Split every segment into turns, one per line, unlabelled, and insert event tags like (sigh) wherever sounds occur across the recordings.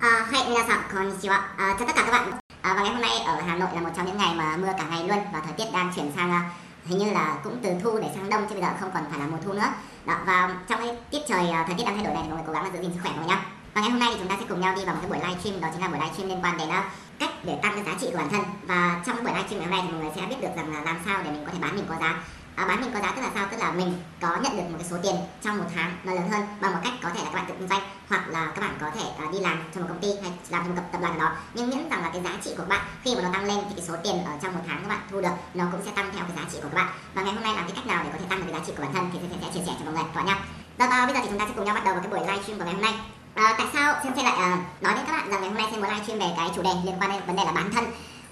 À, hay minasan konnichiwa. À, chào tất cả các bạn. À, và ngày hôm nay ở Hà Nội là một trong những ngày mà mưa cả ngày luôn và thời tiết đang chuyển sang à, hình như là cũng từ thu để sang đông chứ bây giờ không còn phải là mùa thu nữa. Đó, và trong cái tiết trời à, thời tiết đang thay đổi này thì mọi người cố gắng là giữ gìn sức khỏe của mình nhá. Và ngày hôm nay thì chúng ta sẽ cùng nhau đi vào một cái buổi livestream đó chính là buổi livestream liên quan đến à, cách để tăng cái giá trị của bản thân và trong buổi buổi livestream ngày hôm nay thì mọi người sẽ biết được rằng là làm sao để mình có thể bán mình có giá à, bán mình có giá tức là sao? Tức là mình có nhận được một cái số tiền trong một tháng nó lớn hơn bằng một cách có thể là các bạn tự kinh doanh hoặc là các bạn có thể uh, đi làm cho một công ty hay làm cho một tập đoàn nào đó. Nhưng miễn rằng là cái giá trị của các bạn khi mà nó tăng lên thì cái số tiền ở trong một tháng các bạn thu được nó cũng sẽ tăng theo cái giá trị của các bạn. Và ngày hôm nay làm cái cách nào để có thể tăng được cái giá trị của bản thân thì tôi sẽ chia sẻ cho mọi người. Các bạn nhá. Rồi và bây giờ thì chúng ta sẽ cùng nhau bắt đầu vào cái buổi livestream của ngày hôm nay. À, tại sao? Xem lại uh, nói đến các bạn rằng ngày hôm nay xem muốn livestream về cái chủ đề liên quan đến vấn đề là bản thân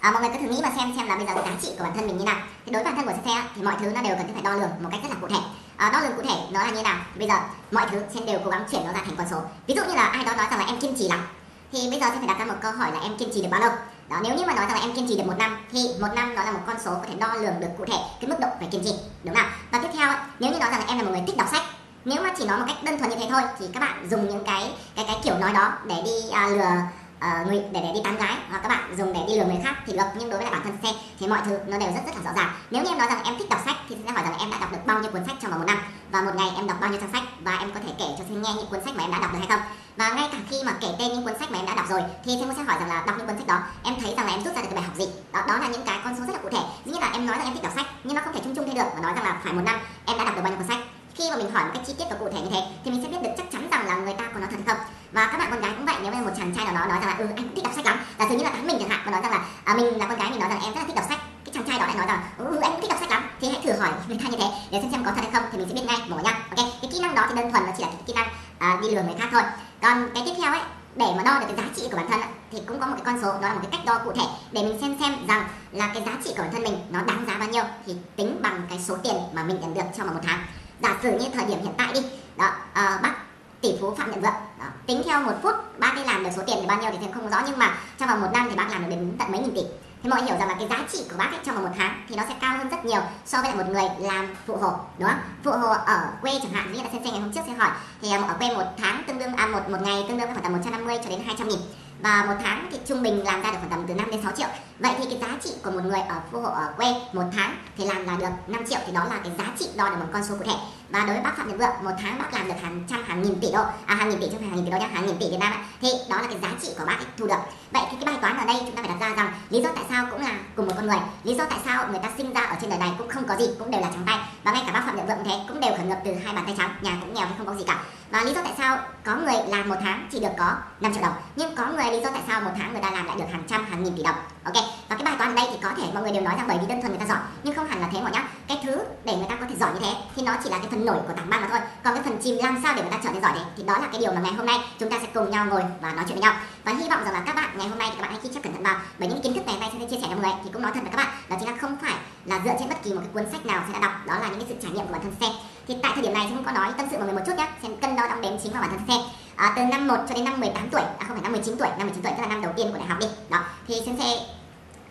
à, mọi người cứ thử nghĩ mà xem xem là bây giờ cái giá trị của bản thân mình như nào. Thì đối với bản thân của xe thì mọi thứ nó đều cần phải đo lường một cách rất là cụ thể. À, đo lường cụ thể nó là như nào? Bây giờ mọi thứ sen đều cố gắng chuyển nó ra thành con số. Ví dụ như là ai đó nói rằng là em kiên trì lắm thì bây giờ sẽ phải đặt ra một câu hỏi là em kiên trì được bao lâu? Đó nếu như mà nói rằng là em kiên trì được một năm thì một năm nó là một con số có thể đo lường được cụ thể cái mức độ về kiên trì đúng không và tiếp theo nếu như nói rằng là em là một người thích đọc sách nếu mà chỉ nói một cách đơn thuần như thế thôi thì các bạn dùng những cái cái cái kiểu nói đó để đi à, lừa uh, người để, để đi tán gái hoặc các bạn dùng để đi lừa người khác thì được nhưng đối với lại bản thân xe thì mọi thứ nó đều rất rất là rõ ràng. Nếu như em nói rằng em thích đọc sách thì sẽ hỏi rằng em đã đọc được bao nhiêu cuốn sách trong vòng một năm? Và một ngày em đọc bao nhiêu trang sách? Và em có thể kể cho xe nghe những cuốn sách mà em đã đọc được hay không? Và ngay cả khi mà kể tên những cuốn sách mà em đã đọc rồi thì sẽ sẽ hỏi rằng là đọc những cuốn sách đó em thấy rằng là em rút ra được cái bài học gì? Đó đó là những cái con số rất là cụ thể. Dĩ như là em nói rằng em thích đọc sách nhưng nó không thể chung chung thế được và nói rằng là phải một năm em đã đọc được bao nhiêu cuốn sách. Khi mà mình hỏi một cách chi tiết và cụ thể như thế thì mình sẽ biết được chắc chắn rằng là người ta có nói thật hay không và các bạn con gái cũng vậy nếu như một chàng trai nào đó nói rằng là ừ anh cũng thích đọc sách lắm. Giả sử như là tán mình chẳng hạn mà nói rằng là à, mình là con gái mình nói rằng em rất là thích đọc sách. Cái chàng trai đó lại nói rằng ừ, ừ anh cũng thích đọc sách lắm. Thì hãy thử hỏi người ta như thế để xem xem có thật hay không thì mình sẽ biết ngay mổ nhá. Ok cái kỹ năng đó thì đơn thuần nó chỉ là cái kỹ năng à, đi lừa người khác thôi. Còn cái tiếp theo ấy để mà đo được cái giá trị của bản thân thì cũng có một cái con số đó là một cái cách đo cụ thể để mình xem xem rằng là cái giá trị của bản thân mình nó đáng giá bao nhiêu thì tính bằng cái số tiền mà mình nhận được trong một tháng. Giả sử như thời điểm hiện tại đi đó uh, bác tỷ phú phạm nhật vượng. Đó. tính theo một phút, bác đi làm được số tiền thì bao nhiêu thì không rõ, nhưng mà trong vòng một năm thì bác làm được đến tận mấy nghìn tỷ. Thì mọi người hiểu rằng là cái giá trị của bác ấy trong vòng một tháng thì nó sẽ cao hơn rất nhiều so với lại một người làm phụ hồ, đúng không? Phụ hồ ở quê chẳng hạn, như là sen ngày hôm trước sẽ hỏi, thì à, ở quê một tháng tương đương à một một ngày tương đương khoảng tầm 150 cho đến 200 nghìn. Và một tháng thì trung bình làm ra được khoảng tầm từ 5 đến 6 triệu. Vậy thì cái giá trị của một người ở phụ hộ ở quê một tháng thì làm là được 5 triệu, thì đó là cái giá trị đo được một con số cụ thể và đối với bác phạm nhật vượng, một tháng bác làm được hàng trăm, hàng nghìn tỷ đô. À hàng nghìn tỷ chứ không phải hàng nghìn tỷ đô nhá, hàng nghìn tỷ việt nam ấy. thì đó là cái giá trị của bác ấy, thu được. Vậy thì cái bài toán ở đây chúng ta phải đặt ra rằng lý do tại sao cũng là cùng một con người. Lý do tại sao người ta sinh ra ở trên đời này cũng không có gì, cũng đều là trắng tay. Và ngay cả bác phạm nhật vượng thế, cũng đều khởi nghiệp từ hai bàn tay trắng, nhà cũng nghèo hay không có gì cả. Và lý do tại sao có người làm một tháng chỉ được có 5 triệu đồng. Nhưng có người lý do tại sao một tháng người ta làm lại được hàng trăm, hàng nghìn tỷ đồng. Ok, và cái bài toán ở đây thì có thể mọi người đều nói rằng bởi vì đơn thuần người ta giỏi. Nhưng không hẳn là thế mọi nhá. Cái thứ để người ta có thể giỏi như thế thì nó chỉ là cái phần nổi của tảng băng mà thôi. Còn cái phần chìm làm sao để người ta trở nên giỏi đấy thì đó là cái điều mà ngày hôm nay chúng ta sẽ cùng nhau ngồi và nói chuyện với nhau. Và hy vọng rằng là các bạn ngày hôm nay thì các bạn hãy ghi chép cẩn thận vào bởi những kiến thức này nay sẽ chia sẻ cho mọi người thì cũng nói thật với các bạn đó chính là không phải là dựa trên bất kỳ một cái cuốn sách nào sẽ đã đọc đó là những cái sự trải nghiệm của bản thân xem. Thì tại thời điểm này chúng có nói tâm sự mọi người một chút nhé xem cân đo đong đếm chính vào bản thân xem. À, từ năm 1 cho đến năm 18 tuổi à không phải năm 19 tuổi năm 19 tuổi tức là năm đầu tiên của đại học đi. Đó thì xem sẽ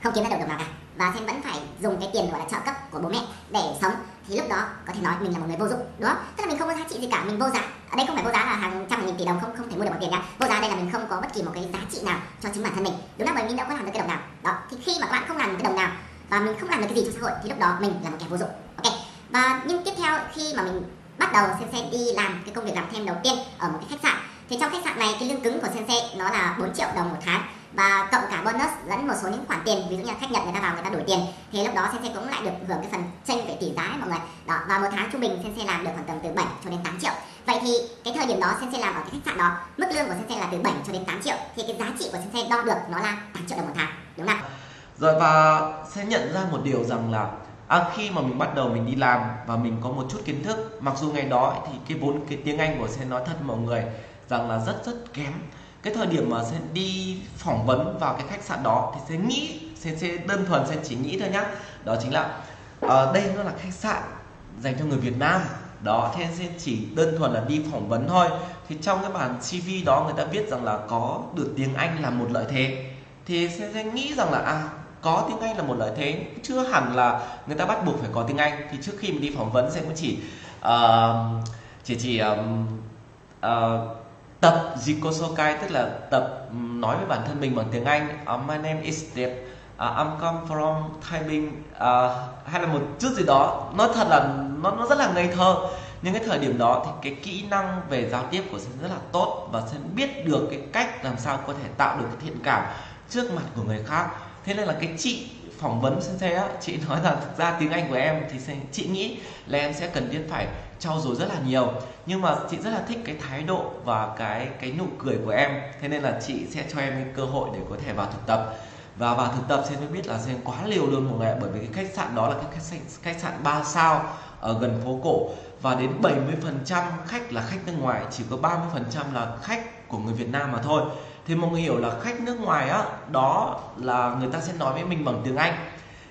không kiếm ra được đồng nào cả và xem vẫn phải dùng cái tiền, gọi là, trợ cấp của bố mẹ để sống. Thì lúc đó có thể nói mình là một người vô dụng, đúng không? Tức là mình không có giá trị gì cả, mình vô giá. Ở đây không phải vô giá là hàng trăm hàng nghìn tỷ đồng, không không thể mua được bằng tiền nha vô giá đây là mình không có bất kỳ một cái giá trị nào cho chính bản thân mình. Đúng là bởi mình đâu có làm được cái đồng nào. Đó, thì khi mà các bạn không làm được cái đồng nào và mình không làm được cái gì cho xã hội, thì lúc đó mình là một kẻ vô dụng. Ok. Và nhưng tiếp theo khi mà mình bắt đầu sensei đi làm cái công việc làm thêm đầu tiên ở một cái khách sạn. Thì trong khách sạn này, cái lương cứng của sensei nó là 4 triệu đồng một tháng và cộng cả bonus lẫn một số những khoản tiền ví dụ như là khách nhận người ta vào người ta đổi tiền thì lúc đó sensei cũng lại được hưởng cái phần tranh về tỷ giá ấy, mọi người. Đó và một tháng trung bình sensei làm được khoảng tầm từ 7 cho đến 8 triệu. Vậy thì cái thời điểm đó sensei làm ở cái khách sạn đó mức lương của sensei là từ 7 cho đến 8 triệu thì cái giá trị của sensei đo được nó là 8 triệu đồng một tháng đúng không
rồi và sẽ nhận ra một điều rằng là à, khi mà mình bắt đầu mình đi làm và mình có một chút kiến thức mặc dù ngày đó thì cái vốn cái tiếng Anh của sẽ nói thật mọi người rằng là rất rất kém cái thời điểm mà sẽ đi phỏng vấn vào cái khách sạn đó thì sẽ nghĩ sẽ, sẽ đơn thuần sẽ chỉ nghĩ thôi nhá. Đó chính là uh, đây nó là khách sạn dành cho người Việt Nam. Đó thế sẽ chỉ đơn thuần là đi phỏng vấn thôi. Thì trong cái bản CV đó người ta viết rằng là có được tiếng Anh là một lợi thế. Thì sẽ, sẽ nghĩ rằng là à có tiếng Anh là một lợi thế. Chưa hẳn là người ta bắt buộc phải có tiếng Anh. Thì trước khi mình đi phỏng vấn sẽ cũng chỉ uh, chỉ chỉ um, uh, tập Jikosokai tức là tập ừ, nói với bản thân mình bằng tiếng Anh uh, My name is Deb uh, I'm come from Taiping. Uh, hay là một chút gì đó. Nó thật là nó nó rất là ngây thơ. Nhưng cái thời điểm đó thì cái kỹ năng về giao tiếp của sen rất là tốt và sen biết được cái cách làm sao có thể tạo được cái thiện cảm trước mặt của người khác. Thế nên là cái chị phỏng vấn sensei á chị nói rằng thực ra tiếng anh của em thì chị nghĩ là em sẽ cần thiết phải trau dồi rất là nhiều. Nhưng mà chị rất là thích cái thái độ và cái cái nụ cười của em. Thế nên là chị sẽ cho em cái cơ hội để có thể vào thực tập. Và vào thực tập sen mới biết là sen quá liều luôn một ngày bởi vì cái khách sạn đó là cái khách sạn khách sạn 3 sao ở gần phố cổ. Và đến 70% khách là khách nước ngoài, chỉ có 30% là khách của người Việt Nam mà thôi. Thì mọi người hiểu là khách nước ngoài á, đó là người ta sẽ nói với mình bằng tiếng Anh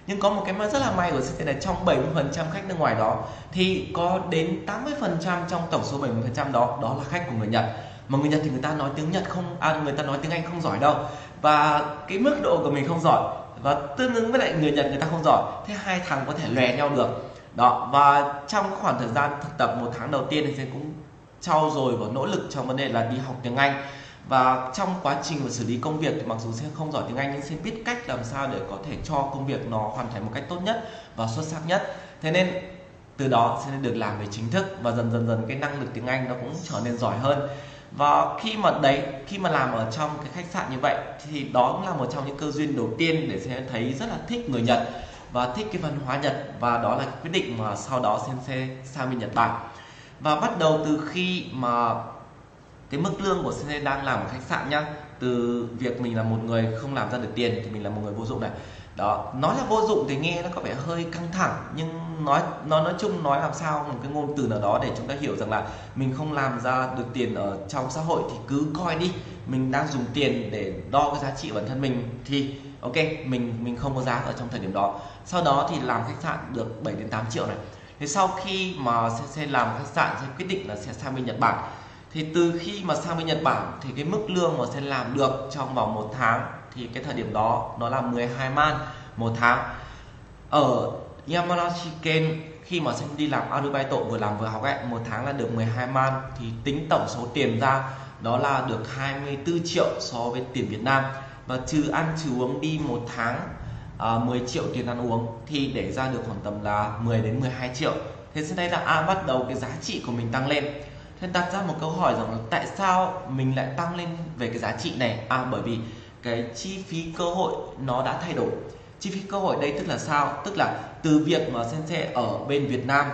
nhưng có một cái mà rất là may của CT này trong 70% khách nước ngoài đó thì có đến 80% trong tổng số 70% đó đó là khách của người Nhật. Mà người Nhật thì người ta nói tiếng Nhật không à, người ta nói tiếng Anh không giỏi đâu. Và cái mức độ của mình không giỏi và tương ứng với lại người Nhật người ta không giỏi thế hai thằng có thể lè nhau được. Đó và trong khoảng thời gian thực tập một tháng đầu tiên thì sẽ cũng trau dồi và nỗ lực trong vấn đề là đi học tiếng Anh và trong quá trình mà xử lý công việc thì mặc dù sẽ không giỏi tiếng Anh, nhưng sẽ biết cách làm sao để có thể cho công việc nó hoàn thành một cách tốt nhất và xuất sắc nhất. Thế nên từ đó sẽ được làm về chính thức và dần dần dần cái năng lực tiếng Anh nó cũng trở nên giỏi hơn. Và khi mà đấy, khi mà làm ở trong cái khách sạn như vậy thì đó cũng là một trong những cơ duyên đầu tiên để sẽ thấy rất là thích người Nhật và thích cái văn hóa Nhật và đó là quyết định mà sau đó sẽ sang bên Nhật Bản và bắt đầu từ khi mà cái mức lương của CC đang làm ở khách sạn nhá từ việc mình là một người không làm ra được tiền thì mình là một người vô dụng này. Đó nói là vô dụng thì nghe nó có vẻ hơi căng thẳng nhưng nói nói nói chung nói làm sao một cái ngôn từ nào đó để chúng ta hiểu rằng là mình không làm ra được tiền ở trong xã hội thì cứ coi đi. Mình đang dùng tiền để đo cái giá trị bản thân mình thì ok mình mình không có giá ở trong thời điểm đó. Sau đó thì làm khách sạn được 7 đến 8 triệu này. Thì sau khi mà sẽ, sẽ làm khách sạn sẽ quyết định là sẽ sang bên Nhật Bản thì từ khi mà sang bên Nhật Bản thì cái mức lương mà sẽ làm được trong vòng một tháng thì cái thời điểm đó nó là 12 man một tháng. Ở Yamanashi Ken khi mà sinh đi làm Arubaito vừa làm vừa học ấy một tháng là được 12 man. Thì tính tổng số tiền ra đó là được 24 triệu so với tiền Việt Nam. Và trừ ăn trừ uống đi một tháng à, 10 triệu tiền ăn uống thì để ra được khoảng tầm là 10 đến 12 triệu. Thế sau đây là A bắt đầu cái giá trị của mình tăng lên thế đặt ra một câu hỏi rằng là tại sao mình lại tăng lên về cái giá trị này? À bởi vì cái chi phí cơ hội nó đã thay đổi. Chi phí cơ hội đây tức là sao? Tức là từ việc mà sensei ở bên Việt Nam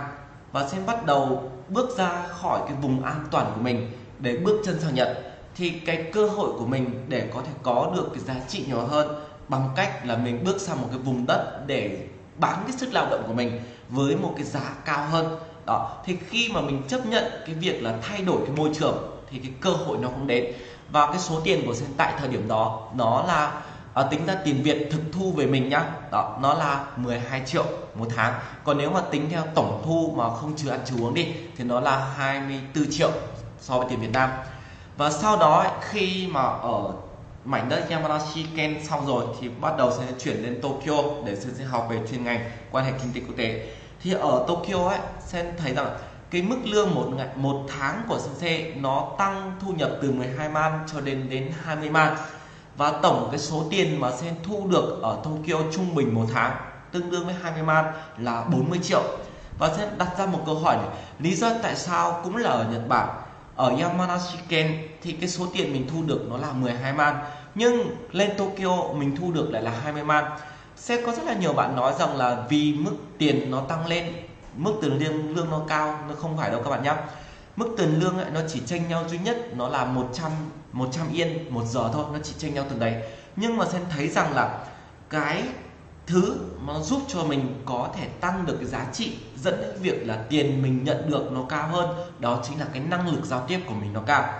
và sen bắt đầu bước ra khỏi cái vùng an toàn của mình để bước chân sang Nhật, thì cái cơ hội của mình để có thể có được cái giá trị nhiều hơn bằng cách là mình bước sang một cái vùng đất để bán cái sức lao động của mình với một cái giá cao hơn đó thì khi mà mình chấp nhận cái việc là thay đổi cái môi trường thì cái cơ hội nó cũng đến. Và cái số tiền của sen tại thời điểm đó nó là à, tính ra tiền Việt thực thu về mình nhá. Đó nó là 12 triệu một tháng. Còn nếu mà tính theo tổng thu mà không trừ ăn trừ uống đi thì nó là 24 triệu so với tiền Việt Nam. Và sau đó khi mà ở mảnh đất Yamanashi Ken xong rồi thì bắt đầu sẽ chuyển lên Tokyo để sẽ học về chuyên ngành quan hệ kinh tế quốc tế. Thì ở Tokyo ấy sen thấy rằng cái mức lương một ngày, một tháng của sensei nó tăng thu nhập từ 12 man cho đến đến 20 man. Và tổng cái số tiền mà sen thu được ở Tokyo trung bình một tháng, tương đương với 20 man là 40 triệu. Và sen đặt ra một câu hỏi này, lý do tại sao cũng là ở Nhật Bản. Ở Yamanashiken thì cái số tiền mình thu được nó là 12 man, nhưng lên Tokyo mình thu được lại là 20 man. Sẽ có rất là nhiều bạn nói rằng là vì mức tiền nó tăng lên mức tiền lương lương nó cao nó không phải đâu các bạn nhé mức tiền lương ấy, nó chỉ tranh nhau duy nhất nó là 100 100 yên một giờ thôi nó chỉ tranh nhau từng đấy. Nhưng mà sen thấy rằng là cái thứ mà nó giúp cho mình có thể tăng được cái giá trị dẫn đến việc là tiền mình nhận được nó cao hơn đó chính là cái năng lực giao tiếp của mình nó cao.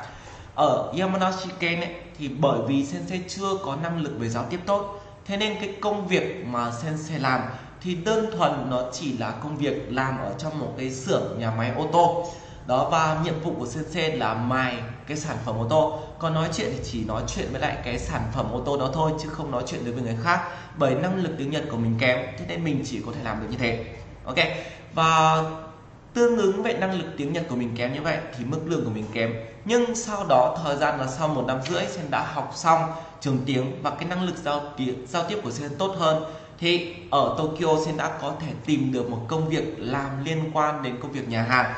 Ở Yamanashi Ken ấy, thì bởi vì sensei chưa có năng lực về giao tiếp tốt thế nên cái công việc mà sensei làm thì đơn thuần nó chỉ là công việc làm ở trong một cái xưởng nhà máy ô tô. Đó, và nhiệm vụ của CNC là mài cái sản phẩm ô tô. Còn nói chuyện thì chỉ nói chuyện với lại cái sản phẩm ô tô đó thôi, chứ không nói chuyện đối với người khác, bởi năng lực tiếng nhật của mình kém, thế nên mình chỉ có thể làm được như thế. Ok? Và tương ứng vậy năng lực tiếng Nhật của mình kém như vậy thì mức lương của mình kém. Nhưng sau đó, thời gian là sau một năm rưỡi sen đã học xong trường tiếng và cái năng lực giao tiếng, giao tiếp của sen tốt hơn thì ở Tokyo sen đã có thể tìm được một công việc làm liên quan đến công việc nhà hàng.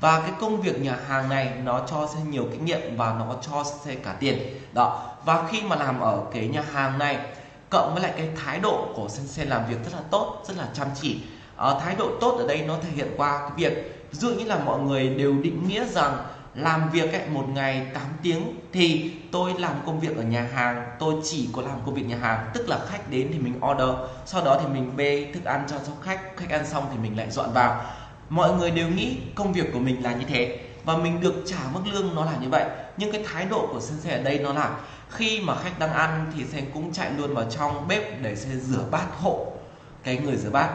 Và cái công việc nhà hàng này nó cho sẽ nhiều kinh nghiệm và nó cho sẽ cả tiền. Đó. Và khi mà làm ở cái nhà hàng này cộng với lại cái thái độ của sen sen làm việc rất là tốt rất là chăm chỉ. Uh, thái độ tốt ở đây nó thể hiện qua cái việc ví dụ như là mọi người đều định nghĩa rằng làm việc ấy, một ngày 8 tiếng thì tôi làm công việc ở nhà hàng. Tôi chỉ có làm công việc nhà hàng tức là khách đến thì mình order. Sau đó thì mình bê thức ăn cho cho khách. Khách ăn xong thì mình lại dọn vào. Mọi người đều nghĩ công việc của mình là như thế. Và mình được trả mức lương nó là như vậy. Nhưng cái thái độ của sensei ở đây nó là khi mà khách đang ăn thì sen cũng chạy luôn vào trong bếp để sen rửa bát hộ cái người rửa bát.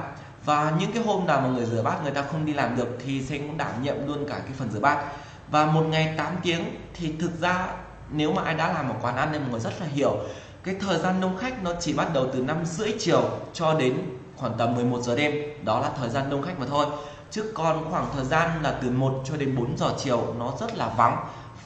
Và những cái hôm nào mà người rửa bát người ta không đi làm được thì sen cũng đảm nhiệm luôn cả cái phần rửa bát và một ngày 8 tiếng thì thực ra nếu mà ai đã làm ở quán ăn thì mọi người rất là hiểu. Cái thời gian đông khách nó chỉ bắt đầu từ năm rưỡi chiều cho đến khoảng tầm 11 giờ đêm. Đó là thời gian đông khách mà thôi. Chứ còn khoảng thời gian là từ 1 cho đến 4 giờ chiều nó rất là vắng.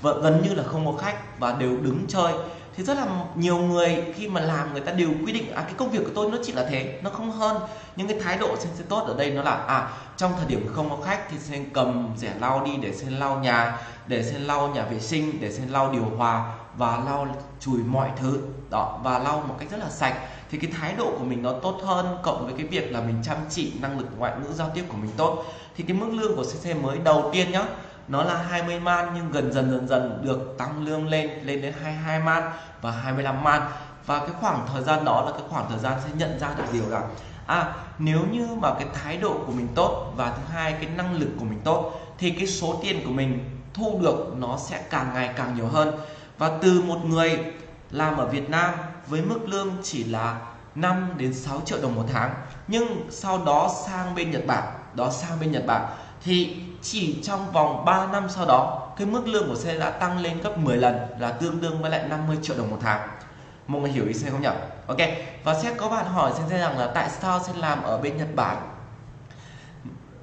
Và gần như là không có khách và đều đứng chơi thì rất là nhiều người khi mà làm người ta đều quy định à cái công việc của tôi nó chỉ là thế, nó không hơn. Nhưng cái thái độ sen sẽ tốt ở đây nó là à trong thời điểm không có khách thì sen cầm rẻ lau đi để sen lau nhà, để sen lau nhà vệ sinh, để sen lau điều hòa và lau chùi mọi thứ. Đó, và lau một cách rất là sạch. Thì cái thái độ của mình nó tốt hơn cộng với cái việc là mình chăm chỉ năng lực ngoại ngữ giao tiếp của mình tốt. Thì cái mức lương của CC mới đầu tiên nhá nó là 20 man nhưng gần dần dần dần được tăng lương lên lên đến 22 man và 25 man. Và cái khoảng thời gian đó là cái khoảng thời gian sẽ nhận ra được điều là à nếu như mà cái thái độ của mình tốt và thứ hai cái năng lực của mình tốt thì cái số tiền của mình thu được nó sẽ càng ngày càng nhiều hơn. Và từ một người làm ở Việt Nam với mức lương chỉ là 5 đến 6 triệu đồng một tháng, nhưng sau đó sang bên Nhật Bản, đó sang bên Nhật Bản thì chỉ trong vòng 3 năm sau đó cái mức lương của xe đã tăng lên gấp 10 lần là tương đương với lại 50 triệu đồng một tháng. Mọi người hiểu ý xe không nhỉ? Ok và sẽ có bạn hỏi xem rằng là tại sao sẽ làm ở bên Nhật Bản?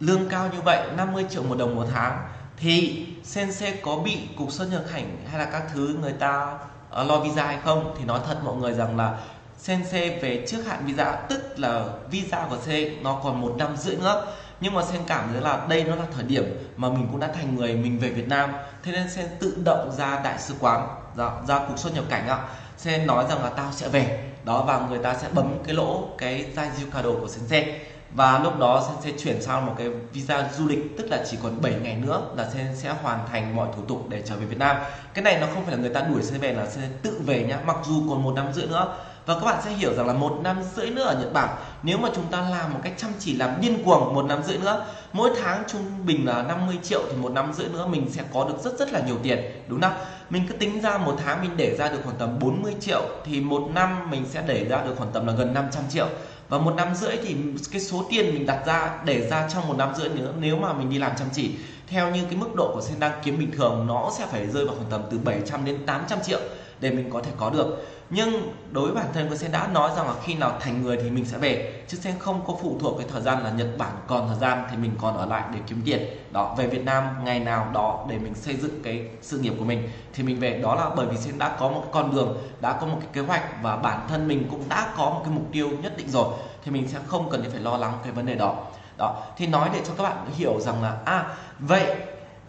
Lương cao như vậy 50 triệu một đồng một tháng thì Sensei có bị cục xuất nhập cảnh hay là các thứ người ta uh, lo visa hay không? Thì nói thật mọi người rằng là Sensei về trước hạn visa tức là visa của xe nó còn một năm rưỡi nữa nhưng mà sen cảm thấy là đây nó là thời điểm mà mình cũng đã thành người mình về Việt Nam. Thế nên sen tự động ra đại sứ quán ra, ra cục xuất nhập cảnh ạ. Sen nói rằng là tao sẽ về. Đó và người ta sẽ bấm cái lỗ cái Zaijukado của Sensei và lúc đó sen sẽ chuyển sang một cái visa du lịch tức là chỉ còn 7 ngày nữa là sen sẽ hoàn thành mọi thủ tục để trở về Việt Nam. Cái này nó không phải là người ta đuổi sen về là sen tự về nhá. Mặc dù còn một năm rưỡi nữa và các bạn sẽ hiểu rằng là một năm rưỡi nữa ở Nhật Bản, nếu mà chúng ta làm một cách chăm chỉ, làm điên cuồng một năm rưỡi nữa, mỗi tháng trung bình là 50 triệu thì một năm rưỡi nữa mình sẽ có được rất rất là nhiều tiền, đúng không? Mình cứ tính ra một tháng mình để ra được khoảng tầm 40 triệu thì một năm mình sẽ để ra được khoảng tầm là gần 500 triệu. Và một năm rưỡi thì cái số tiền mình đặt ra, để ra trong một năm rưỡi nữa, nếu mà mình đi làm chăm chỉ, theo như cái mức độ của sen đăng kiếm bình thường, nó sẽ phải rơi vào khoảng tầm từ 700 đến 800 triệu để mình có thể có được. Nhưng đối với bản thân của sen đã nói rằng là khi nào thành người thì mình sẽ về. Chứ sen không có phụ thuộc cái thời gian là nhật bản còn thời gian thì mình còn ở lại để kiếm tiền. Đó, về việt nam ngày nào đó để mình xây dựng cái sự nghiệp của mình thì mình về. Đó là bởi vì sen đã có một con đường, đã có một cái kế hoạch và bản thân mình cũng đã có một cái mục tiêu nhất định rồi thì mình sẽ không cần phải lo lắng cái vấn đề đó. Đó, thì nói để cho các bạn hiểu rằng là à vậy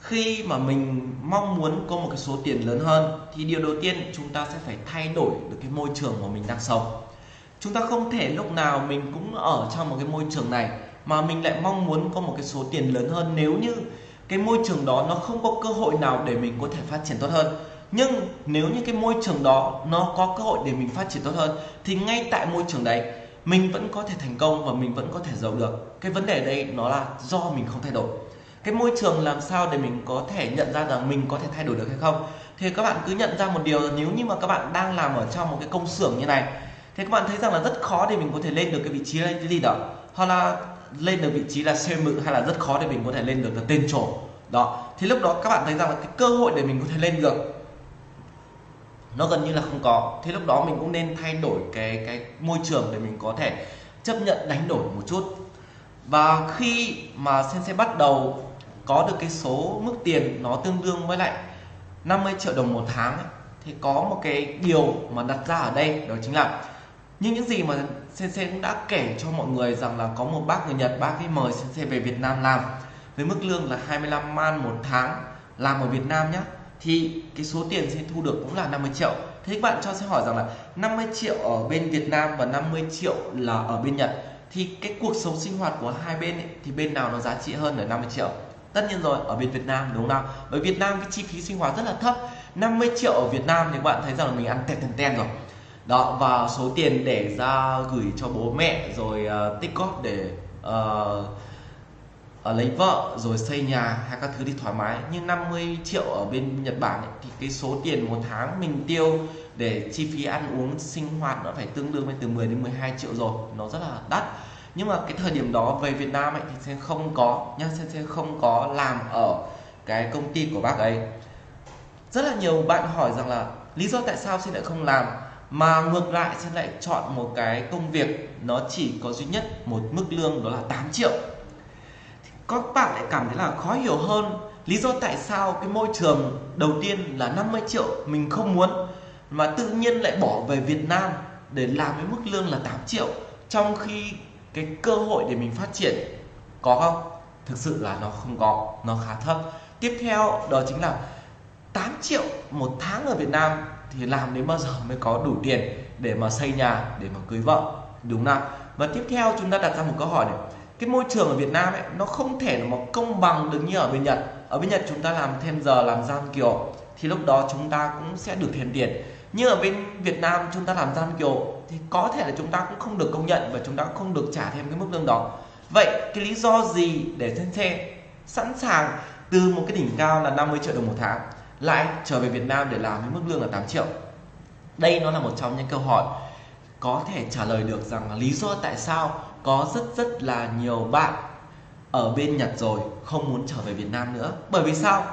khi mà mình mong muốn có một cái số tiền lớn hơn, thì điều đầu tiên chúng ta sẽ phải thay đổi được cái môi trường mà mình đang sống. Chúng ta không thể lúc nào mình cũng ở trong một cái môi trường này, mà mình lại mong muốn có một cái số tiền lớn hơn nếu như cái môi trường đó nó không có cơ hội nào để mình có thể phát triển tốt hơn. Nhưng nếu như cái môi trường đó nó có cơ hội để mình phát triển tốt hơn, thì ngay tại môi trường đấy, mình vẫn có thể thành công và mình vẫn có thể giàu được. Cái vấn đề đây nó là do mình không thay đổi cái môi trường làm sao để mình có thể nhận ra rằng mình có thể thay đổi được hay không? Thì các bạn cứ nhận ra một điều nếu như mà các bạn đang làm ở trong một cái công xưởng như này, thì các bạn thấy rằng là rất khó để mình có thể lên được cái vị trí cái gì đó. Hoặc là lên được vị trí là mự hay là rất khó để mình có thể lên được là tên trổ. Đó. Thì lúc đó các bạn thấy rằng là cái cơ hội để mình có thể lên được, nó gần như là không có. Thì lúc đó mình cũng nên thay đổi cái cái môi trường để mình có thể chấp nhận đánh đổi một chút. Và khi mà sensei bắt đầu có được cái số mức tiền nó tương đương với lại 50 triệu đồng một tháng ấy, thì có một cái điều mà đặt ra ở đây đó chính là như những gì mà Sensei cũng đã kể cho mọi người rằng là có một bác người Nhật bác ấy mời Sensei về Việt Nam làm với mức lương là 25 man một tháng làm ở Việt Nam nhé thì cái số tiền sẽ thu được cũng là 50 triệu. Thế các bạn cho sẽ hỏi rằng là 50 triệu ở bên Việt Nam và 50 triệu là ở bên Nhật thì cái cuộc sống sinh hoạt của hai bên ấy, thì bên nào nó giá trị hơn ở 50 triệu? Tất nhiên rồi ở bên Việt Nam đúng không nào? Bởi Việt Nam cái chi phí sinh hoạt rất là thấp 50 triệu ở Việt Nam thì các bạn thấy rằng là mình ăn tẹt tẹt ten rồi. Đó và số tiền để ra gửi cho bố mẹ rồi uh, tích góp để uh, uh, lấy vợ rồi xây nhà hay các thứ thì thoải mái. Nhưng 50 triệu ở bên Nhật Bản ấy, thì cái số tiền một tháng mình tiêu để chi phí ăn uống sinh hoạt nó phải tương đương với từ 10 đến 12 triệu rồi. Nó rất là đắt nhưng mà cái thời điểm đó về Việt Nam ấy thì sẽ không có nhá sẽ, sẽ không có làm ở cái công ty của bác ấy. Rất là nhiều bạn hỏi rằng là lý do tại sao xin lại không làm mà ngược lại sẽ lại chọn một cái công việc nó chỉ có duy nhất một mức lương đó là 8 triệu. Thì các bạn lại cảm thấy là khó hiểu hơn lý do tại sao cái môi trường đầu tiên là 50 triệu mình không muốn mà tự nhiên lại bỏ về Việt Nam để làm với mức lương là 8 triệu trong khi cái cơ hội để mình phát triển có không? Thực sự là nó không có, nó khá thấp. Tiếp theo đó chính là 8 triệu một tháng ở Việt Nam thì làm đến bao giờ mới có đủ tiền để mà xây nhà, để mà cưới vợ, đúng không và tiếp theo chúng ta đặt ra một câu hỏi này. Cái môi trường ở Việt Nam ấy, nó không thể là một công bằng được như ở bên Nhật. Ở bên Nhật chúng ta làm thêm giờ, làm gian kiểu thì lúc đó chúng ta cũng sẽ được thêm tiền. Nhưng ở bên Việt Nam chúng ta làm gian kiểu thì có thể là chúng ta cũng không được công nhận và chúng ta cũng không được trả thêm cái mức lương đó. Vậy cái lý do gì để Sensei sẵn sàng từ một cái đỉnh cao là 50 triệu đồng một tháng lại trở về Việt Nam để làm với mức lương là 8 triệu? Đây nó là một trong những câu hỏi có thể trả lời được rằng là lý do tại sao có rất rất là nhiều bạn ở bên Nhật rồi không muốn trở về Việt Nam nữa. Bởi vì sao?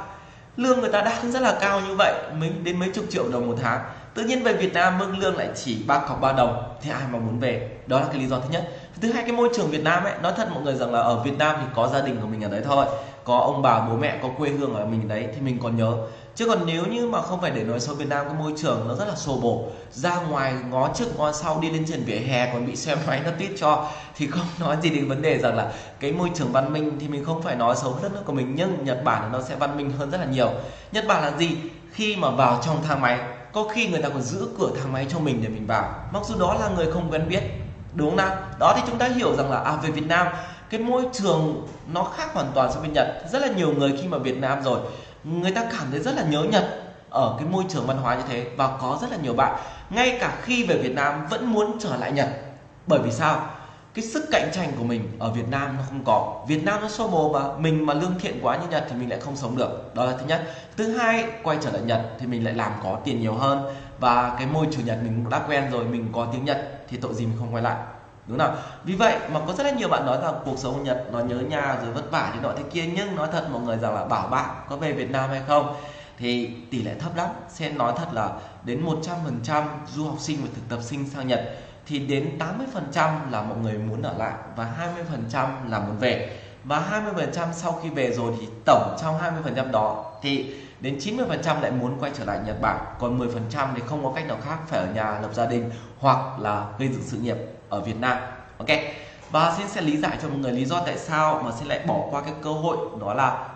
Lương người ta đang rất là cao như vậy, mấy, đến mấy chục triệu đồng một tháng tự nhiên về Việt Nam mức lương lại chỉ ba cọc ba đồng thì ai mà muốn về? Đó là cái lý do thứ nhất. Thứ hai, cái môi trường Việt Nam ấy, nói thật mọi người rằng là ở Việt Nam thì có gia đình của mình ở đấy thôi, có ông bà, bố mẹ, có quê hương ở mình đấy, thì mình còn nhớ. Chứ còn nếu như mà không phải để nói xấu Việt Nam, cái môi trường nó rất là xô bồ. Ra ngoài ngó trước ngó sau, đi lên trên vỉa hè còn bị xe (laughs) máy nó tít cho, thì không nói gì đến vấn đề rằng là cái môi trường văn minh thì mình không phải nói xấu đất nước của mình, nhưng Nhật Bản nó sẽ văn minh hơn rất là nhiều. Nhật Bản là gì? Khi mà vào trong thang máy có khi người ta còn giữ cửa thang máy cho mình để mình vào. Mặc dù đó là người không quen biết, đúng không nào? Đó thì chúng ta hiểu rằng là à về Việt Nam, cái môi trường nó khác hoàn toàn so với Nhật. Rất là nhiều người khi mà Việt Nam rồi, người ta cảm thấy rất là nhớ Nhật ở cái môi trường văn hóa như thế. Và có rất là nhiều bạn, ngay cả khi về Việt Nam vẫn muốn trở lại Nhật. Bởi vì sao? Cái sức cạnh tranh của mình ở Việt Nam nó không có. Việt Nam nó xô bồ mà mình mà lương thiện quá như Nhật thì mình lại không sống được. Đó là thứ nhất. Thứ hai, quay trở lại Nhật thì mình lại làm có tiền nhiều hơn. Và cái môi trường Nhật mình đã quen rồi, mình có tiếng Nhật thì tội gì mình không quay lại. Đúng không vì vậy mà có rất là nhiều bạn nói rằng cuộc sống ở Nhật nó nhớ nhà rồi vất vả thế nọ thế kia, nhưng nói thật mọi người rằng là bảo bạn có về Việt Nam hay không thì tỷ lệ thấp lắm. Sẽ nói thật là đến 100% du học sinh và thực tập sinh sang Nhật thì đến 80% là mọi người muốn ở lại và 20% là muốn về. Và 20% sau khi về rồi thì tổng trong 20% đó thì đến 90% lại muốn quay trở lại Nhật Bản. Còn 10% thì không có cách nào khác, phải ở nhà lập gia đình hoặc là gây dựng sự nghiệp ở Việt Nam. Ok. Và xin sẽ lý giải cho mọi người lý do tại sao mà xin lại bỏ qua cái cơ hội đó là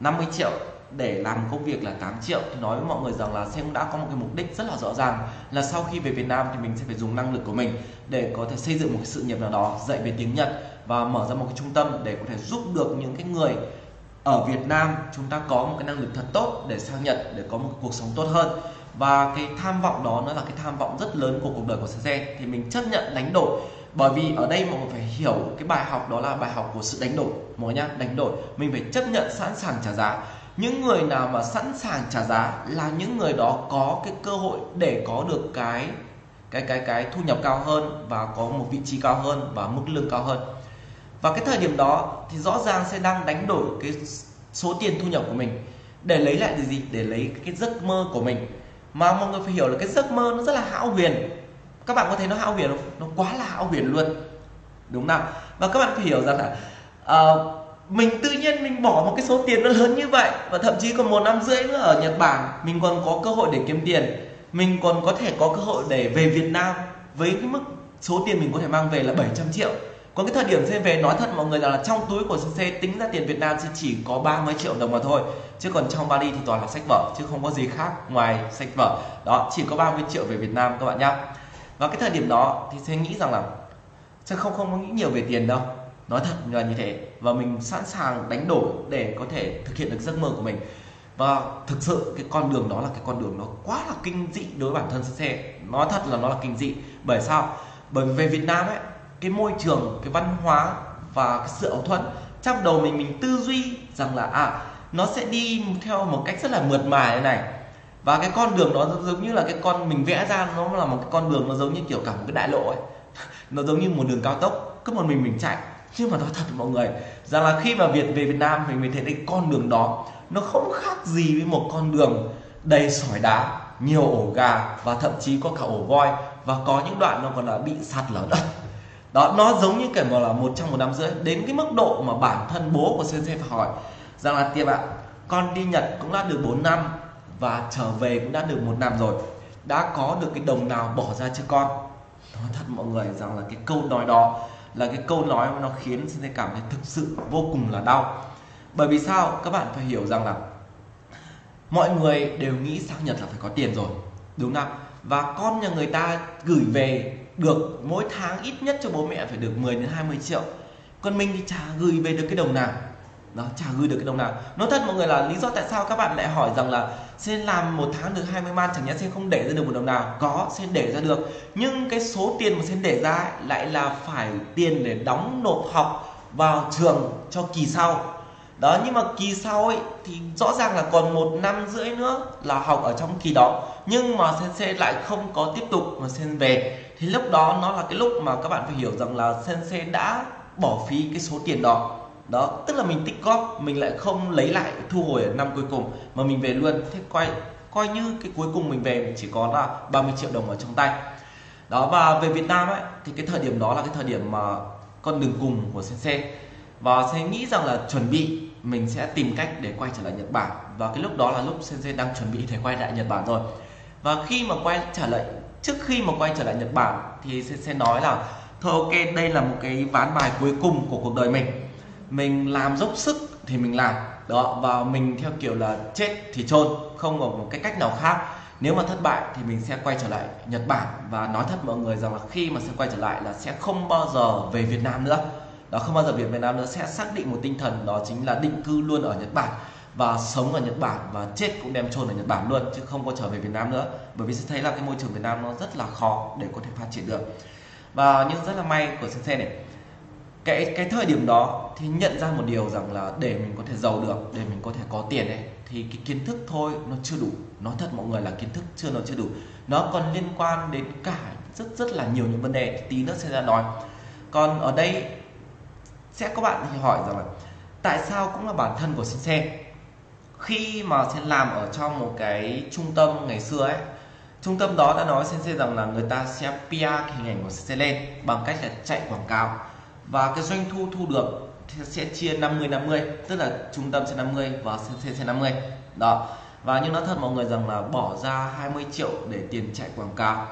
50 triệu để làm công việc là 8 triệu thì nói với mọi người rằng là Sen đã có một cái mục đích rất là rõ ràng là sau khi về Việt Nam thì mình sẽ phải dùng năng lực của mình để có thể xây dựng một cái sự nghiệp nào đó, dạy về tiếng Nhật và mở ra một cái trung tâm để có thể giúp được những cái người ở Việt Nam chúng ta có một cái năng lực thật tốt để sang Nhật, để có một cuộc sống tốt hơn. Và cái tham vọng đó nó là cái tham vọng rất lớn của cuộc đời của xe thì mình chấp nhận đánh đổi, bởi vì ở đây mọi người phải hiểu cái bài học đó là bài học của sự đánh đổi. Mọi nhá, đánh đổi. Mình phải chấp nhận sẵn sàng trả giá những người nào mà sẵn sàng trả giá là những người đó có cái cơ hội để có được cái cái cái cái thu nhập cao hơn và có một vị trí cao hơn và mức lương cao hơn. Và cái thời điểm đó thì rõ ràng sẽ đang đánh đổi cái số tiền thu nhập của mình để lấy lại gì? Để lấy cái giấc mơ của mình. Mà mọi người phải hiểu là cái giấc mơ nó rất là hão huyền. Các bạn có thấy nó hão huyền không? Nó quá là hão huyền luôn. Đúng không và các bạn phải hiểu rằng là uh, mình tự nhiên mình bỏ một cái số tiền nó lớn như vậy và thậm chí còn một năm rưỡi nữa ở Nhật Bản, mình còn có cơ hội để kiếm tiền. Mình còn có thể có cơ hội để về Việt Nam với cái mức số tiền mình có thể mang về là 700 triệu. Còn cái thời điểm CC về, nói thật mọi người rằng là trong túi của CC tính ra tiền Việt Nam sẽ chỉ có 30 triệu đồng mà thôi. Chứ còn trong Bali thì toàn là sách vở, chứ không có gì khác ngoài sách vở. Đó, chỉ có 30 triệu về Việt Nam các bạn nhá. Và cái thời điểm đó thì sẽ nghĩ rằng là sẽ không không có nghĩ nhiều về tiền đâu nói thật là như thế. Và mình sẵn sàng đánh đổi để có thể thực hiện được giấc mơ của mình. Và thực sự cái con đường đó là cái con đường nó quá là kinh dị đối với bản thân xe. Nói thật là nó là kinh dị. Bởi sao? Bởi vì về Việt Nam ấy, cái môi trường, cái văn hóa và cái sự ảo thuẫn trong đầu mình mình tư duy rằng là à nó sẽ đi theo một cách rất là mượt mà như này. Và cái con đường đó giống như là cái con mình vẽ ra, nó là một cái con đường nó giống như kiểu cả một cái đại lộ ấy. (laughs) Nó giống như một đường cao tốc. Cứ một mình mình chạy nhưng mà nói thật mọi người, rằng là khi mà Việt về Việt Nam mình mới thấy cái con đường đó, nó không khác gì với một con đường đầy sỏi đá, nhiều ổ gà và thậm chí có cả ổ voi và có những đoạn nó còn là bị sạt lở đất. Đó, nó giống như kiểu là một trong một năm rưỡi. Đến cái mức độ mà bản thân bố của sơn phải hỏi rằng là tiệp ạ, con đi Nhật cũng đã được 4 năm và trở về cũng đã được một năm rồi. Đã có được cái đồng nào bỏ ra cho con? Nói thật mọi người rằng là cái câu nói đó là cái câu nói mà nó khiến sensei cảm thấy thực sự vô cùng là đau. Bởi vì sao? Các bạn phải hiểu rằng là mọi người đều nghĩ sang Nhật là phải có tiền rồi, đúng không và con nhà người ta gửi về được mỗi tháng ít nhất cho bố mẹ phải được 10 đến 20 triệu. Còn mình thì chả gửi về được cái đồng nào nó chả gửi được cái đồng nào. Nói thật mọi người là lý do tại sao các bạn lại hỏi rằng là sẽ làm một tháng được 20 man, chẳng nhẽ sẽ không để ra được một đồng nào? Có, sẽ để ra được. Nhưng cái số tiền mà sẽ để ra lại là phải tiền để đóng nộp học vào trường cho kỳ sau. Đó, nhưng mà kỳ sau ấy thì rõ ràng là còn một năm rưỡi nữa là học ở trong kỳ đó. Nhưng mà sensei lại không có tiếp tục mà sen về. Thì lúc đó nó là cái lúc mà các bạn phải hiểu rằng là sensei đã bỏ phí cái số tiền đó đó, tức là mình tích góp, mình lại không lấy lại thu hồi ở năm cuối cùng, mà mình về luôn. Thế coi coi như cái cuối cùng mình về mình chỉ có là 30 triệu đồng ở trong tay. Đó, và về Việt Nam ấy, thì cái thời điểm đó là cái thời điểm mà con đường cùng của sensei. Và sẽ nghĩ rằng là chuẩn bị, mình sẽ tìm cách để quay trở lại Nhật Bản. Và cái lúc đó là lúc sensei đang chuẩn bị để quay lại Nhật Bản rồi. Và khi mà quay trở lại, trước khi mà quay trở lại Nhật Bản thì sensei nói là, thôi ok, đây là một cái ván bài cuối cùng của cuộc đời mình mình làm dốc sức thì mình làm. Đó, và mình theo kiểu là chết thì chôn, không có một cái cách nào khác. Nếu mà thất bại thì mình sẽ quay trở lại Nhật Bản và nói thật mọi người rằng là khi mà sẽ quay trở lại là sẽ không bao giờ về Việt Nam nữa. Đó, không bao giờ về Việt Nam nữa, sẽ xác định một tinh thần đó chính là định cư luôn ở Nhật Bản và sống ở Nhật Bản và chết cũng đem chôn ở Nhật Bản luôn, chứ không có trở về Việt Nam nữa. Bởi vì sẽ thấy là cái môi trường Việt Nam nó rất là khó để có thể phát triển được. Và nhưng rất là may của Sensei này cái cái thời điểm đó thì nhận ra một điều rằng là để mình có thể giàu được, để mình có thể có tiền ấy, thì cái kiến thức thôi nó chưa đủ. Nói thật mọi người là kiến thức chưa, nó chưa đủ. Nó còn liên quan đến cả rất rất là nhiều những vấn đề tí nữa sẽ ra nói. Còn ở đây sẽ có bạn thì hỏi rằng là tại sao cũng là bản thân của Sensei khi mà sẽ làm ở trong một cái trung tâm ngày xưa ấy, trung tâm đó đã nói Sensei rằng là người ta sẽ PR hình ảnh của Sensei lên bằng cách là chạy quảng cáo và cái doanh thu thu được sẽ chia 50 50 tức là trung tâm sẽ 50 và CC sẽ 50 đó. Và nhưng nói thật mọi người rằng là bỏ ra 20 triệu để tiền chạy quảng cáo.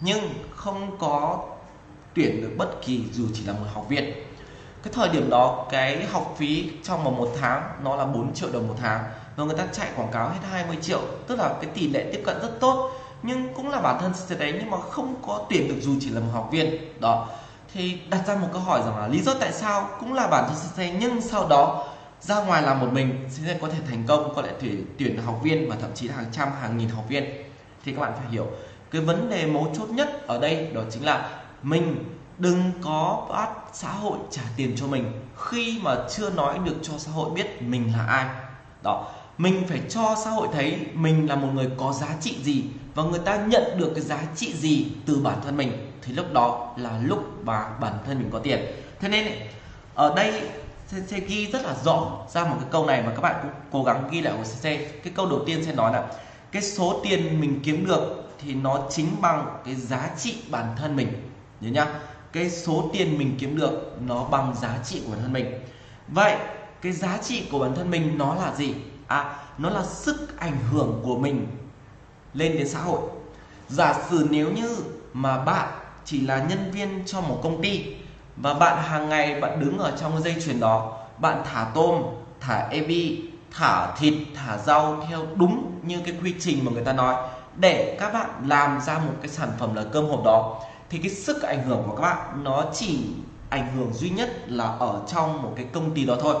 Nhưng không có tuyển được bất kỳ dù chỉ là một học viên. Cái thời điểm đó, cái học phí trong vòng một tháng nó là 4 triệu đồng một tháng. Và người ta chạy quảng cáo hết 20 triệu, tức là cái tỷ lệ tiếp cận rất tốt. Nhưng cũng là bản thân sẽ đấy nhưng mà không có tuyển được dù chỉ là một học viên. Đó thì đặt ra một câu hỏi rằng là lý do tại sao cũng là bản thân CC nhưng sau đó ra ngoài làm một mình CC có thể thành công, có thể tuyển học viên và thậm chí là hàng trăm, hàng nghìn học viên. Thì các bạn phải hiểu, cái vấn đề mấu chốt nhất ở đây đó chính là mình đừng có bắt xã hội trả tiền cho mình khi mà chưa nói được cho xã hội biết mình là ai. Đó, mình phải cho xã hội thấy mình là một người có giá trị gì và người ta nhận được cái giá trị gì từ bản thân mình thì lúc đó là lúc mà bản thân mình có tiền. Thế nên ở đây sẽ ghi rất là rõ ra một cái câu này mà các bạn cũng cố gắng ghi lại của CC cái câu đầu tiên sẽ nói là cái số tiền mình kiếm được thì nó chính bằng cái giá trị bản thân mình. Nhớ nhá, cái số tiền mình kiếm được nó bằng giá trị của bản thân mình. Vậy cái giá trị của bản thân mình nó là gì? À nó là sức ảnh hưởng của mình lên đến xã hội. Giả sử nếu như mà bạn chỉ là nhân viên cho một công ty và bạn hàng ngày bạn đứng ở trong dây chuyền đó, bạn thả tôm, thả ebi, thả thịt, thả rau theo đúng như cái quy trình mà người ta nói để các bạn làm ra một cái sản phẩm là cơm hộp đó. Thì cái sức ảnh hưởng của các bạn nó chỉ ảnh hưởng duy nhất là ở trong một cái công ty đó thôi.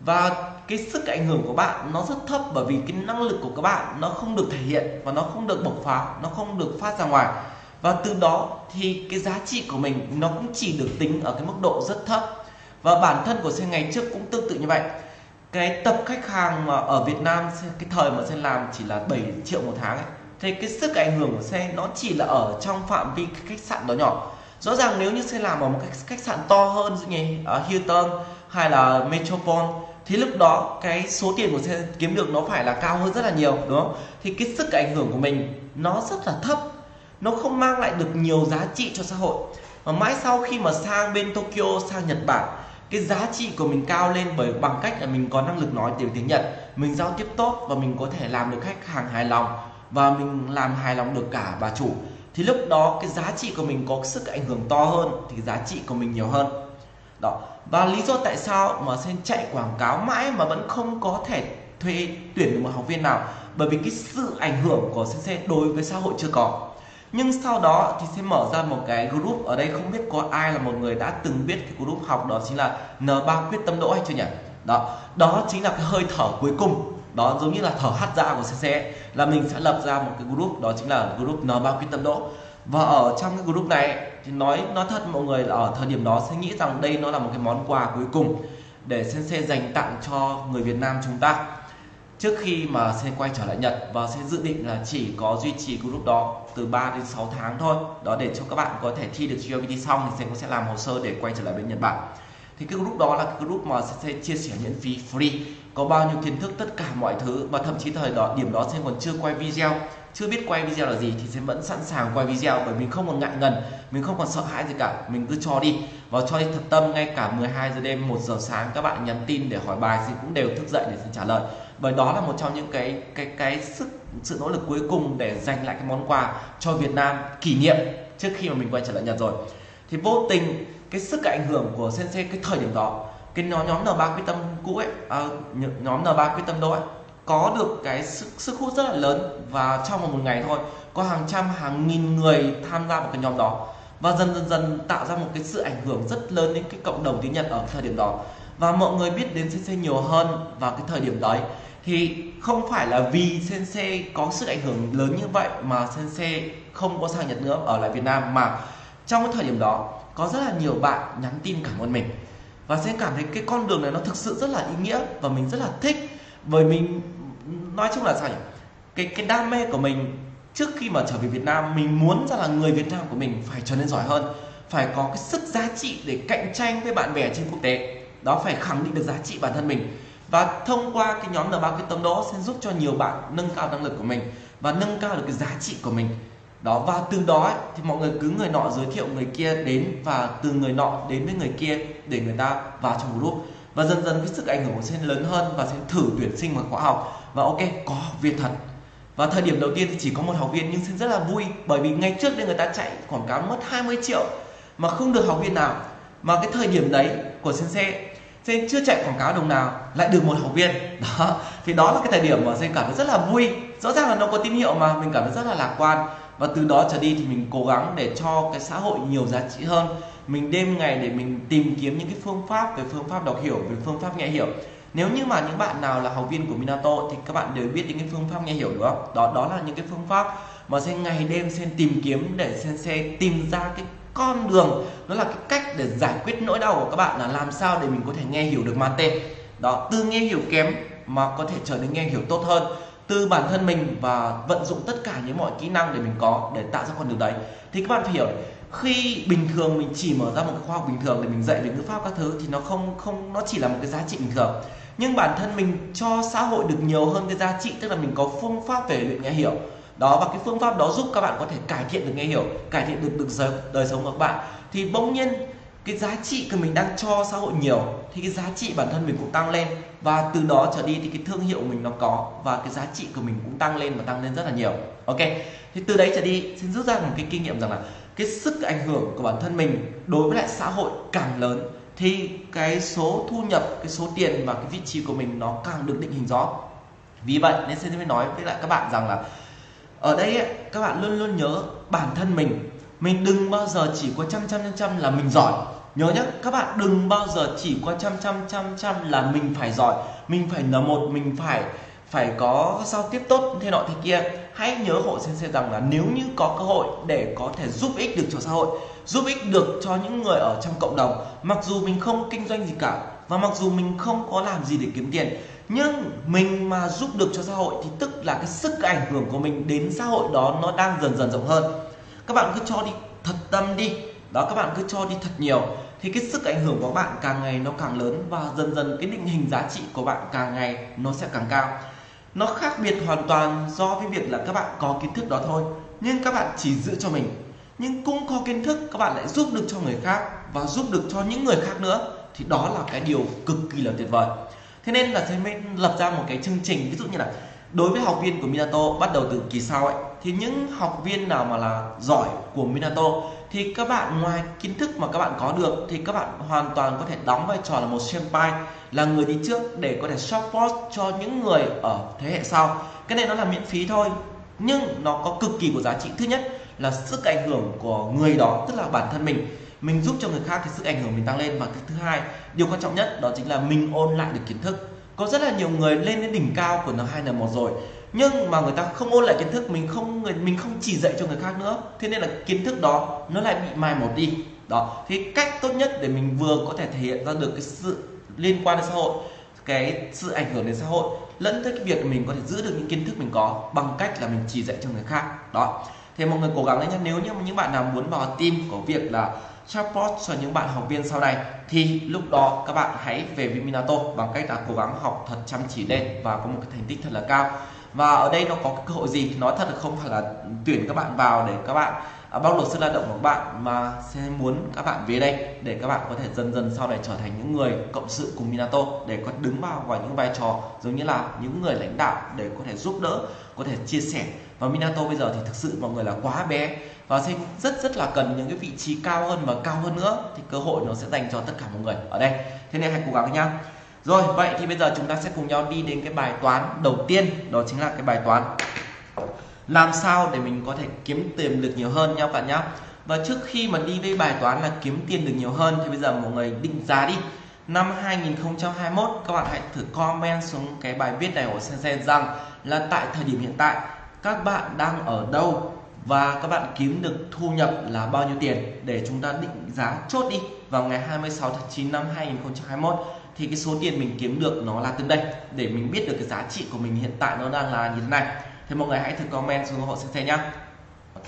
Và cái sức ảnh hưởng của bạn nó rất thấp bởi vì cái năng lực của các bạn nó không được thể hiện và nó không được bộc phá, nó không được phát ra ngoài và từ đó thì cái giá trị của mình nó cũng chỉ được tính ở cái mức độ rất thấp. Và bản thân của sen ngày trước cũng tương tự như vậy. Cái tập khách hàng mà ở Việt Nam cái thời mà sen làm chỉ là 7 triệu một tháng ấy, thì cái sức ảnh hưởng của sen nó chỉ là ở trong phạm vi khách sạn đó nhỏ. Rõ ràng nếu như sen làm ở một khách, khách sạn to hơn như ở Hilton hay là Metropole thì lúc đó cái số tiền của sen kiếm được nó phải là cao hơn rất là nhiều đúng không? Thì cái sức ảnh hưởng của mình nó rất là thấp nó không mang lại được nhiều giá trị cho xã hội. Và mãi sau khi mà sang bên Tokyo, sang Nhật Bản, cái giá trị của mình cao lên bởi bằng cách là mình có năng lực nói tiếng tiếng Nhật, mình giao tiếp tốt và mình có thể làm được khách hàng hài lòng và mình làm hài lòng được cả bà chủ, thì lúc đó cái giá trị của mình có sức ảnh hưởng to hơn thì giá trị của mình nhiều hơn. Đó. Và lý do tại sao mà sen chạy quảng cáo mãi mà vẫn không có thể thuê tuyển được một học viên nào? Bởi vì cái sự ảnh hưởng của sen đối với xã hội chưa có nhưng sau đó thì sẽ mở ra một cái group ở đây không biết có ai là một người đã từng biết cái group học đó chính là N3 quyết tâm đỗ hay chưa nhỉ? Đó đó chính là cái hơi thở cuối cùng. Đó, giống như là thở hắt ra dạ của CC là mình sẽ lập ra một cái group, đó chính là group N3 quyết tâm đỗ. Và ở trong cái group này thì nói nói thật mọi người là ở thời điểm đó sẽ nghĩ rằng đây nó là một cái món quà cuối cùng để Sensei dành tặng cho người Việt Nam chúng ta trước khi mà sẽ quay trở lại Nhật và sẽ dự định là chỉ có duy trì group đó từ 3 đến 6 tháng thôi, đó để cho các bạn có thể thi được GLPT xong thì sẽ cũng sẽ làm hồ sơ để quay trở lại bên Nhật Bản. Thì cái group đó là cái group mà sẽ chia sẻ miễn phí free, có bao nhiêu kiến thức, tất cả mọi thứ và thậm chí thời đó, điểm đó sẽ còn chưa quay video. Chưa biết quay video là gì thì sẽ vẫn sẵn sàng quay video bởi mình không còn ngại ngần, mình không còn sợ hãi gì cả, mình cứ cho đi. Và cho đi thật tâm, ngay cả 12 giờ đêm 1 giờ sáng, các bạn nhắn tin để hỏi bài thì cũng đều thức dậy để xin trả lời bởi đó là một trong những cái cái cái sức sự nỗ lực cuối cùng để dành lại cái món quà cho Việt Nam kỷ niệm trước khi mà mình quay trở lại Nhật rồi. Thì vô tình cái sức ảnh hưởng của sensei cái thời điểm đó cái nhóm nhóm N3 quyết tâm cũ ấy à, nhóm N3 quyết tâm đỗ ấy có được cái sức, sức hút rất là lớn và trong một ngày thôi có hàng trăm hàng nghìn người tham gia vào cái nhóm đó. Và dần dần dần tạo ra một cái sự ảnh hưởng rất lớn đến cái cộng đồng tiếng Nhật ở thời điểm đó và mọi người biết đến sensei nhiều hơn vào cái thời điểm đấy. Thì không phải là vì sensei có sức ảnh hưởng lớn như vậy mà sensei không có sang Nhật nữa, ở lại Việt Nam, mà trong cái thời điểm đó, có rất là nhiều bạn nhắn tin cảm ơn mình. Và sẽ cảm thấy cái con đường này nó thực sự rất là ý nghĩa và mình rất là thích. Bởi mình, nói chung là sao nhỉ? Cái cái đam mê của mình trước khi mà trở về Việt Nam, mình muốn rằng là người Việt Nam của mình phải trở nên giỏi hơn, phải có cái sức giá trị để cạnh tranh với bạn bè trên quốc tế đó phải khẳng định được giá trị bản thân mình. Và thông qua cái nhóm N3 cái tâm đó sẽ giúp cho nhiều bạn nâng cao năng lực của mình và nâng cao được cái giá trị của mình. Đó và từ đó ấy, thì mọi người cứ người nọ giới thiệu người kia đến và từ người nọ đến với người kia để người ta vào trong group. Và dần dần cái sức ảnh hưởng của lớn hơn và sẽ thử tuyển sinh vào khóa học. Và ok có học viên thật. Và thời điểm đầu tiên thì chỉ có một học viên nhưng sẽ rất là vui bởi vì ngay trước đây người ta chạy quảng cáo mất 20 triệu mà không được học viên nào. Mà cái thời điểm đấy của sensei thế chưa chạy quảng cáo đồng nào, lại được một học viên. Đó, thì đó là cái thời điểm mà sen cảm thấy rất là vui. Rõ ràng là nó có tín hiệu mà, mình cảm thấy rất là lạc quan. Và từ đó trở đi thì mình cố gắng để cho cái xã hội nhiều giá trị hơn. Mình đêm ngày để mình tìm kiếm những cái phương pháp, về phương pháp đọc hiểu, về phương pháp nghe hiểu. Nếu như mà những bạn nào là học viên của Minato thì các bạn đều biết những cái phương pháp nghe hiểu, đúng không? Đó đó là những cái phương pháp mà sen ngày đêm sen tìm kiếm để sen xe tìm ra cái con đường. Nó là cái cách để giải quyết nỗi đau của các bạn là làm sao để mình có thể nghe hiểu được mate. Đó, từ nghe hiểu kém mà có thể trở nên nghe hiểu tốt hơn. Từ bản thân mình và vận dụng tất cả những mọi kỹ năng để mình có để tạo ra con đường đấy. Thì các bạn phải hiểu, khi bình thường mình chỉ mở ra một cái khoa học bình thường để mình dạy về ngữ pháp các thứ thì nó không không, nó chỉ là một cái giá trị bình thường. Nhưng bản thân mình cho xã hội được nhiều hơn cái giá trị, tức là mình có phương pháp về luyện nghe hiểu đó và cái phương pháp đó giúp các bạn có thể cải thiện được nghe hiểu cải thiện được được đời, đời sống của các bạn. Thì bỗng nhiên cái giá trị của mình đang cho xã hội nhiều thì cái giá trị bản thân mình cũng tăng lên. Và từ đó trở đi thì cái thương hiệu mình nó có và cái giá trị của mình cũng tăng lên và tăng lên rất là nhiều. Ok thì từ đấy trở đi xin rút ra một cái kinh nghiệm rằng là cái sức ảnh hưởng của bản thân mình đối với lại xã hội càng lớn thì cái số thu nhập cái số tiền và cái vị trí của mình nó càng được định hình rõ. Vì vậy nên xin mới nói với lại các bạn rằng là ở đây ấy, các bạn luôn luôn nhớ bản thân mình. Mình đừng bao giờ chỉ có trăm trăm trăm trăm là mình giỏi. Nhớ nhé các bạn đừng bao giờ chỉ có trăm trăm trăm trăm là mình phải giỏi. Mình phải là một mình phải phải có giao tiếp tốt thế nọ thế kia. Hãy nhớ hộ 先生 rằng là nếu như có cơ hội để có thể giúp ích được cho xã hội giúp ích được cho những người ở trong cộng đồng mặc dù mình không kinh doanh gì cả và mặc dù mình không có làm gì để kiếm tiền nhưng mình mà giúp được cho xã hội thì tức là cái sức ảnh hưởng của mình đến xã hội đó nó đang dần dần rộng hơn. Các bạn cứ cho đi thật tâm đi. Đó, các bạn cứ cho đi thật nhiều. Thì cái sức ảnh hưởng của bạn càng ngày nó càng lớn và dần dần cái định hình giá trị của bạn càng ngày nó sẽ càng cao. Nó khác biệt hoàn toàn do với việc là các bạn có kiến thức đó thôi, nhưng các bạn chỉ giữ cho mình. Nhưng cũng có kiến thức, các bạn lại giúp được cho người khác và giúp được cho những người khác nữa, thì đó là cái điều cực kỳ là tuyệt vời thế nên là thầy mới lập ra một cái chương trình, ví dụ như là đối với học viên của Minato bắt đầu từ kỳ sau ấy, thì những học viên nào mà là giỏi của Minato thì các bạn ngoài kiến thức mà các bạn có được thì các bạn hoàn toàn có thể đóng vai trò là một senpai, là người đi trước để có thể support cho những người ở thế hệ sau. Cái này nó là miễn phí thôi, nhưng nó có cực kỳ của giá trị. Thứ nhất là sức ảnh hưởng của người đó, tức là bản thân mình mình giúp cho người khác thì sức ảnh hưởng mình tăng lên. Và cái thứ hai, điều quan trọng nhất đó chính là mình ôn lại được kiến thức. Có rất là nhiều người lên đến đỉnh cao của N2 N1 rồi, nhưng mà người ta không ôn lại kiến thức, mình không người, mình không chỉ dạy cho người khác nữa. Thế nên là kiến thức đó nó lại bị mai một đi. Đó, thì cách tốt nhất để mình vừa có thể thể hiện ra được cái sự liên quan đến xã hội, cái sự ảnh hưởng đến xã hội, lẫn tới cái việc mình có thể giữ được những kiến thức mình có bằng cách là mình chỉ dạy cho người khác. Đó thì mọi người cố gắng đấy nhé nếu như những bạn nào muốn vào team có việc là support cho những bạn học viên sau này thì lúc đó các bạn hãy về với Minato bằng cách là cố gắng học thật chăm chỉ lên và có một cái thành tích thật là cao. Và ở đây nó có cái cơ hội gì nói thật là không phải là tuyển các bạn vào để các bạn à, bóc lột sức lao động của các bạn mà sẽ muốn các bạn về đây để các bạn có thể dần dần sau này trở thành những người cộng sự cùng Minato để có đứng vào vào những vai trò giống như là những người lãnh đạo để có thể giúp đỡ có thể chia sẻ và Minato bây giờ thì thực sự mọi người là quá bé. Và sẽ rất rất là cần những cái vị trí cao hơn và cao hơn nữa. Thì cơ hội nó sẽ dành cho tất cả mọi người ở đây. Thế nên hãy cố gắng nhá. Rồi, vậy thì bây giờ chúng ta sẽ cùng nhau đi đến cái bài toán đầu tiên. Đó chính là cái bài toán làm sao để mình có thể kiếm tiền được nhiều hơn nha các bạn nhá. Và trước khi mà đi với bài toán là kiếm tiền được nhiều hơn, thì bây giờ mọi người định giá đi. Năm 2021 các bạn hãy thử comment xuống cái bài viết này của Sensei rằng là tại thời điểm hiện tại các bạn đang ở đâu và các bạn kiếm được thu nhập là bao nhiêu tiền? Để chúng ta định giá chốt đi. Vào ngày 26 tháng 9 năm 2021 thì cái số tiền mình kiếm được nó là từng đây. Để mình biết được cái giá trị của mình hiện tại nó đang là như thế này. Thì mọi người hãy thử comment xuống hộ xem nhá. Ok.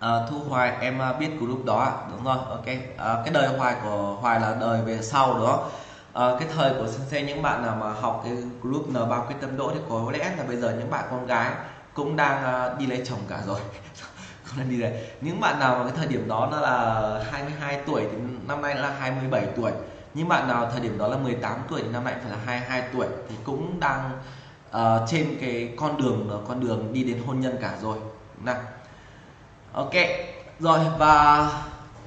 À, thu hoài em à, biết group đó đúng rồi ok. À, cái đời hoài của hoài là đời về sau đó à, cái thời của sensei những bạn nào mà học cái group n bao quyết tâm đỗ thì có lẽ là bây giờ những bạn con gái cũng đang uh, đi lấy chồng cả rồi. (laughs) Không nên đi đấy những bạn nào mà cái thời điểm đó nó là 22 tuổi thì năm nay là 27 tuổi. Những bạn nào thời điểm đó là 18 tuổi thì năm nay phải là 22 tuổi thì cũng đang uh, trên cái con đường con đường đi đến hôn nhân cả rồi. Nào. Ok. Rồi và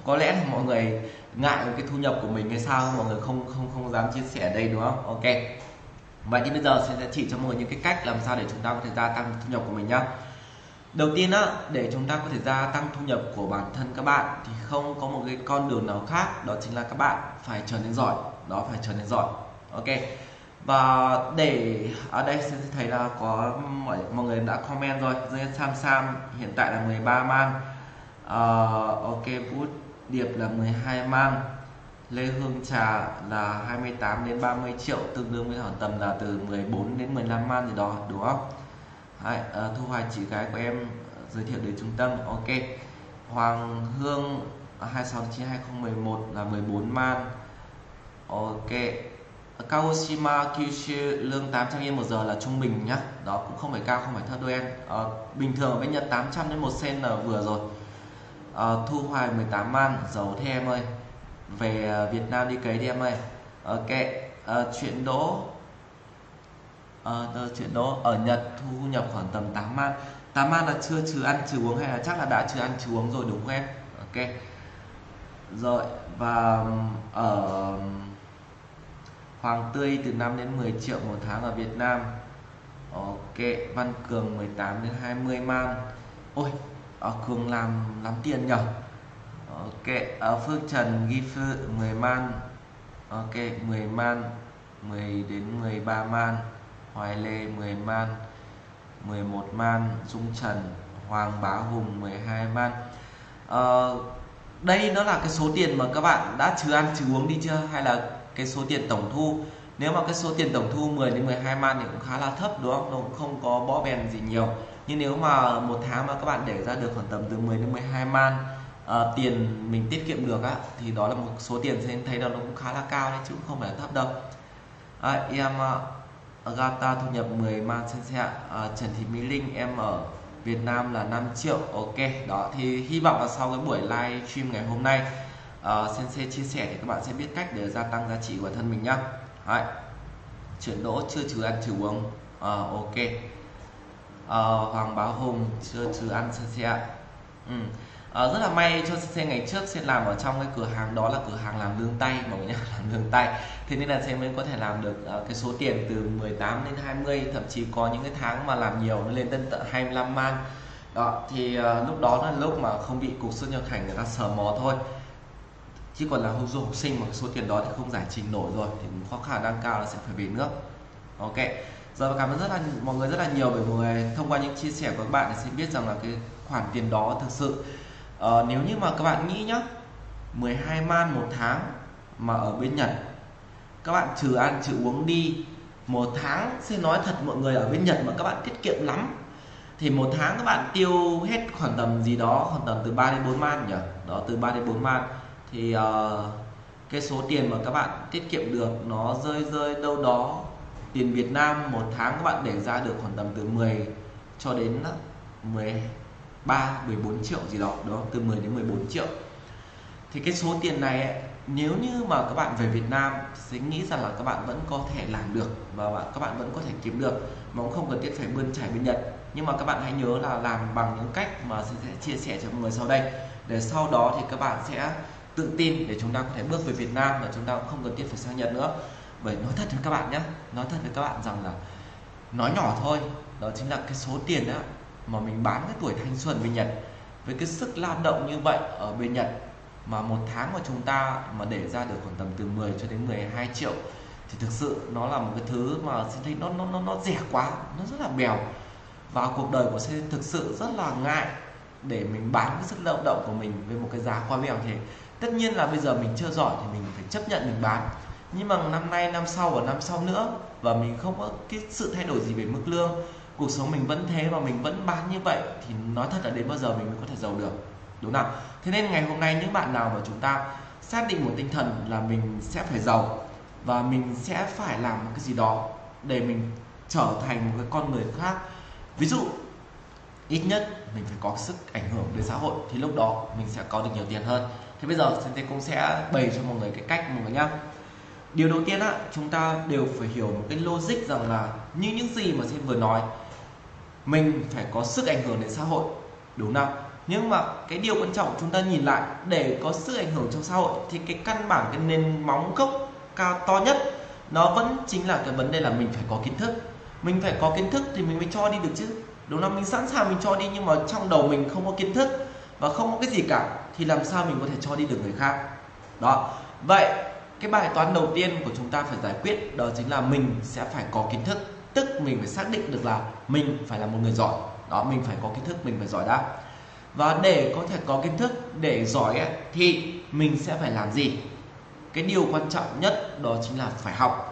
có lẽ là mọi người ngại cái thu nhập của mình hay sao mọi người không không không dám chia sẻ ở đây đúng không? Ok. Vậy thì bây giờ sẽ chỉ cho mọi người những cái cách làm sao để chúng ta có thể gia tăng thu nhập của mình nhá. Đầu tiên á để chúng ta có thể gia tăng thu nhập của bản thân các bạn thì không có một cái con đường nào khác đó chính là các bạn phải trở nên giỏi. Đó phải trở nên giỏi. Ok. Và để ở đây sẽ thấy là có mọi mọi người đã comment rồi. Dưới Sam Sam hiện tại là 13 man. Uh, ok Bút. Điệp là 12 mang Lê Hương Trà là 28 đến 30 triệu tương đương với khoảng tầm là từ 14 đến 15 man gì đó đúng không? Đấy, uh, Thu Hoài chị gái của em ờ, giới thiệu đến trung tâm ok. Hoàng Hương 26 9 2011 là 14 man ok. Kagoshima Kyushu lương 800 yên một giờ là trung bình nhá. Đó cũng không phải cao không phải thấp đâu em. À, bình thường ở bên Nhật 800 đến 1 sen là vừa rồi à, thu hoài 18 man giấu thế em ơi. Về ờ, Việt Nam đi cấy đi em ơi. Ờ, ok à, chuyện đỗ à, chuyện đỗ ở Nhật thu nhập khoảng tầm 8 man 8 man là chưa trừ ăn trừ uống hay là chắc là đã trừ ăn trừ uống rồi đúng không em? Ok rồi và ở Hoàng Tươi từ 5 đến 10 triệu một tháng ở Việt Nam. Ok Văn Cường 18 đến 20 man Ôi ở Cường làm lắm tiền nhở? Ờ, ok ở ờ, Phước Trần Ghi Phư 10 man. Ok 10 man 10 đến 13 man. Hoài Lê 10 man 11 man. Dung Trần Hoàng Bá Hùng 12 man. Ờ, đây nó là cái số tiền mà các bạn đã trừ ăn trừ uống đi chưa? Hay là cái số tiền tổng thu? Nếu mà cái số tiền tổng thu 10 đến 12 man thì cũng khá là thấp đúng không? Nó cũng không có bó bèn gì nhiều. Nhưng nếu mà một tháng mà các bạn để ra được khoảng tầm từ 10 đến 12 man uh, tiền mình tiết kiệm được á thì đó là một số tiền sẽ thấy là nó cũng khá là cao đấy chứ cũng không phải là thấp đâu. À, em ờ, uh, Gata thu nhập 10 man sen xe uh, Trần Thị Mỹ Linh em ở Việt Nam là 5 triệu ok. Đó thì hy vọng là sau cái buổi live stream ngày hôm nay uh, Sensei chia sẻ thì các bạn sẽ biết cách để gia tăng giá trị của thân mình nhá. Đấy. chuyển đỗ chưa trừ ăn trừ uống. À, ok. À, Hoàng Báo Hùng chưa trừ ăn xe ừ. à, rất là may cho xe ngày trước sẽ làm ở trong cái cửa hàng đó là cửa hàng làm lương tay mọi người nhá làm lương tay. Thế nên là xe mới có thể làm được uh, cái số tiền từ 18 đến 20 thậm chí có những cái tháng mà làm nhiều nó lên tận tận 25 man. Đó thì uh, lúc đó là lúc mà không bị cục xuất nhập cảnh người ta sờ mó thôi chứ còn là du học sinh mà số tiền đó thì không giải trình nổi rồi thì có khả năng cao là sẽ phải về nước. Ok. Giờ cảm ơn rất là mọi người rất là nhiều bởi mọi người thông qua những chia sẻ của các bạn thì sẽ biết rằng là cái khoản tiền đó thực sự uh, nếu như mà các bạn nghĩ nhá 12 man một tháng mà ở bên Nhật các bạn trừ ăn trừ uống đi một tháng xin nói thật mọi người ở bên Nhật mà các bạn tiết kiệm lắm thì một tháng các bạn tiêu hết khoảng tầm gì đó khoảng tầm từ 3 đến 4 man nhỉ? Đó từ 3 đến 4 man thì uh, cái số tiền mà các bạn tiết kiệm được nó rơi rơi đâu đó tiền Việt Nam một tháng các bạn để ra được khoảng tầm từ 10 cho đến ờ, 13 14 triệu gì đó đó từ 10 đến 14 triệu. Thì cái số tiền này ấy, nếu như mà các bạn về Việt Nam sẽ nghĩ rằng là các bạn vẫn có thể làm được và bạn các bạn vẫn có thể kiếm được mà cũng không cần thiết phải bươn trải bên Nhật. Nhưng mà các bạn hãy nhớ là làm bằng những cách mà sẽ chia sẻ cho mọi người sau đây. Để sau đó thì các bạn sẽ tự tin để chúng ta có thể bước về Việt Nam và chúng ta cũng không cần thiết phải sang Nhật nữa. Bởi nói thật với các bạn nhé nói thật với các bạn rằng là nói nhỏ thôi, đó chính là cái số tiền đó mà mình bán cái tuổi thanh xuân bên Nhật. Với cái sức lao động như vậy ở bên Nhật mà một tháng mà chúng ta mà để ra được khoảng tầm từ 10 cho đến 12 triệu thì thực sự nó là một cái thứ mà xin thấy nó nó nó nó rẻ quá, nó rất là bèo. Và cuộc đời của sinh thực sự rất là ngại để mình bán cái sức lao động của mình với một cái giá quá bèo thế tất nhiên là bây giờ mình chưa giỏi thì mình phải chấp nhận, mình bán. Nhưng mà năm nay, năm sau và năm sau nữa, và mình không có cái sự thay đổi gì về mức lương, cuộc sống mình vẫn thế và mình vẫn bán như vậy, thì nói thật là đến bao giờ mình mới có thể giàu được, đúng không thế nên ngày hôm nay những bạn nào mà chúng ta xác định một tinh thần là mình sẽ phải giàu và mình sẽ phải làm một cái gì đó để mình trở thành một cái con người khác. Ví dụ ít nhất mình phải có sức ảnh hưởng đến xã hội, thì lúc đó mình sẽ có được nhiều tiền hơn. Thế bây giờ Sensei cũng sẽ bày cho mọi người cái cách mọi người nhá. Điều đầu tiên á, chúng ta đều phải hiểu một cái logic rằng là như những gì mà Sen vừa nói, mình phải có sức ảnh hưởng đến xã hội, đúng không? Nhưng mà cái điều quan trọng chúng ta nhìn lại, để có sức ảnh hưởng trong xã hội thì cái căn bản, cái nền móng gốc cao to nhất, nó vẫn chính là cái vấn đề là mình phải có kiến thức. Mình phải có kiến thức thì mình mới cho đi được chứ đúng là mình sẵn sàng mình cho đi nhưng mà trong đầu mình không có kiến thức và không có cái gì cả thì làm sao mình có thể cho đi được người khác? Đó. Vậy cái bài toán đầu tiên của chúng ta phải giải quyết đó chính là mình sẽ phải có kiến thức. Tức mình phải xác định được là mình phải là một người giỏi. Đó mình phải có kiến thức mình phải giỏi đã. Và để có thể có kiến thức để giỏi ấy, thì mình sẽ phải làm gì? Cái điều quan trọng nhất đó chính là phải học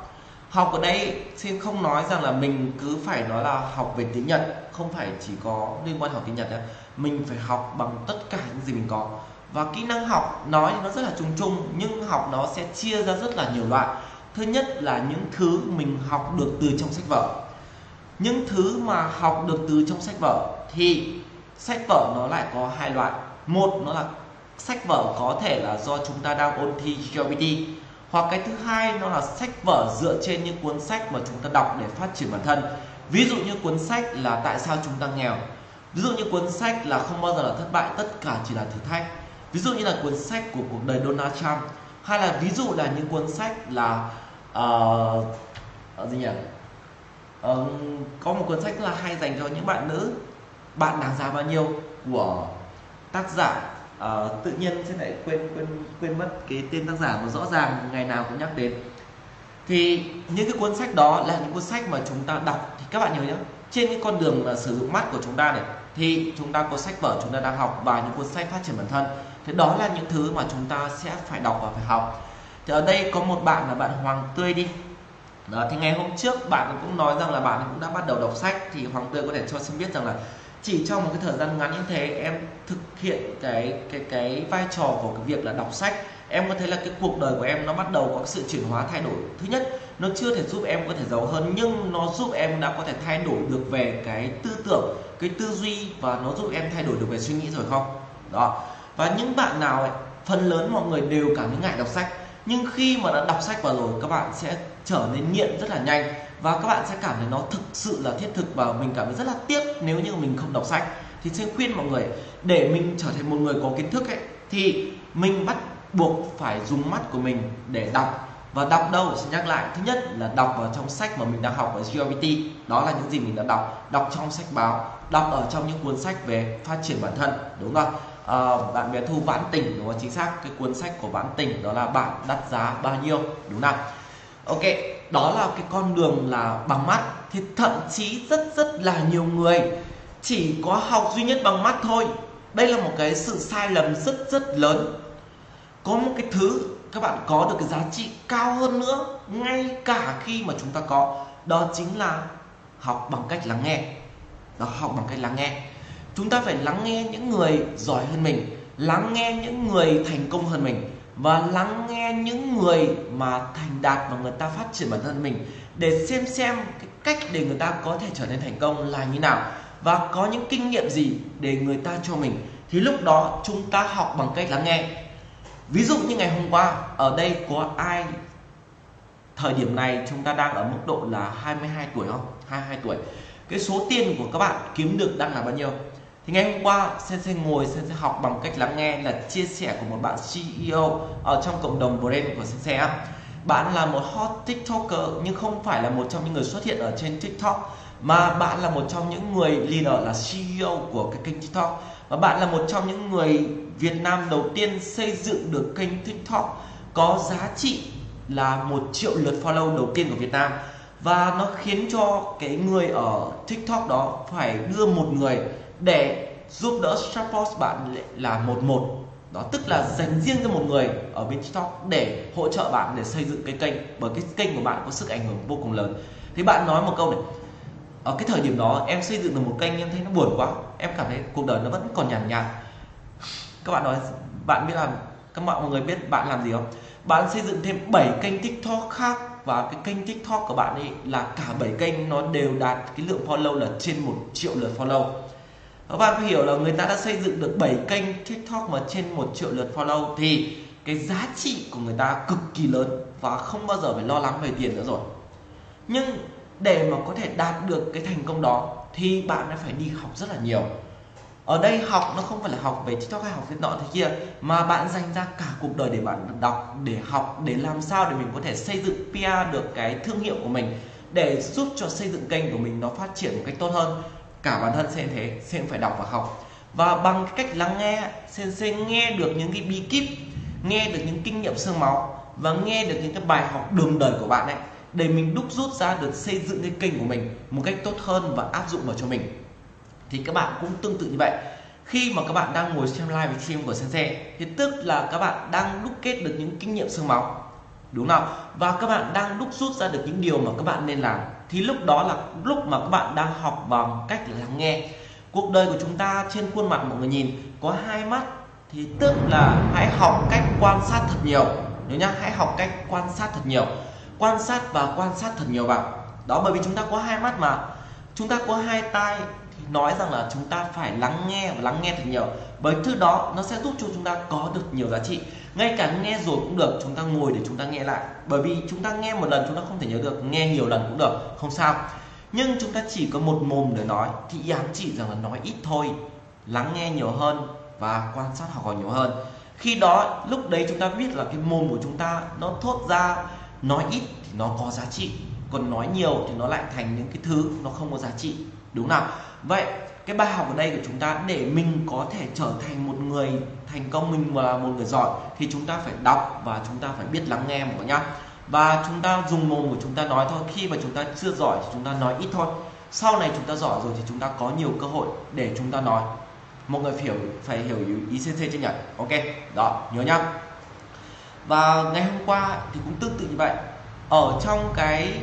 học ở đây xin không nói rằng là mình cứ phải nói là học về tiếng nhật, không phải chỉ có liên quan học tiếng nhật nữa mình phải học bằng tất cả những gì mình có. Và kỹ năng học nói thì nó rất là chung chung, nhưng học nó sẽ chia ra rất là nhiều loại. Thứ nhất là những thứ mình học được từ trong sách vở. Những thứ mà học được từ trong sách vở thì sách vở nó lại có hai loại. Một, nó là sách vở có thể là do chúng ta đang ôn thi GLBT hoặc cái thứ hai nó là sách vở dựa trên những cuốn sách mà chúng ta đọc để phát triển bản thân. Ví dụ như cuốn sách là tại sao chúng ta nghèo? Ví dụ như cuốn sách là không bao giờ là thất bại tất cả chỉ là thử thách. Ví dụ như là cuốn sách của cuộc đời Donald Trump. Hay là ví dụ là những cuốn sách là uh, gì nhỉ? Uh, có một cuốn sách rất là hay dành cho những bạn nữ. Bạn đáng giá bao nhiêu? Của tác giả uh, tự nhiên sẽ lại quên quên quên mất cái tên tác giả mà rõ ràng ngày nào cũng nhắc đến. Thì những cái cuốn sách đó là những cuốn sách mà chúng ta đọc thì các bạn nhớ nhé trên cái con đường là sử dụng mắt của chúng ta này thì chúng ta có sách vở chúng ta đang học và những cuốn sách phát triển bản thân. Thì đó là những thứ mà chúng ta sẽ phải đọc và phải học. Thì ở đây có một bạn là bạn Hoàng Tươi đi. Đó, thì ngày hôm trước bạn cũng nói rằng là bạn cũng đã bắt đầu đọc sách thì Hoàng Tươi có thể cho xin biết rằng là chỉ trong một cái thời gian ngắn như thế em thực hiện cái cái cái vai trò của cái việc là đọc sách em có thấy là cái cuộc đời của em nó bắt đầu có sự chuyển hóa thay đổi. Thứ nhất nó chưa thể giúp em có thể giàu hơn nhưng nó giúp em đã có thể thay đổi được về cái tư tưởng cái tư duy và nó giúp em thay đổi được về suy nghĩ rồi không? Đó. Và những bạn nào ấy, phần lớn mọi người đều cảm thấy ngại đọc sách. Nhưng khi mà đã đọc sách vào rồi các bạn sẽ trở nên nghiện rất là nhanh và các bạn sẽ cảm thấy nó thực sự là thiết thực và mình cảm thấy rất là tiếc nếu như mình không đọc sách. Thì xin khuyên mọi người để mình trở thành một người có kiến thức ấy thì mình bắt buộc phải dùng mắt của mình để đọc. Và đọc đâu? Sẽ nhắc lại. Thứ nhất là đọc vào trong sách mà mình đang học ở GRPT đó là những gì mình đã đọc. Đọc trong sách báo. Đọc ở trong những cuốn sách về phát triển bản thân. Đúng không? À, bạn bé thu vãn tình đúng không? Chính xác. Cái cuốn sách của vãn tình đó là bạn đắt giá bao nhiêu? Đúng không? Ok đó là cái con đường là bằng mắt. Thì thậm chí rất rất là nhiều người chỉ có học duy nhất bằng mắt thôi. Đây là một cái sự sai lầm rất rất lớn. Có một cái thứ các bạn có được cái giá trị cao hơn nữa, ngay cả khi mà chúng ta có, đó chính là học bằng cách lắng nghe. Đó, học bằng cách lắng nghe. Chúng ta phải lắng nghe những người giỏi hơn mình, lắng nghe những người thành công hơn mình và lắng nghe những người mà thành đạt và người ta phát triển bản thân mình để xem xem cái cách để người ta có thể trở nên thành công là như nào. Và có những kinh nghiệm gì để người ta cho mình. Thì lúc đó chúng ta học bằng cách lắng nghe. Ví dụ như ngày hôm qua, ở đây có ai thời điểm này chúng ta đang ở mức độ là 22 tuổi không? 22 tuổi. Cái số tiền của các bạn kiếm được đang là bao nhiêu? Thì ngày hôm qua Sensei ngồi Sensei học bằng cách lắng nghe là chia sẻ của một bạn CEO ở trong cộng đồng brand của Sensei bạn là một hot tiktoker nhưng không phải là một trong những người xuất hiện ở trên tiktok, mà bạn là một trong những người leader là CEO của cái kênh tiktok. Và bạn là một trong những người Việt Nam đầu tiên xây dựng được kênh tiktok có giá trị là một triệu lượt follow đầu tiên của Việt Nam. Và nó khiến cho cái người ở tiktok đó phải đưa một người để giúp đỡ support bạn là một một. Đó tức là dành riêng cho một người ở bên tiktok để hỗ trợ bạn để xây dựng cái kênh bởi cái kênh của bạn có sức ảnh hưởng vô cùng lớn. Thì bạn nói một câu này ở cái thời điểm đó em xây dựng được một kênh em thấy nó buồn quá em cảm thấy cuộc đời nó vẫn còn nhàn nhạt, nhạt các bạn nói bạn biết làm các bạn mọi người biết bạn làm gì không? Bạn xây dựng thêm 7 kênh tiktok khác và cái kênh tiktok của bạn ấy là cả 7 kênh nó đều đạt cái lượng follow là trên một triệu lượt follow các bạn phải hiểu là người ta đã xây dựng được 7 kênh tiktok mà trên một triệu lượt follow thì cái giá trị của người ta cực kỳ lớn và không bao giờ phải lo lắng về tiền nữa rồi. Nhưng để mà có thể đạt được cái thành công đó thì bạn đã phải đi học rất là nhiều. Ở đây học nó không phải là học về tiktok hay học thế nọ thế kia, mà bạn dành ra cả cuộc đời để bạn đọc, để học, để làm sao để mình có thể xây dựng PR được cái thương hiệu của mình, để giúp cho xây dựng kênh của mình nó phát triển một cách tốt hơn cả bản thân sen thế sen phải đọc và học. Và bằng cách lắng nghe sen sẽ nghe được những cái bí kíp, nghe được những kinh nghiệm xương máu và nghe được những cái bài học đường đời của bạn ấy, để mình đúc rút ra được xây dựng cái kênh của mình một cách tốt hơn và áp dụng vào cho mình. Thì các bạn cũng tương tự như vậy. Khi mà các bạn đang ngồi xem live stream của Sensei thì tức là các bạn đang đúc kết được những kinh nghiệm xương máu đúng không? Và các bạn đang đúc rút ra được những điều mà các bạn nên làm. Thì lúc đó là lúc mà các bạn đang học bằng cách lắng nghe. Cuộc đời của chúng ta trên khuôn mặt mọi người nhìn, có hai mắt thì tức là hãy học cách quan sát thật nhiều. Nhớ nhá, hãy học cách quan sát thật nhiều. Quan sát và quan sát thật nhiều vào. Đó, bởi vì chúng ta có hai mắt mà. Chúng ta có hai tai thì nói rằng là chúng ta phải lắng nghe và lắng nghe thật nhiều. Bởi thứ đó nó sẽ giúp cho chúng ta có được nhiều giá trị ngay cả nghe rồi cũng được, chúng ta ngồi để chúng ta nghe lại. Bởi vì chúng ta nghe một lần chúng ta không thể nhớ được, nghe nhiều lần cũng được, không sao. Nhưng chúng ta chỉ có một mồm để nói, thì ý ám chỉ rằng là nói ít thôi, lắng nghe nhiều hơn và quan sát học hỏi nhiều hơn. Khi đó, lúc đấy chúng ta biết là cái mồm của chúng ta nó thốt ra, nói ít thì nó có giá trị, còn nói nhiều thì nó lại thành những cái thứ nó không có giá trị. Đúng nào? Vậy cái bài học ở đây của chúng ta để mình có thể trở thành một người thành công mình là một người giỏi thì chúng ta phải đọc và chúng ta phải biết lắng nghe mọi nhá và chúng ta dùng mồm của chúng ta nói thôi khi mà chúng ta chưa giỏi thì chúng ta nói ít thôi sau này chúng ta giỏi rồi thì chúng ta có nhiều cơ hội để chúng ta nói mọi người phải hiểu phải hiểu ý CC chưa nhỉ ok đó nhớ nhá và ngày hôm qua thì cũng tương tự như vậy ở trong cái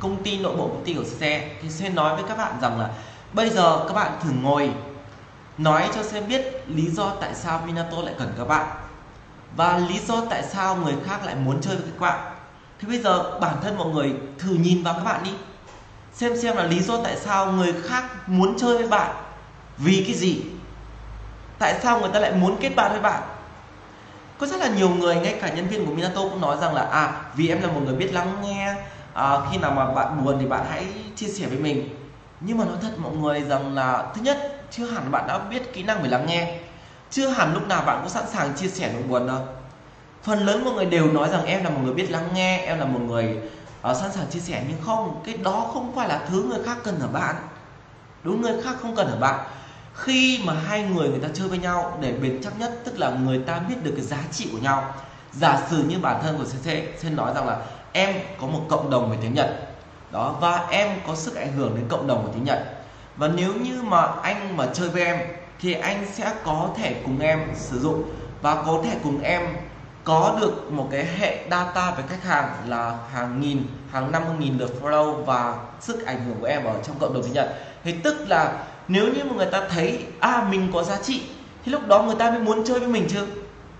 công ty nội bộ công ty của CC thì sẽ nói với các bạn rằng là bây giờ các bạn thử ngồi nói cho xem biết lý do tại sao Minato lại cần các bạn. Và lý do tại sao người khác lại muốn chơi với các bạn. Thì bây giờ bản thân mọi người thử nhìn vào các bạn đi. Xem xem là lý do tại sao người khác muốn chơi với bạn. Vì cái gì? Tại sao người ta lại muốn kết bạn với bạn? Có rất là nhiều người ngay cả nhân viên của Minato cũng nói rằng là à vì em là một người biết lắng nghe à, khi nào mà bạn buồn thì bạn hãy chia sẻ với mình nhưng mà nói thật mọi người rằng là thứ nhất chưa hẳn bạn đã biết kỹ năng về lắng nghe. Chưa hẳn lúc nào bạn cũng sẵn sàng chia sẻ nỗi buồn đâu. Phần lớn mọi người đều nói rằng em là một người biết lắng nghe em là một người uh, sẵn sàng chia sẻ. Nhưng không cái đó không phải là thứ người khác cần ở bạn. Đúng người khác không cần ở bạn. Khi mà hai người người ta chơi với nhau để bền chắc nhất tức là người ta biết được cái giá trị của nhau. Giả sử như bản thân của CC sẽ nói rằng là em có một cộng đồng về tiếng Nhật đó, và em có sức ảnh hưởng đến cộng đồng của tiếng Nhật. Và nếu như mà anh mà chơi với em, thì anh sẽ có thể cùng em sử dụng. Và có thể cùng em có được một cái hệ data về khách hàng là hàng nghìn, hàng năm nghìn lượt follow và sức ảnh hưởng của em ở trong cộng đồng tiếng Nhật. Thì tức là nếu như mà người ta thấy à mình có giá trị, thì lúc đó người ta mới muốn chơi với mình chứ.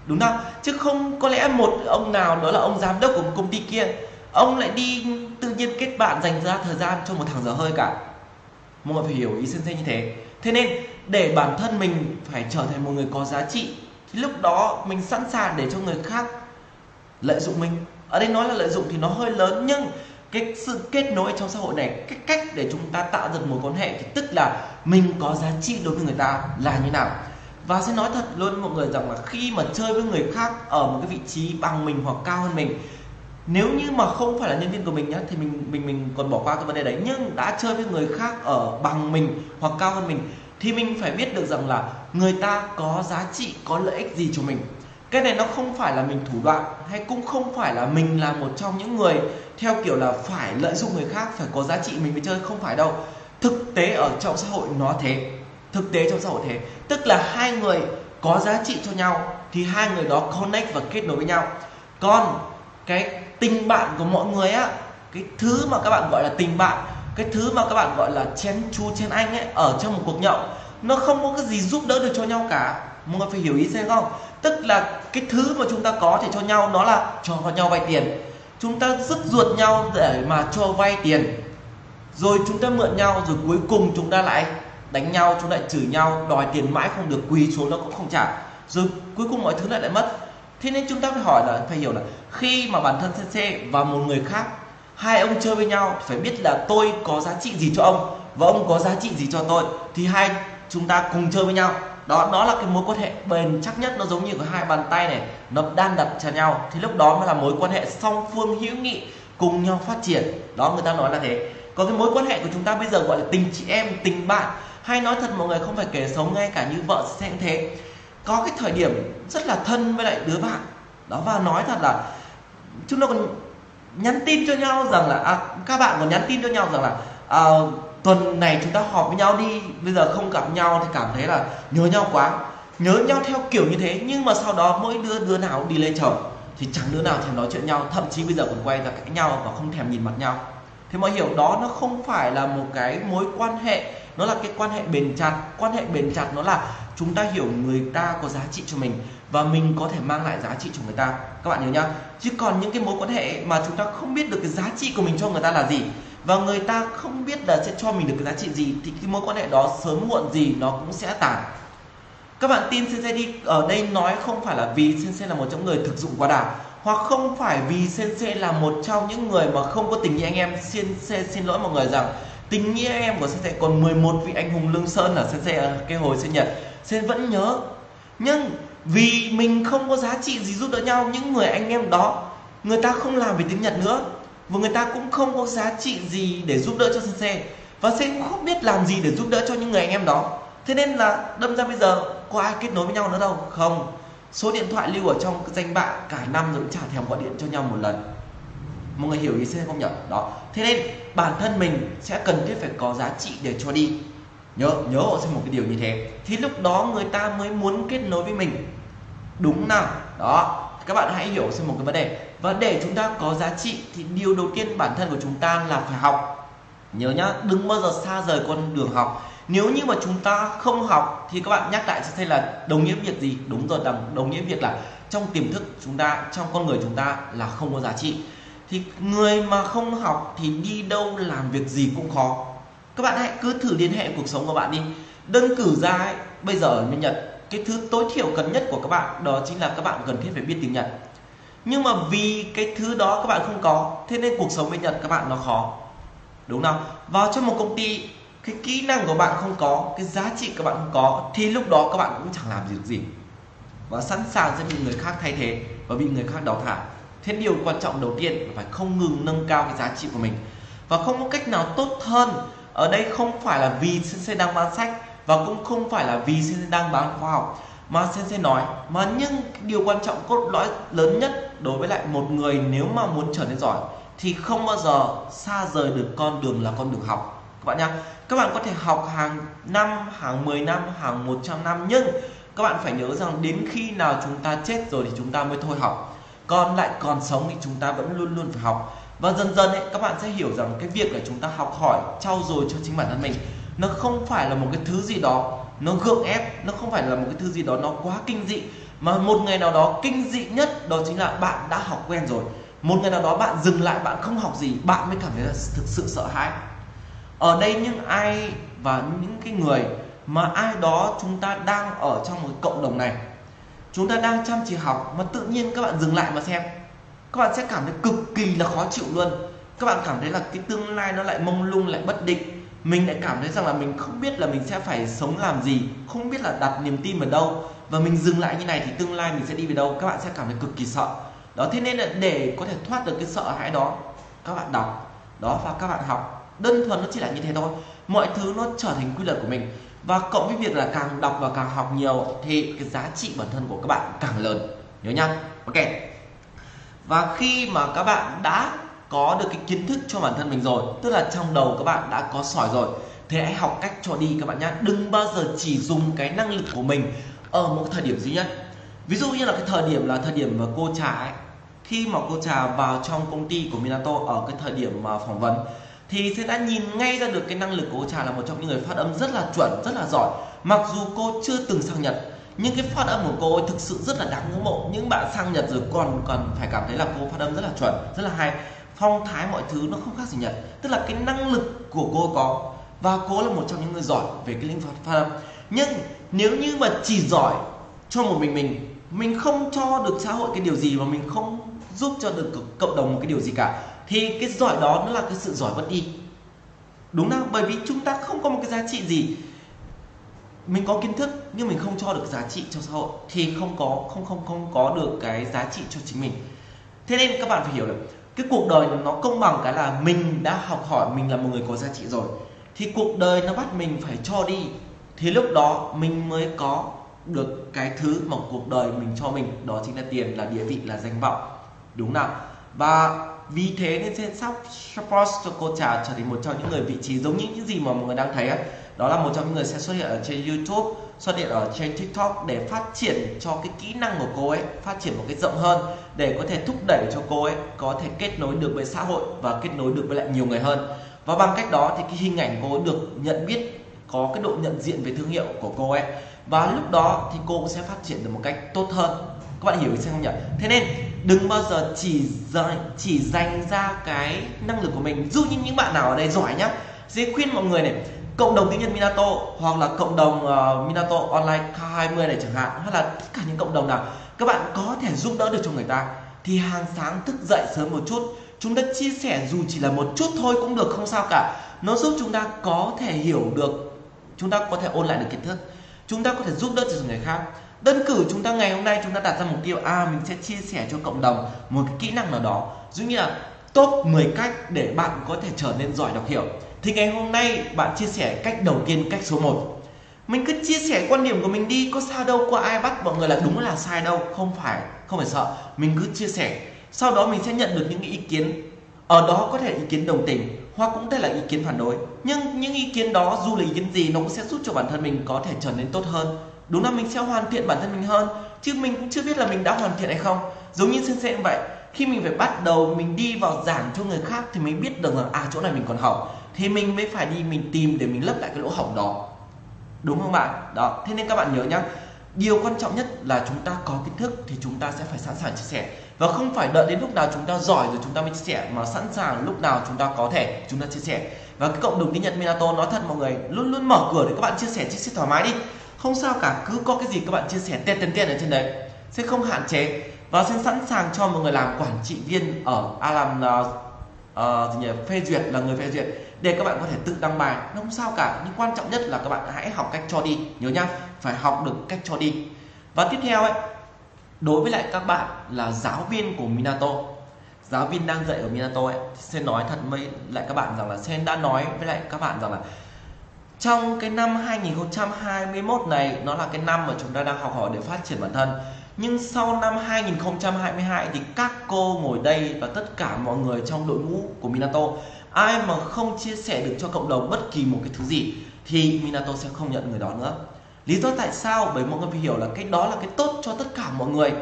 Đúng không? Chứ không có lẽ một ông nào đó là ông giám đốc của một công ty kia ông lại đi tự nhiên kết bạn dành ra thời gian cho một thằng dở hơi cả. Mọi người phải hiểu ý sensei như thế. Thế nên, để bản thân mình phải trở thành một người có giá trị, thì lúc đó mình sẵn sàng để cho người khác lợi dụng mình. Ở đây nói là lợi dụng thì nó hơi lớn, nhưng cái sự kết nối trong xã hội này, cái cách để chúng ta tạo dựng mối quan hệ thì tức là mình có giá trị đối với người ta là như nào. Và sẽ nói thật luôn mọi người rằng là khi mà chơi với người khác ở một cái vị trí bằng mình hoặc cao hơn mình nếu như mà không phải là nhân viên của mình nhá, thì mình mình mình còn bỏ qua cái vấn đề đấy. Nhưng đã chơi với người khác ở bằng mình hoặc cao hơn mình, thì mình phải biết được rằng là người ta có giá trị, có lợi ích gì cho mình. Cái này nó không phải là mình thủ đoạn, hay cũng không phải là mình là một trong những người theo kiểu là phải lợi dụng người khác, phải có giá trị mình mới chơi, không phải đâu. Thực tế ở trong xã hội nó thế. Thực tế trong xã hội thế. Tức là hai người có giá trị cho nhau, thì hai người đó connect và kết nối với nhau. Còn cái tình bạn của mọi người á, cái thứ mà các bạn gọi là tình bạn, cái thứ mà các bạn gọi là chén chu, chén anh ấy ở trong một cuộc nhậu, nó không có cái gì giúp đỡ được cho nhau cả. Mọi người phải hiểu ý xem không? Tức là cái thứ mà chúng ta có thể cho nhau nó là cho nhau vay tiền. Chúng ta rứt ruột nhau để mà cho vay tiền. Rồi chúng ta mượn nhau rồi cuối cùng chúng ta lại đánh nhau, chúng lại chửi nhau, đòi tiền mãi không được, quỳ xuống nó cũng không trả. Rồi cuối cùng mọi thứ lại lại mất thế nên chúng ta phải hỏi là, phải hiểu là khi mà bản thân CC và một người khác, hai ông chơi với nhau, phải biết là tôi có giá trị gì cho ông và ông có giá trị gì cho tôi, thì hai chúng ta cùng chơi với nhau. Đó đó là cái mối quan hệ bền chắc nhất, nó giống như của hai bàn tay này, nó đan đặt cho nhau. Thì lúc đó mới là mối quan hệ song phương hữu nghị cùng nhau phát triển. Đó, người ta nói là thế. Còn cái mối quan hệ của chúng ta bây giờ gọi là tình chị em, tình bạn. Hay nói thật, mọi người không phải kể sống ngay cả như vợ sẽ thế có cái thời điểm rất là thân với lại đứa bạn. Đó và nói thật là chúng nó còn nhắn tin cho nhau rằng là à, các bạn còn nhắn tin cho nhau rằng là à, tuần này chúng ta họp với nhau đi bây giờ không gặp nhau thì cảm thấy là nhớ nhau quá nhớ nhau theo kiểu như thế nhưng mà sau đó mỗi đứa đứa nào đi lên chồng thì chẳng đứa nào thèm nói chuyện nhau thậm chí bây giờ còn quay ra cãi nhau và không thèm nhìn mặt nhau. Thế mọi hiểu đó nó không phải là một cái mối quan hệ nó là cái quan hệ bền chặt quan hệ bền chặt nó là chúng ta hiểu người ta có giá trị cho mình và mình có thể mang lại giá trị cho người ta. Các bạn nhớ nhá? Chứ còn những cái mối quan hệ mà chúng ta không biết được cái giá trị của mình cho người ta là gì và người ta không biết là sẽ cho mình được cái giá trị gì thì cái mối quan hệ đó sớm muộn gì nó cũng sẽ tàn. Các bạn tin Sensei đi, ở đây nói không phải là vì Sensei là một trong người thực dụng quá đà, hoặc không phải vì Sensei là một trong những người mà không có tình nghĩa anh em. Sensei xin lỗi mọi người rằng, tình nghĩa em của Sensei, còn 11 vị anh hùng lương sơn ở Sensei ờ, cái hồi sinh nhật sẽ vẫn nhớ. Nhưng vì mình không có giá trị gì giúp đỡ nhau, những người anh em đó, người ta không làm về tiếng Nhật nữa. Và người ta cũng không có giá trị gì để giúp đỡ cho Sensei. Và Sensei cũng không biết làm gì để giúp đỡ cho những người anh em đó. Thế nên là đâm ra bây giờ, có ai kết nối với nhau nữa đâu? Không. Số điện thoại lưu ở trong cái danh bạ cả năm rồi cũng chả thèm gọi điện cho nhau một lần. Mọi người hiểu ý sẽ không nhỉ? Đó. Thế nên bản thân mình sẽ cần thiết phải có giá trị để cho đi nhớ nhớ hộ xem một cái điều như thế. Thì lúc đó người ta mới muốn kết nối với mình. Đúng nào? Đó. Các bạn hãy hiểu xem một cái vấn đề. Và để chúng ta có giá trị thì điều đầu tiên bản thân của chúng ta là phải học. Nhớ nhá, đừng bao giờ xa rời con đường học. Nếu như mà chúng ta không học thì các bạn nhắc lại sẽ thấy là đồng nghĩa việc gì? Đúng rồi, đồng đồng nghĩa việc là trong tiềm thức chúng ta, trong con người chúng ta là không có giá trị. Thì người mà không học thì đi đâu làm việc gì cũng khó các bạn hãy cứ thử liên hệ cuộc sống của bạn đi. Đơn cử ra ấy, bây giờ ở bên Nhật cái thứ tối thiểu cần nhất của các bạn đó chính là các bạn cần thiết phải biết tiếng Nhật. Nhưng mà vì cái thứ đó các bạn không có thế nên cuộc sống bên Nhật các bạn nó khó. Đúng không vào trong một công ty cái kỹ năng của bạn không có cái giá trị các bạn không có thì lúc đó các bạn cũng chẳng làm gì được gì. Và sẵn sàng sẽ bị người khác thay thế và bị người khác đào thải. Thế điều quan trọng đầu tiên là phải không ngừng nâng cao cái giá trị của mình. Và không có cách nào tốt hơn ở đây không phải là vì sensei đang bán sách và cũng không phải là vì sensei đang bán khoa học. Mà sensei nói, mà nhưng điều quan trọng cốt lõi lớn nhất đối với lại một người nếu mà muốn trở nên giỏi thì không bao giờ xa rời được con đường là con đường học. Các bạn nhá, các bạn có thể học hàng năm, hàng 10 năm, hàng 100 năm, nhưng các bạn phải nhớ rằng đến khi nào chúng ta chết rồi thì chúng ta mới thôi học. Còn lại còn sống thì chúng ta vẫn luôn luôn phải học và dần dần ấy, các bạn sẽ hiểu rằng cái việc là chúng ta học hỏi, trau dồi cho chính bản thân mình, nó không phải là một cái thứ gì đó nó gượng ép, nó không phải là một cái thứ gì đó nó quá kinh dị, mà một ngày nào đó kinh dị nhất đó chính là bạn đã học quen rồi. Một ngày nào đó bạn dừng lại, bạn không học gì, bạn mới cảm thấy là thực sự sợ hãi. Ở đây những ai và những cái người mà ai đó chúng ta đang ở trong một cộng đồng này, chúng ta đang chăm chỉ học mà tự nhiên các bạn dừng lại mà xem các bạn sẽ cảm thấy cực kỳ là khó chịu luôn. Các bạn cảm thấy là cái tương lai nó lại mông lung, lại bất định. Mình lại cảm thấy rằng là mình không biết là mình sẽ phải sống làm gì, không biết là đặt niềm tin ở đâu. Và mình dừng lại như này thì tương lai mình sẽ đi về đâu, các bạn sẽ cảm thấy cực kỳ sợ. Đó, thế nên là để có thể thoát được cái sợ hãi đó, các bạn đọc. Đó, và các bạn học. Đơn thuần nó chỉ là như thế thôi. Mọi thứ nó trở thành quy luật của mình. Và cộng với việc là càng đọc và càng học nhiều thì cái giá trị bản thân của các bạn càng lớn. Nhớ nhá. Ok và khi mà các bạn đã có được cái kiến thức cho bản thân mình rồi, tức là trong đầu các bạn đã có sỏi rồi thì hãy học cách cho đi các bạn nhé đừng bao giờ chỉ dùng cái năng lực của mình ở một thời điểm duy nhất. Ví dụ như là cái thời điểm là thời điểm mà cô trà ấy, khi mà cô trà vào trong công ty của Minato ở cái thời điểm mà phỏng vấn, thì sẽ đã nhìn ngay ra được cái năng lực của cô trà là một trong những người phát âm rất là chuẩn, rất là giỏi. Mặc dù cô chưa từng sang Nhật nhưng cái phát âm của cô ấy thực sự rất là đáng ngưỡng mộ. Những bạn sang Nhật rồi còn còn phải cảm thấy là cô phát âm rất là chuẩn, rất là hay. Phong thái mọi thứ nó không khác gì Nhật. Tức là cái năng lực của cô có. Và cô là một trong những người giỏi về cái lĩnh vực phát âm. Nhưng nếu như mà chỉ giỏi cho một mình mình mình không cho được xã hội cái điều gì và mình không giúp cho được cộng đồng một cái điều gì cả, thì cái giỏi đó nó là cái sự giỏi mất đi. Đúng không bởi vì chúng ta không có một cái giá trị gì mình có kiến thức nhưng mình không cho được giá trị cho xã hội thì không có, không không không có được cái giá trị cho chính mình. Thế nên các bạn phải hiểu được cái cuộc đời nó công bằng cái là mình đã học hỏi mình là một người có giá trị rồi. Thì cuộc đời nó bắt mình phải cho đi. Thì lúc đó mình mới có được cái thứ mà cuộc đời mình cho mình. Đó chính là tiền, là địa vị, là danh vọng. Đúng nào? Và vì thế nên sẽ sắp support cho cô trà trở thành một trong những người vị trí giống như những gì mà mọi người đang thấy ấy đó là một trong những người sẽ xuất hiện ở trên YouTube, xuất hiện ở trên TikTok để phát triển cho cái kỹ năng của cô ấy, phát triển một cái rộng hơn để có thể thúc đẩy cho cô ấy có thể kết nối được với xã hội và kết nối được với lại nhiều người hơn. Và bằng cách đó thì cái hình ảnh cô ấy được nhận biết, có cái độ nhận diện về thương hiệu của cô ấy. Và lúc đó thì cô cũng sẽ phát triển được một cách tốt hơn. Các bạn hiểu ý không nhỉ? Thế nên đừng bao giờ chỉ dành chỉ dành ra cái năng lực của mình. Dù như những bạn nào ở đây giỏi nhá, dễ khuyên mọi người này cộng đồng tiếng Nhật Minato hoặc là cộng đồng uh, Minato Online K20 này chẳng hạn hoặc là tất cả những cộng đồng nào các bạn có thể giúp đỡ được cho người ta thì hàng sáng thức dậy sớm một chút. Chúng ta chia sẻ dù chỉ là một chút thôi cũng được không sao cả. Nó giúp chúng ta có thể hiểu được chúng ta có thể ôn lại được kiến thức. Chúng ta có thể giúp đỡ cho người khác. Đơn cử chúng ta ngày hôm nay chúng ta đặt ra mục tiêu à mình sẽ chia sẻ cho cộng đồng một cái kỹ năng nào đó. Giống như là top 10 cách để bạn có thể trở nên giỏi đọc hiểu thì ngày hôm nay bạn chia sẻ cách đầu tiên, cách số 1 mình cứ chia sẻ quan điểm của mình đi, có sao đâu, có ai bắt mọi người là đúng là sai đâu. Không phải không phải sợ. Mình cứ chia sẻ. Sau đó mình sẽ nhận được những ý kiến. Ở đó có thể ý kiến đồng tình, hoặc cũng thể là ý kiến phản đối. Nhưng những ý kiến đó, dù là ý kiến gì, nó cũng sẽ giúp cho bản thân mình có thể trở nên tốt hơn. Đúng là mình sẽ hoàn thiện bản thân mình hơn, chứ mình cũng chưa biết là mình đã hoàn thiện hay không. Giống như sensei cũng vậy khi mình phải bắt đầu, mình đi vào giảng cho người khác thì mình biết được là à chỗ này mình còn hỏng thì mình mới phải đi, mình tìm để mình lấp lại cái lỗ hổng đó. Đúng không bạn? Đó, thế nên các bạn nhớ nhá. Điều quan trọng nhất là chúng ta có kiến thức thì chúng ta sẽ phải sẵn sàng chia sẻ. Và không phải đợi đến lúc nào chúng ta giỏi rồi chúng ta mới chia sẻ, mà sẵn sàng lúc nào chúng ta có thể, chúng ta chia sẻ. Và cái cộng đồng tiếng Nhật Minato nói thật mọi người, luôn luôn mở cửa để các bạn chia sẻ chia sẻ thoải mái đi. Không sao cả, cứ có cái gì các bạn chia sẻ tên tên tên ở trên đấy, sẽ không hạn chế và sẽ sẵn sàng cho một người làm quản trị viên ở à làm uh, uh, gì nhỉ? phê duyệt là người phê duyệt để các bạn có thể tự đăng bài. Nó không sao cả nhưng quan trọng nhất là các bạn hãy học cách cho đi nhớ nhá phải học được cách cho đi. Và tiếp theo ấy đối với lại các bạn là giáo viên của Minato. Giáo viên đang dạy ở Minato ấy sẽ nói thật với lại các bạn rằng là Sen đã nói với lại các bạn rằng là trong cái năm 2021 này nó là cái năm mà chúng ta đang học hỏi để phát triển bản thân nhưng sau năm 2022 thì các cô ngồi đây và tất cả mọi người trong đội ngũ của Minato, ai mà không chia sẻ được cho cộng đồng bất kỳ một cái thứ gì thì Minato sẽ không nhận người đó nữa. Lý do tại sao? Bởi mọi người phải hiểu là cái đó là cái tốt cho tất cả mọi người,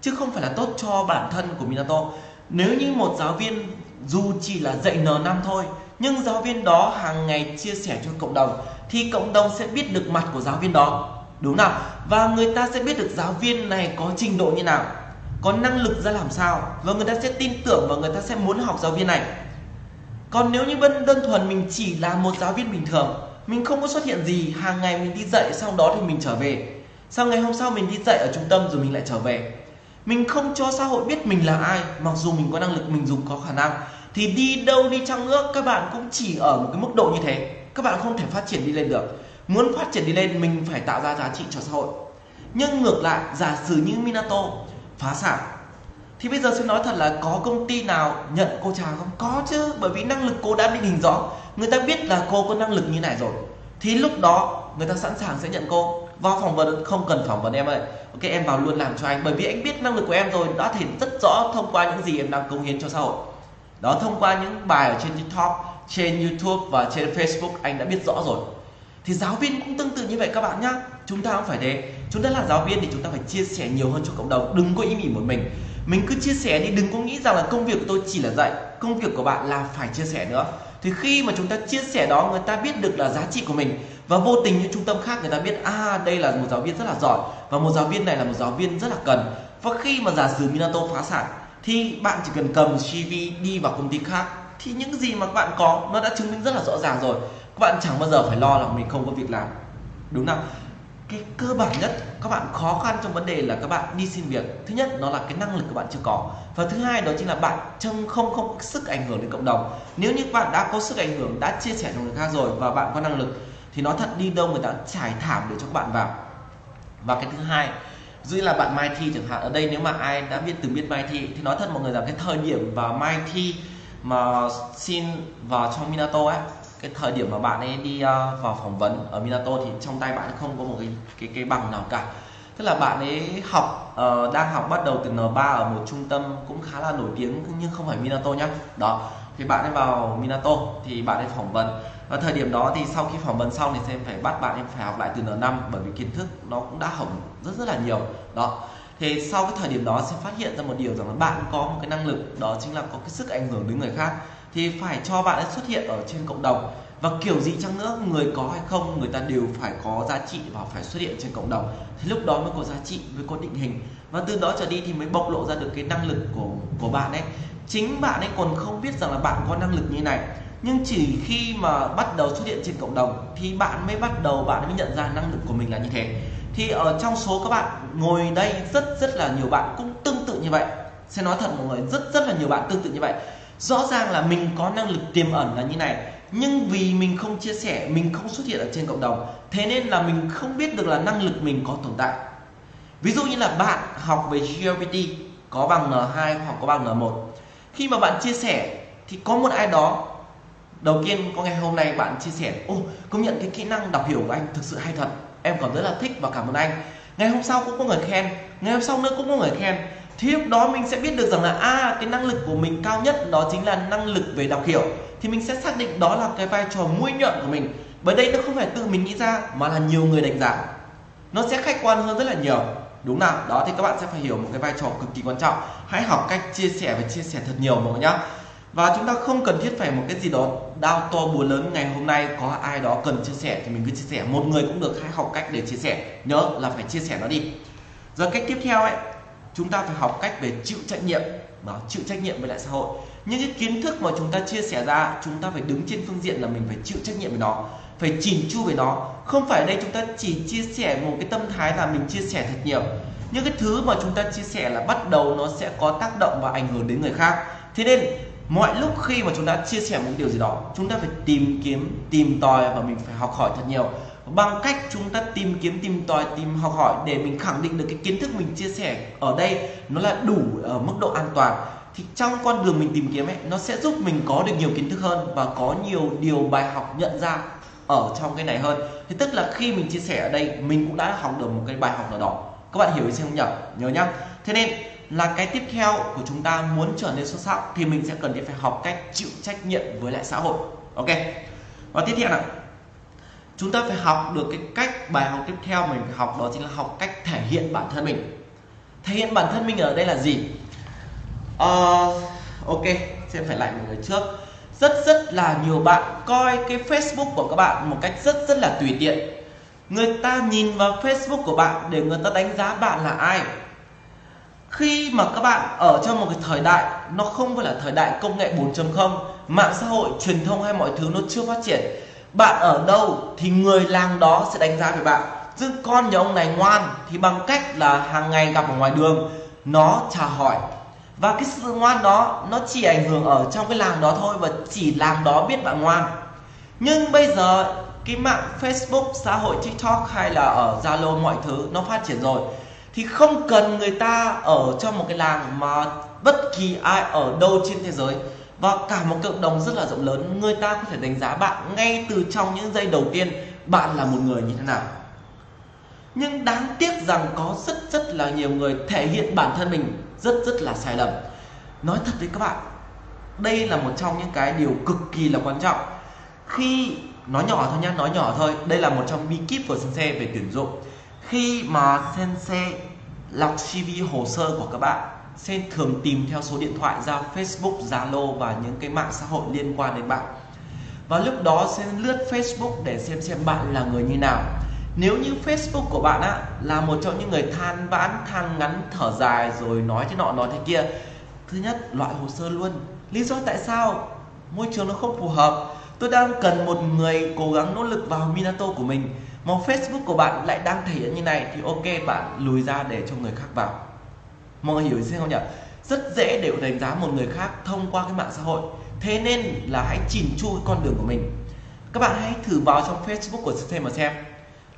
chứ không phải là tốt cho bản thân của Minato. Nếu như một giáo viên dù chỉ là dạy N5 thôi, nhưng giáo viên đó hàng ngày chia sẻ cho cộng đồng thì cộng đồng sẽ biết được mặt của giáo viên đó đúng nào? Và người ta sẽ biết được giáo viên này có trình độ như nào có năng lực ra làm sao và người ta sẽ tin tưởng và người ta sẽ muốn học giáo viên này. Còn nếu như đơn, đơn thuần mình chỉ là một giáo viên bình thường mình không có xuất hiện gì hàng ngày mình đi dạy sau đó thì mình trở về. Sau ngày hôm sau mình đi dạy ở trung tâm rồi mình lại trở về. Mình không cho xã hội biết mình là ai mặc dù mình có năng lực mình dùng có khả năng. Thì đi đâu đi chăng nữa các bạn cũng chỉ ở một cái mức độ như thế. Các bạn không thể phát triển đi lên được muốn phát triển đi lên, mình phải tạo ra giá trị cho xã hội. Nhưng ngược lại, giả sử như Minato, phá sản, thì bây giờ sẽ nói thật là có công ty nào nhận cô chàng không? Có chứ, bởi vì năng lực cô đã định hình rõ. Người ta biết là cô có năng lực như này rồi. Thì lúc đó, người ta sẵn sàng sẽ nhận cô. Vào phỏng vấn, không cần phỏng vấn em ơi. Ok, em vào luôn làm cho anh. Bởi vì anh biết năng lực của em rồi, đã thể rất rõ thông qua những gì em đang cống hiến cho xã hội. Đó, thông qua những bài ở trên tiktok, trên youtube và trên facebook, anh đã biết rõ rồi thì giáo viên cũng tương tự như vậy các bạn nhá. Chúng ta cũng phải thế chúng ta là giáo viên thì chúng ta phải chia sẻ nhiều hơn cho cộng đồng, đừng có ý nghĩ một mình. Mình cứ chia sẻ đi, đừng có nghĩ rằng là công việc của tôi chỉ là dạy, công việc của bạn là phải chia sẻ nữa. Thì khi mà chúng ta chia sẻ đó, người ta biết được là giá trị của mình và vô tình những trung tâm khác người ta biết à đây là một giáo viên rất là giỏi và một giáo viên này là một giáo viên rất là cần. Và khi mà giả sử Minato phá sản, thì bạn chỉ cần cầm CV đi vào công ty khác, thì những gì mà bạn có, nó đã chứng minh rất là rõ ràng rồi các bạn chẳng bao giờ phải lo là mình không có việc làm. Đúng không cái cơ bản nhất, các bạn khó khăn trong vấn đề là các bạn đi xin việc. Thứ nhất nó là cái năng lực các bạn chưa có. Và thứ hai, đó chính là bạn trông không không có sức ảnh hưởng đến cộng đồng. Nếu như bạn đã có sức ảnh hưởng, đã chia sẻ cho người khác rồi và bạn có năng lực, thì nó thật, đi đâu người ta trải thảm để cho các bạn vào. Và cái thứ hai dụ là bạn Mai Thi chẳng hạn, ở đây nếu mà ai đã biết, từng biết Mai Thi, thì nói thật mọi người rằng cái thời điểm và Mai Thi mà xin vào trong Minato ấy cái thời điểm mà bạn ấy đi uh, vào phỏng vấn ở Minato thì trong tay bạn không có một cái cái cái bằng nào cả. Tức là bạn ấy học uh, đang học bắt đầu từ N3 ở một trung tâm cũng khá là nổi tiếng nhưng không phải Minato nhá. Đó thì bạn ấy vào Minato thì bạn ấy phỏng vấn. Và thời điểm đó thì sau khi phỏng vấn xong thì sẽ phải bắt bạn em phải học lại từ N5 bởi vì kiến thức nó cũng đã hỏng rất rất là nhiều. Đó thì sau cái thời điểm đó sẽ phát hiện ra một điều rằng là bạn có một cái năng lực đó chính là có cái sức ảnh hưởng đến người khác thì phải cho bạn ấy xuất hiện ở trên cộng đồng. Và kiểu gì chăng nữa, người có hay không, người ta đều phải có giá trị và phải xuất hiện trên cộng đồng. Thì lúc đó mới có giá trị, mới có định hình. Và từ đó trở đi thì mới bộc lộ ra được cái năng lực của của bạn ấy. Chính bạn ấy còn không biết rằng là bạn có năng lực như này. Nhưng chỉ khi mà bắt đầu xuất hiện trên cộng đồng thì bạn mới bắt đầu, bạn mới nhận ra năng lực của mình là như thế. Thì ở trong số các bạn ngồi đây rất rất là nhiều bạn cũng tương tự như vậy. Sẽ nói thật mọi người, rất rất là nhiều bạn tương tự như vậy rõ ràng là mình có năng lực tiềm ẩn là như này, nhưng vì mình không chia sẻ, mình không xuất hiện ở trên cộng đồng, thế nên là mình không biết được là năng lực mình có tồn tại. Ví dụ như là bạn học về GPT có bằng N2 hoặc có bằng N1 khi mà bạn chia sẻ, thì có một ai đó, đầu tiên có ngày hôm nay bạn chia sẻ ô công nhận cái kỹ năng đọc hiểu của anh thực sự hay thật, em còn rất là thích và cảm ơn anh. Ngày hôm sau cũng có người khen, ngày hôm sau nữa cũng có người khen thì lúc đó mình sẽ biết được rằng là a à, cái năng lực của mình cao nhất đó chính là năng lực về đọc hiểu. Thì mình sẽ xác định đó là cái vai trò mũi nhọn của mình. Bởi đây nó không phải tự mình nghĩ ra mà là nhiều người đánh giá. Nó sẽ khách quan hơn rất là nhiều. Đúng nào? Đó thì các bạn sẽ phải hiểu một cái vai trò cực kỳ quan trọng. Hãy học cách chia sẻ và chia sẻ thật nhiều mọi người nhá. Và chúng ta không cần thiết phải một cái gì đó đau to búa lớn ngày hôm nay có ai đó cần chia sẻ thì mình cứ chia sẻ. Một người cũng được hãy học cách để chia sẻ. Nhớ là phải chia sẻ nó đi. Giờ cách tiếp theo ấy chúng ta phải học cách về chịu trách nhiệm đó chịu trách nhiệm với lại xã hội. Những cái kiến thức mà chúng ta chia sẻ ra, chúng ta phải đứng trên phương diện là mình phải chịu trách nhiệm với nó, phải chỉn chu với nó. Không phải đây chúng ta chỉ chia sẻ một cái tâm thái là mình chia sẻ thật nhiều. Những cái thứ mà chúng ta chia sẻ là bắt đầu nó sẽ có tác động và ảnh hưởng đến người khác. Thế nên, mọi lúc khi mà chúng ta chia sẻ một điều gì đó, chúng ta phải tìm kiếm, tìm tòi và mình phải học hỏi thật nhiều bằng cách chúng ta tìm kiếm, tìm tòi, tìm học hỏi để mình khẳng định được cái kiến thức mình chia sẻ ở đây nó là đủ ở mức độ an toàn, thì trong con đường mình tìm kiếm ấy, nó sẽ giúp mình có được nhiều kiến thức hơn và có nhiều điều bài học nhận ra ở trong cái này hơn. Thì tức là khi mình chia sẻ ở đây, mình cũng đã học được một cái bài học nào đó. Các bạn hiểu ý không nhỉ? Nhớ nhá. Thế nên là cái tiếp theo của chúng ta muốn trở nên xuất sắc thì mình sẽ cần phải học cách chịu trách nhiệm với lại xã hội. Ok. Và tiếp theo nào? Chúng ta phải học được cái cách bài học tiếp theo mình phải học đó chính là học cách thể hiện bản thân mình. Thể hiện bản thân mình ở đây là gì? Uh, ok sẽ phải lại một người trước. Rất rất là nhiều bạn coi cái Facebook của các bạn một cách rất rất là tùy tiện. Người ta nhìn vào Facebook của bạn để người ta đánh giá bạn là ai. Khi mà các bạn ở trong một cái thời đại nó không phải là thời đại công nghệ 4.0 mạng xã hội truyền thông hay mọi thứ nó chưa phát triển bạn ở đâu thì người làng đó sẽ đánh giá về bạn. Chứ con nhà ông này ngoan thì bằng cách là hàng ngày gặp ở ngoài đường nó chào hỏi. Và cái sự ngoan đó nó chỉ ảnh hưởng ở trong cái làng đó thôi và chỉ làng đó biết bạn ngoan. Nhưng bây giờ cái mạng Facebook, xã hội TikTok hay là ở Zalo mọi thứ nó phát triển rồi thì không cần người ta ở trong một cái làng mà bất kỳ ai ở đâu trên thế giới và cả một cộng đồng rất là rộng lớn, người ta có thể đánh giá bạn ngay từ trong những giây đầu tiên bạn là một người như thế nào. Nhưng đáng tiếc rằng có rất rất là nhiều người thể hiện bản thân mình rất rất là sai lầm. Nói thật với các bạn, đây là một trong những cái điều cực kỳ là quan trọng. Khi nói nhỏ thôi nhá, nói nhỏ thôi, đây là một trong bí kíp của sensei về tuyển dụng. Khi mà sensei lọc CV hồ sơ của các bạn sẽ thường tìm theo số điện thoại ra Facebook, Zalo và những cái mạng xã hội liên quan đến bạn. Và lúc đó sẽ lướt Facebook để xem xem bạn là người như nào. Nếu như Facebook của bạn á là một trong những người than vãn, than ngắn, thở dài rồi nói thế nọ nói thế kia. Thứ nhất, loại hồ sơ luôn. Lý do tại sao? Môi trường nó không phù hợp. Tôi đang cần một người cố gắng nỗ lực vào Minato của mình mà Facebook của bạn lại đang thể hiện như này thì ok bạn lùi ra để cho người khác vào mọi người hiểu gì không nhỉ? Rất dễ để đánh giá một người khác thông qua cái mạng xã hội. Thế nên là hãy chỉnh chu con đường của mình. Các bạn hãy thử vào trong Facebook của xem mà xem.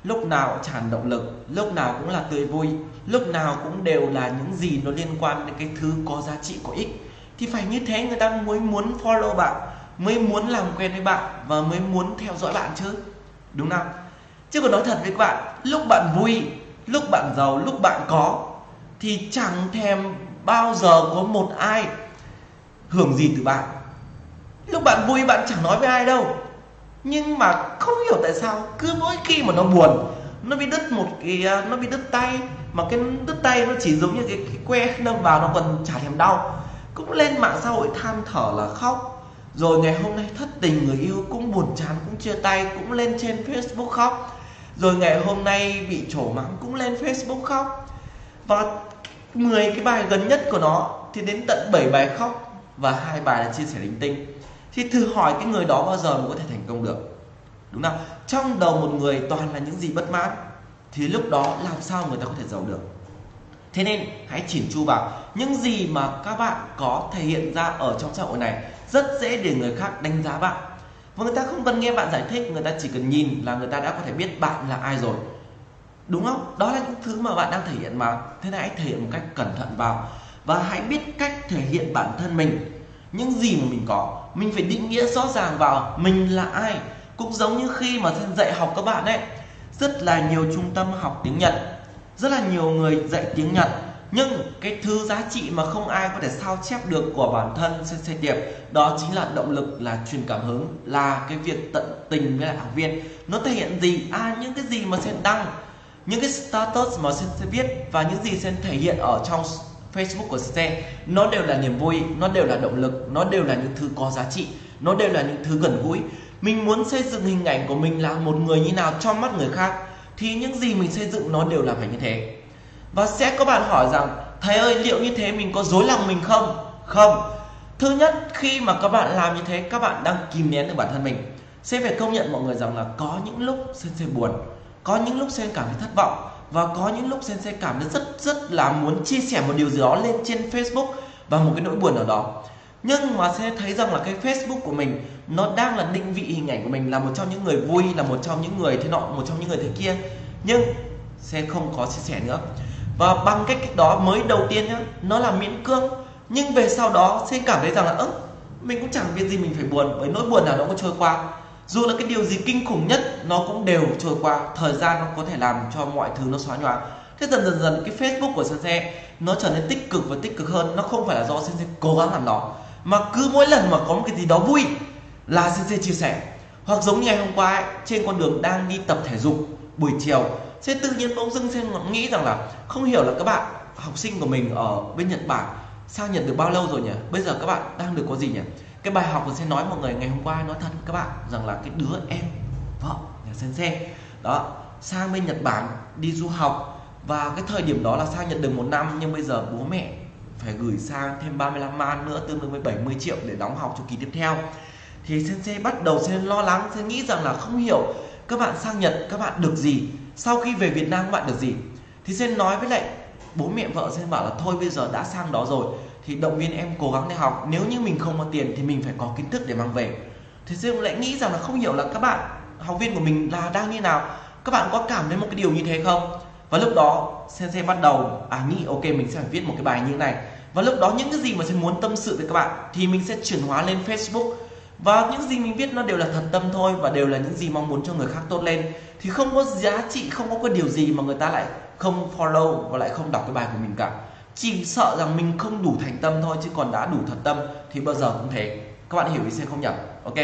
Lúc nào cũng tràn động lực, lúc nào cũng là tươi vui, lúc nào cũng đều là những gì nó liên quan đến cái thứ có giá trị có ích. Thì phải như thế, người ta mới muốn follow bạn, mới muốn làm quen với bạn và mới muốn theo dõi bạn chứ. Đúng không? Chứ còn nói thật với các bạn, lúc bạn vui, lúc bạn giàu, lúc bạn có thì chẳng thèm bao giờ có một ai hưởng gì từ bạn. Lúc bạn vui bạn chẳng nói với ai đâu. Nhưng mà không hiểu tại sao cứ mỗi khi mà nó buồn nó bị đứt một cái à, nó bị đứt tay mà cái đứt tay nó chỉ giống như cái, cái que đâm vào nó còn chả thèm đau. Cũng lên mạng xã hội than thở là khóc. Rồi ngày hôm nay thất tình người yêu cũng buồn chán cũng chia tay cũng lên trên Facebook khóc. Rồi ngày hôm nay bị trổ mắng cũng lên Facebook khóc và 10 cái bài gần nhất của nó, thì đến tận 7 bài khóc và hai bài là chia sẻ linh tinh. Thì thử hỏi cái người đó bao giờ mới có thể thành công được? Đúng không trong đầu một người toàn là những gì bất mãn, thì lúc đó làm sao người ta có thể giàu được? Thế nên hãy chỉn chu vào, những gì mà các bạn có thể hiện ra ở trong xã hội này rất dễ để người khác đánh giá bạn. Và người ta không cần nghe bạn giải thích, người ta chỉ cần nhìn là người ta đã có thể biết bạn là ai rồi đúng không? Đó là những thứ mà bạn đang thể hiện mà. Thế này hãy thể hiện một cách cẩn thận vào. Và hãy biết cách thể hiện bản thân mình. Những gì mà mình có, mình phải định nghĩa rõ ràng vào mình là ai. Cũng giống như khi mà dạy học các bạn ấy, rất là nhiều trung tâm học tiếng nhật, rất là nhiều người dạy tiếng nhật. Nhưng cái thứ giá trị mà không ai có thể sao chép được của bản thân sensei đẹp đó chính là động lực, là truyền cảm hứng, là cái việc tận tình với lại học viên. Nó thể hiện gì? À những cái gì mà sen đăng những cái status mà sensei viết và những gì sen thể hiện ở trong Facebook của Sen nó đều là niềm vui, nó đều là động lực, nó đều là những thứ có giá trị, nó đều là những thứ gần gũi. Mình muốn xây dựng hình ảnh của mình là một người như nào trong mắt người khác, thì những gì mình xây dựng nó đều là phải như thế. Và sẽ có bạn hỏi rằng thầy ơi, liệu như thế mình có dối lòng mình không? Không. Thứ nhất, khi mà các bạn làm như thế, các bạn đang kìm nén được bản thân mình. Sẽ phải công nhận mọi người rằng là có những lúc sẽ buồn có những lúc sen cảm thấy thất vọng và có những lúc sensei cảm thấy rất rất là muốn chia sẻ một điều gì đó lên trên facebook và một cái nỗi buồn nào đó. Nhưng mà sẽ thấy rằng là cái facebook của mình, nó đang là định vị hình ảnh của mình là một trong những người vui, là một trong những người thế nọ, một trong những người thế kia. Nhưng sẽ không có chia sẻ nữa. Và bằng cách cách đó mới đầu tiên nhá, nó là miễn cưỡng. Nhưng về sau đó sẽ cảm thấy rằng là ức mình cũng chẳng biết gì mình phải buồn với nỗi buồn nào nó cũng trôi qua dù là cái điều gì kinh khủng nhất nó cũng đều trôi qua. Thời gian nó có thể làm cho mọi thứ nó xóa nhòa. Thế dần dần dần cái facebook của sensei nó trở nên tích cực và tích cực hơn. Nó không phải là do sensei cố gắng làm nó mà cứ mỗi lần mà có một cái gì đó vui là sensei chia sẻ. Hoặc giống như ngày hôm qua ấy, trên con đường đang đi tập thể dục buổi chiều sẽ tự nhiên bỗng dưng sẽ nghĩ rằng là không hiểu là các bạn học sinh của mình ở bên Nhật Bản sang Nhật được bao lâu rồi nhỉ? Bây giờ các bạn đang được có gì nhỉ? Cái bài học của sẽ nói mọi người ngày hôm qua nói thật các bạn, rằng là cái đứa em, vợ, nhà sensei đó, sang bên Nhật Bản đi du học, và cái thời điểm đó là sang Nhật được một năm, nhưng bây giờ bố mẹ phải gửi sang thêm 35 man nữa, tương đương với 70 triệu để đóng học cho kỳ tiếp theo. Thì sensei bắt đầu sen lo lắng sen nghĩ rằng là không hiểu các bạn sang Nhật, các bạn được gì, sau khi về Việt Nam các bạn được gì. Thì sen nói với lại bố mẹ vợ sen bảo là thôi bây giờ đã sang đó rồi thì động viên em cố gắng để học. Nếu như mình không có tiền thì mình phải có kiến thức để mang về. Thì dương lại nghĩ rằng là không hiểu là các bạn, học viên của mình là đang như nào. Các bạn có cảm thấy một cái điều như thế không? Và lúc đó, sensei bắt đầu à nghĩ, ok, mình sẽ phải viết một cái bài như thế này. Và lúc đó những cái gì mà sen muốn tâm sự với các bạn thì mình sẽ chuyển hóa lên Facebook. Và những gì mình viết nó đều là thật tâm thôi và đều là những gì mong muốn cho người khác tốt lên. Thì không có giá trị, không có cái điều gì mà người ta lại không follow và lại không đọc cái bài của mình cả chỉ sợ rằng mình không đủ thành tâm thôi, chứ còn đã đủ thật tâm, thì bao giờ cũng thế. Các bạn hiểu ý sẽ không nhỉ? Ok.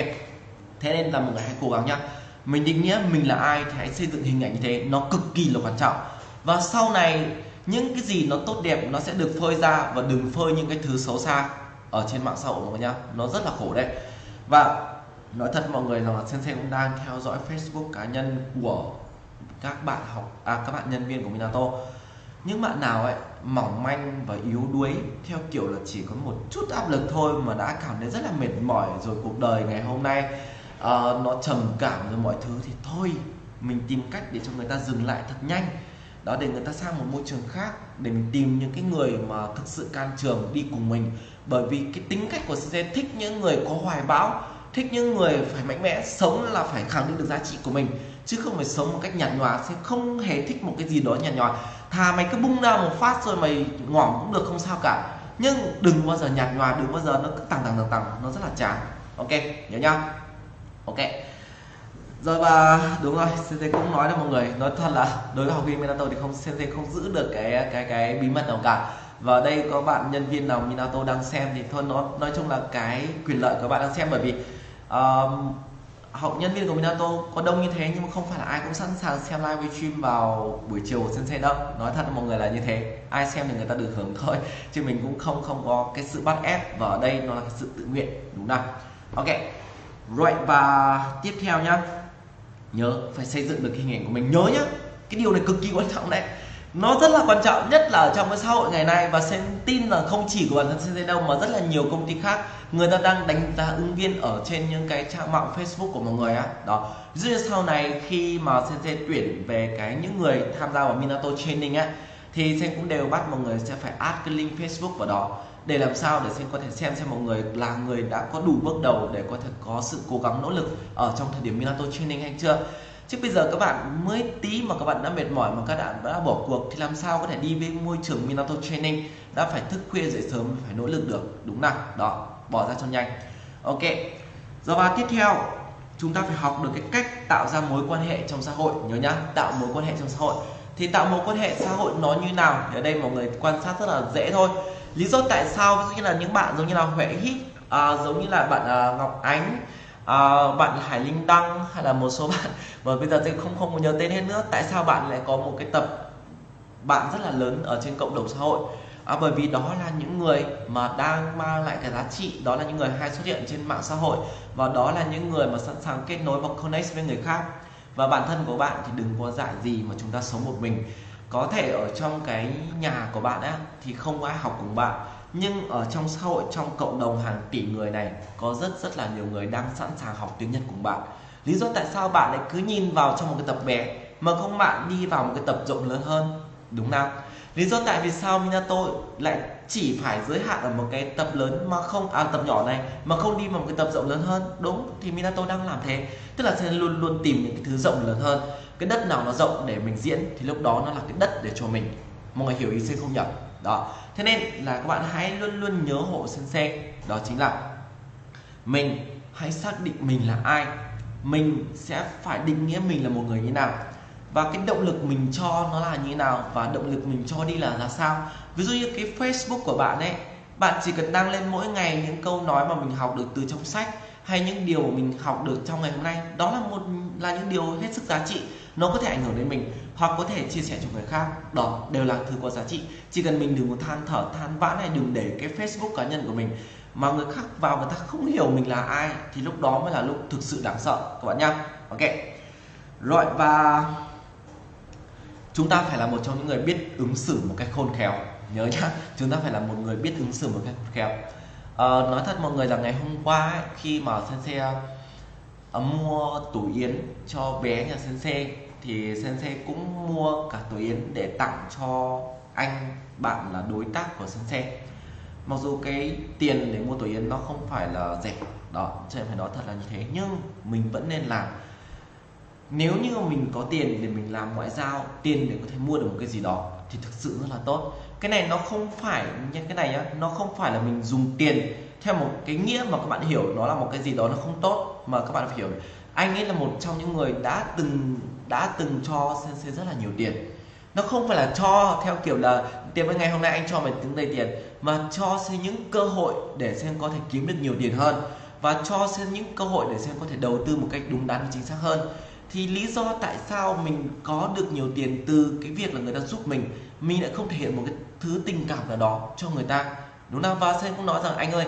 Thế nên là mọi người hãy cố gắng nhá. Mình định nghĩa mình là ai thì hãy xây dựng hình ảnh như thế. Nó cực kỳ là quan trọng. Và sau này, những cái gì nó tốt đẹp nó sẽ được phơi ra và đừng phơi những cái thứ xấu xa ở trên mạng xã hội mọi người nhá. Nó rất là khổ đấy. Và nói thật mọi người rằng là sensei cũng đang theo dõi facebook cá nhân của các bạn học à các bạn nhân viên của Minato. Những bạn nào ấy mỏng manh và yếu đuối. Theo kiểu là chỉ có một chút áp lực thôi mà đã cảm thấy rất là mệt mỏi rồi cuộc đời ngày hôm nay. Uh, nó trầm cảm rồi mọi thứ thì thôi mình tìm cách để cho người ta dừng lại thật nhanh. Đó để người ta sang một môi trường khác để mình tìm những cái người mà thực sự can trường đi cùng mình. Bởi vì cái tính cách của Sensei thích những người có hoài bão thích những người phải mạnh mẽ sống là phải khẳng định được giá trị của mình chứ không phải sống một cách nhạt nhòa sẽ không hề thích một cái gì đó nhạt nhòa. Thà mày cứ bung ra một phát rồi mày ngỏm cũng được không sao cả. Nhưng đừng bao giờ nhạt nhòa đừng bao giờ nó cứ tằng tằng tằng tằng nó rất là chán. Ok nhớ nhá. Ok. Rồi và đúng rồi CC cũng nói là mọi người nói thật là đối với học viên Minato thì không CC không giữ được cái cái cái bí mật nào cả. Và đây có bạn nhân viên nào Minato đang xem thì thôi nó nói chung là cái quyền lợi của bạn đang xem bởi vì uh, hậu nhân viên của Minato có đông như thế nhưng mà không phải là ai cũng sẵn sàng xem live stream vào buổi chiều của sensei đâu. Nói thật mọi người là như thế. Ai xem thì người ta được hưởng (laughs) thôi. Chứ mình cũng không không có cái sự bắt ép và ở đây nó là cái sự tự nguyện, đúng không ok. Rồi và tiếp theo nhá. Nhớ, phải xây dựng được hình ảnh của mình. Nhớ nhá, cái điều này cực kỳ quan trọng đấy. Nó rất là quan trọng, nhất là ở trong cái xã hội ngày nay. Và sen tin là không chỉ của bản thân Sensei đâu, mà rất là nhiều công ty khác người ta đang đánh giá ứng viên ở trên những cái trang mạng Facebook của mọi người á. Đó. Ví dụ sau này khi mà sen tuyển về cái những người tham gia vào Minato training á, thì sen cũng đều bắt mọi người sẽ phải add cái link Facebook vào đó để làm sao để sen có thể xem xem mọi người là người đã có đủ bước đầu để có thể có sự cố gắng nỗ lực ở trong thời điểm Minato training hay chưa. Chứ bây giờ các bạn mới tí mà các bạn đã mệt mỏi mà các bạn đã bỏ cuộc thì làm sao có thể đi với môi trường Minato training? Đã phải thức khuya dậy sớm phải nỗ lực được. Đúng nào? Đó bỏ ra cho nhanh. Ok giờ và tiếp theo chúng ta phải học được cái cách tạo ra mối quan hệ trong xã hội. Nhớ nhá tạo mối quan hệ trong xã hội. Thì tạo mối quan hệ xã hội nó như nào? Ở đây mọi người quan sát rất là dễ thôi. Lý do tại sao ví dụ như là những bạn giống như là huệ hít à, giống như là bạn à, ngọc ánh à, bạn Hải Linh Đăng hay là một số (laughs) bạn mà bây giờ tôi không không muốn nhớ tên hết nữa. Tại sao bạn lại có một cái tập bạn rất là lớn ở trên cộng đồng xã hội? À, bởi vì đó là những người mà đang mang lại cái giá trị đó là những người hay xuất hiện trên mạng xã hội và đó là những người mà sẵn sàng kết nối và connect với người khác. Và bản thân của bạn thì đừng có dại gì mà chúng ta sống một mình. Có thể ở trong cái nhà của bạn á thì không ai học cùng bạn. Nhưng ở trong xã hội trong cộng đồng hàng tỷ người này có rất rất là nhiều người đang sẵn sàng học tiếng Nhật cùng bạn. Lý do tại sao bạn lại cứ nhìn vào trong một cái tập bé mà không bạn đi vào một cái tập rộng lớn hơn? Đúng không lý do tại vì sao Minato lại chỉ phải giới hạn ở một cái tập lớn mà không à tập nhỏ này, mà không đi vào một cái tập rộng lớn hơn? Đúng, thì Minato đang làm thế. Tức là sẽ luôn luôn tìm những cái thứ rộng lớn hơn. Cái đất nào nó rộng để mình diễn, thì lúc đó nó là cái đất để cho mình. Mọi người hiểu ý sẽ không nhầm đó. Thế nên là các bạn hãy luôn luôn nhớ hộ sensei. Đó chính là mình hãy xác định mình là ai. Mình sẽ phải định nghĩa mình là một người như nào và cái động lực mình cho nó là như thế nào và động lực mình cho đi là ra sao? Ví dụ như cái Facebook của bạn ấy, bạn chỉ cần đăng lên mỗi ngày những câu nói mà mình học được từ trong sách hay những điều mình học được trong ngày hôm nay. Đó là một, là những điều hết sức giá trị, nó có thể ảnh hưởng đến mình hoặc có thể chia sẻ cho người khác. Đó, đều là thứ có giá trị. Chỉ cần mình đừng có than thở, than vãn này đừng để cái Facebook cá nhân của mình mà người khác vào người ta không hiểu mình là ai thì lúc đó mới là lúc thực sự đáng sợ, các bạn nhá. Ok. Rồi, và chúng ta phải là một trong những người biết ứng xử một cách khôn khéo. Nhớ nhá chúng ta phải là một người biết ứng xử một cách khôn khéo. À, nói thật mọi người là ngày hôm qua ấy, khi mà sensei uh, ờ, mua tủ yến cho bé nhà sensei thì sensei cũng mua cả tủ yến để tặng cho anh bạn là đối tác của sensei mặc dù cái tiền để mua tủ yến nó không phải là rẻ đó cho em phải nói thật là như thế nhưng mình vẫn nên làm nếu như mình có tiền để mình làm ngoại giao, tiền để có thể mua được một cái gì đó, thì thực sự rất là tốt. Cái này nó không phải như cái này nhá, nó không phải là mình dùng tiền theo một cái nghĩa mà các bạn hiểu, nó là một cái gì đó nó không tốt mà các bạn phải hiểu. Anh ấy là một trong những người đã từng đã từng cho C&C rất là nhiều tiền. Nó không phải là cho theo kiểu là tiền với ngày hôm nay anh cho mày tiếng đầy tiền. Mà cho xem những cơ hội để xem có thể kiếm được nhiều tiền hơn. Và cho xem những cơ hội để xem có thể đầu tư một cách đúng đắn chính xác hơn thì lý do tại sao mình có được nhiều tiền từ cái việc là người ta giúp mình mình lại không thể hiện một cái thứ tình cảm nào đó cho người ta? Đúng không và sen cũng nói rằng anh ơi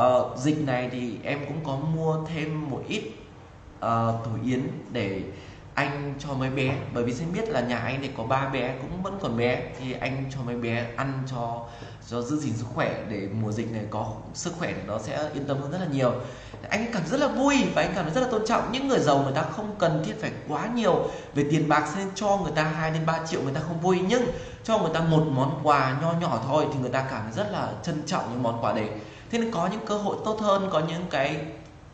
uh, dịch này thì em cũng có mua thêm một ít ờ, uh, tổ yến để anh cho mấy bé. Bởi vì xin biết là nhà anh này có ba bé cũng vẫn còn bé. Thì anh cho mấy bé ăn cho cho giữ gìn sức khỏe để mùa dịch này có sức khỏe nó sẽ yên tâm hơn rất là nhiều. Anh cảm rất là vui và anh cảm thấy rất là tôn trọng những người giàu người ta không cần thiết phải quá nhiều về tiền bạc nên cho người ta 2 đến 3 triệu người ta không vui. Nhưng cho người ta một món quà nho nhỏ thôi thì người ta cảm thấy rất là trân trọng những món quà đấy. Thế nên có những cơ hội tốt hơn, có những cái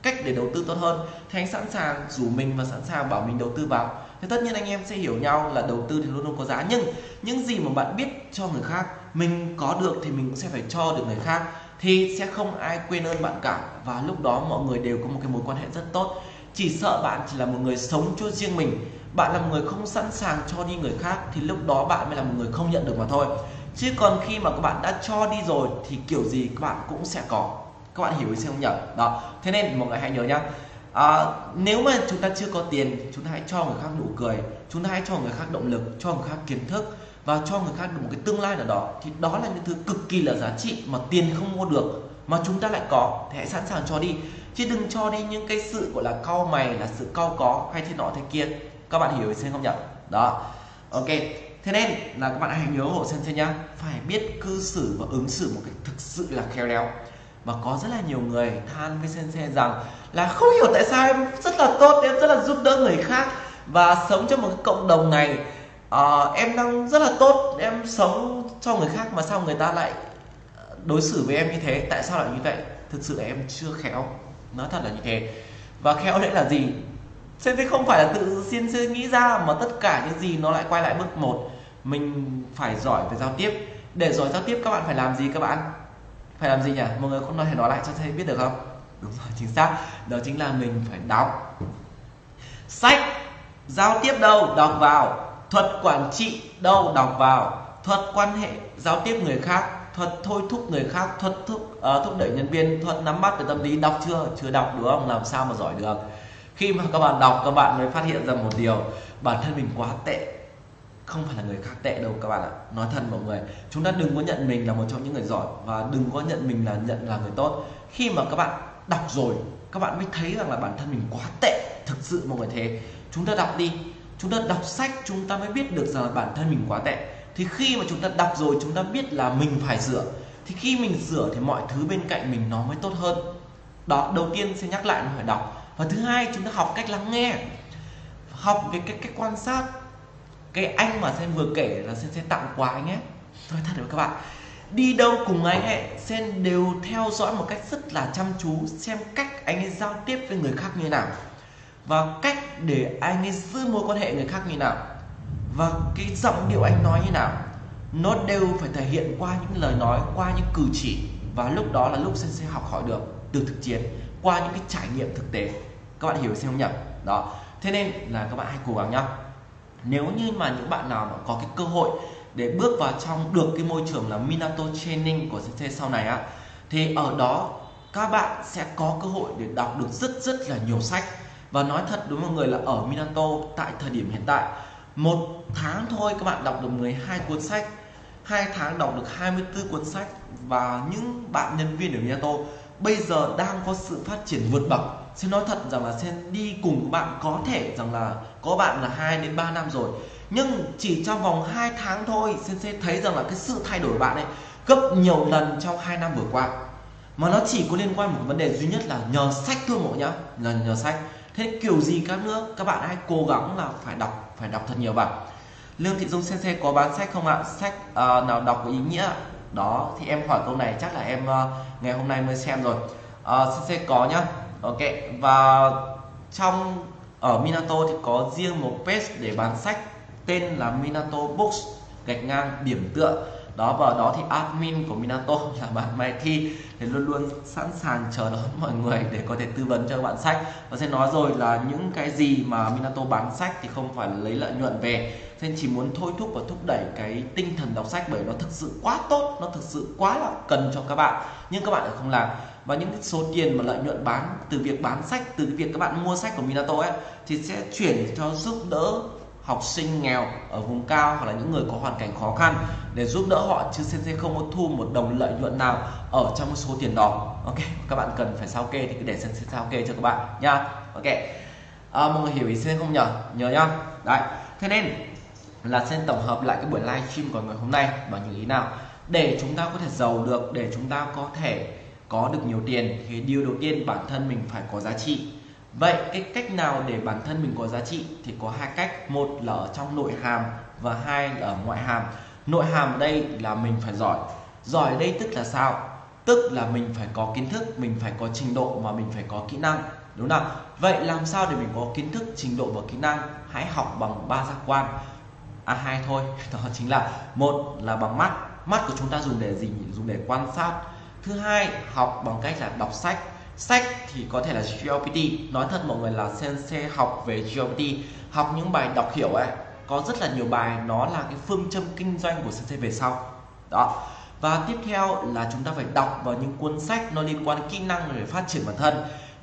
cách để đầu tư tốt hơn. Thì anh sẵn sàng rủ mình và sẵn sàng bảo mình đầu tư vào. Thì tất nhiên anh em sẽ hiểu nhau là đầu tư thì luôn luôn có giá. Nhưng những gì mà bạn biết cho người khác mình có được thì mình cũng sẽ phải cho được người khác thì sẽ không ai quên ơn bạn cả. Và lúc đó mọi người đều có một cái mối quan hệ rất tốt. Chỉ sợ bạn chỉ là một người sống cho riêng mình. Bạn là một người không sẵn sàng cho đi người khác thì lúc đó bạn mới là một người không nhận được mà thôi. Chứ còn khi mà các bạn đã cho đi rồi thì kiểu gì các bạn cũng sẽ có. Các bạn hiểu ý không nhỉ? Đó. Thế nên mọi người hãy nhớ nhá. À, nếu mà chúng ta chưa có tiền chúng ta hãy cho người khác nụ cười chúng ta hãy cho người khác động lực cho người khác kiến thức và cho người khác được một cái tương lai nào đó, thì đó là những thứ cực kỳ là giá trị mà tiền không mua được, mà chúng ta lại có. Thì hãy sẵn sàng cho đi. Chứ đừng cho đi những cái sự, gọi là, cau mày, là sự cau có hay thế nọ thế kia. Các bạn hiểu xem không nhỉ? Đó. Ok. Thế nên là các bạn hãy nhớ hộ sen nhá. Phải biết cư xử và ứng xử một cách thực sự là khéo léo. Và có rất là nhiều người than với sen sen rằng là không hiểu tại sao em rất là tốt, em rất là giúp đỡ người khác và sống trong một cái cộng đồng này à, em đang rất là tốt. Em sống cho người khác mà sao người ta lại ờ, đối xử với em như thế? Tại sao lại như vậy? Thực sự là em chưa khéo. Nói thật là như thế. Và khéo đấy là gì? Sensei không phải là tự xin Sensei nghĩ ra mà tất cả những gì nó lại quay lại bước một. Mình phải giỏi về giao tiếp. Để giỏi giao tiếp các bạn phải làm gì các bạn? Phải làm gì nhỉ? Mọi người có thể nói lại cho thầy biết được không? Đúng rồi chính xác. Đó chính là mình phải đọc. Sách giao tiếp đâu? Đọc vào thuật quản trị đâu đọc vào. Thuật quan hệ giao tiếp người khác. Thuật thôi thúc người khác. Thuật thúc uh, thúc đẩy nhân viên. Thuật nắm bắt về tâm lý. Đọc chưa? Chưa đọc đúng không? Làm sao mà giỏi được? Khi mà các bạn đọc các bạn mới phát hiện ra một điều. Bản thân mình quá tệ. Không phải là người khác tệ đâu các bạn ạ. Nói thật mọi người chúng ta đừng có nhận mình là một trong những người giỏi và đừng có nhận mình là nhận là người tốt. Khi mà các bạn đọc rồi các bạn mới thấy rằng là bản thân mình quá tệ. Thực sự mọi người thế. Chúng ta đọc đi chúng ta đọc sách, chúng ta mới biết được rằng là bản thân mình quá tệ. Thì khi mà chúng ta đọc rồi, chúng ta biết là mình phải sửa thì khi mình sửa thì mọi thứ bên cạnh mình nó mới tốt hơn. Đó, đầu tiên sẽ nhắc lại mình phải đọc. Và thứ hai, chúng ta học cách lắng nghe. Học về cái cách quan sát. Cái anh mà sen vừa kể là sen sẽ tặng quà anh ấy. Nói thật với các bạn, đi đâu cùng anh ấy, sen đều theo dõi một cách rất là chăm chú, xem cách anh ấy giao tiếp với người khác như nào và cách để anh ấy giữ mối quan hệ người khác như nào? Và cái giọng điệu anh nói như nào? Nó đều phải thể hiện qua những lời nói, qua những cử chỉ. Và lúc đó là lúc sen sẽ học hỏi được từ thực chiến, qua những cái trải nghiệm thực tế. Các bạn hiểu xem không nhỉ? Đó. Thế nên là các bạn hãy cố gắng nhá. Nếu như mà những bạn nào mà có cái cơ hội để bước vào trong được cái môi trường là Minato Training của CC sau này á, thì ở đó các bạn sẽ có cơ hội để đọc được rất rất là nhiều sách và nói thật đối với mọi người là ở Minato tại thời điểm hiện tại, một tháng thôi các bạn đọc được 12 cuốn sách, hai tháng đọc được 24 cuốn sách và những bạn nhân viên ở Minato bây giờ đang có sự phát triển vượt bậc. Xin nói thật rằng là sen đi cùng các bạn có thể rằng là có bạn là 2 đến 3 năm rồi, nhưng chỉ trong vòng 2 tháng thôi sen sẽ thấy rằng là cái sự thay đổi bạn ấy gấp nhiều lần trong 2 năm vừa qua. Mà nó chỉ có liên quan một vấn đề duy nhất là nhờ sách thôi mọi nhá, là nhờ sách thế kiểu gì các nước các bạn hãy cố gắng là phải đọc phải đọc thật nhiều vào lương thị dung cc có bán sách không ạ? Sách uh, nào đọc có ý nghĩa. Đó thì em hỏi câu này chắc là em uh, ngày hôm nay mới xem rồi. Ờ, uh, cc có nhá. Ok và trong ở Minato thì có riêng một page để bán sách tên là Minato Books gạch ngang điểm tựa đó, và đó thì admin của Minato là bạn Mai Thi thì luôn luôn sẵn sàng chờ đón (laughs) mọi người để có thể tư vấn cho các bạn sách. Và sẽ nói rồi là những cái gì mà Minato bán sách thì không phải lấy lợi nhuận về. Nên chỉ muốn thôi thúc và thúc đẩy cái tinh thần đọc sách bởi nó thực sự quá tốt, nó thực sự quá là cần cho các bạn. Nhưng các bạn lại không làm. Và những cái số tiền mà lợi nhuận bán, từ việc bán sách, từ việc các bạn mua sách của Minato ấy, thì sẽ chuyển cho giúp đỡ học sinh nghèo ở vùng cao hoặc là những người có hoàn cảnh khó khăn để giúp đỡ họ chứ CNC không có thu một đồng lợi nhuận nào ở trong số tiền đó. Ok các bạn cần phải sao kê thì cứ để CNC sao kê cho các bạn nha ok. À, mọi người hiểu ý CNC không nhở? Nhớ nhá. Đấy. Thế nên là sen tổng hợp lại cái buổi live stream của ngày hôm nay bằng những ý nào? Để chúng ta có thể giàu được để chúng ta có thể có được nhiều tiền thì điều đầu tiên bản thân mình phải có giá trị vậy cái cách nào để bản thân mình có giá trị thì có hai cách. Một là ở trong nội hàm và hai là ở ngoại hàm. Nội hàm đây là mình phải giỏi. Giỏi đây tức là sao? Tức là mình phải có kiến thức, mình phải có trình độ mà mình phải có kỹ năng. Đúng không vậy làm sao để mình có kiến thức, trình độ và kỹ năng? Hãy học bằng ba giác quan. À hai thôi. (laughs) Đó chính là một là bằng mắt. Mắt của chúng ta dùng để gì? Dùng để quan sát. Thứ hai, học bằng cách là đọc sách sách thì có thể là GPT nói thật mọi người là sensei học về GPT học những bài đọc hiểu ấy, có rất là nhiều bài nó là cái phương châm kinh doanh của sensei về sau. Đó. Và tiếp theo là chúng ta phải đọc vào những cuốn sách nó liên quan đến kỹ năng để phát triển bản thân.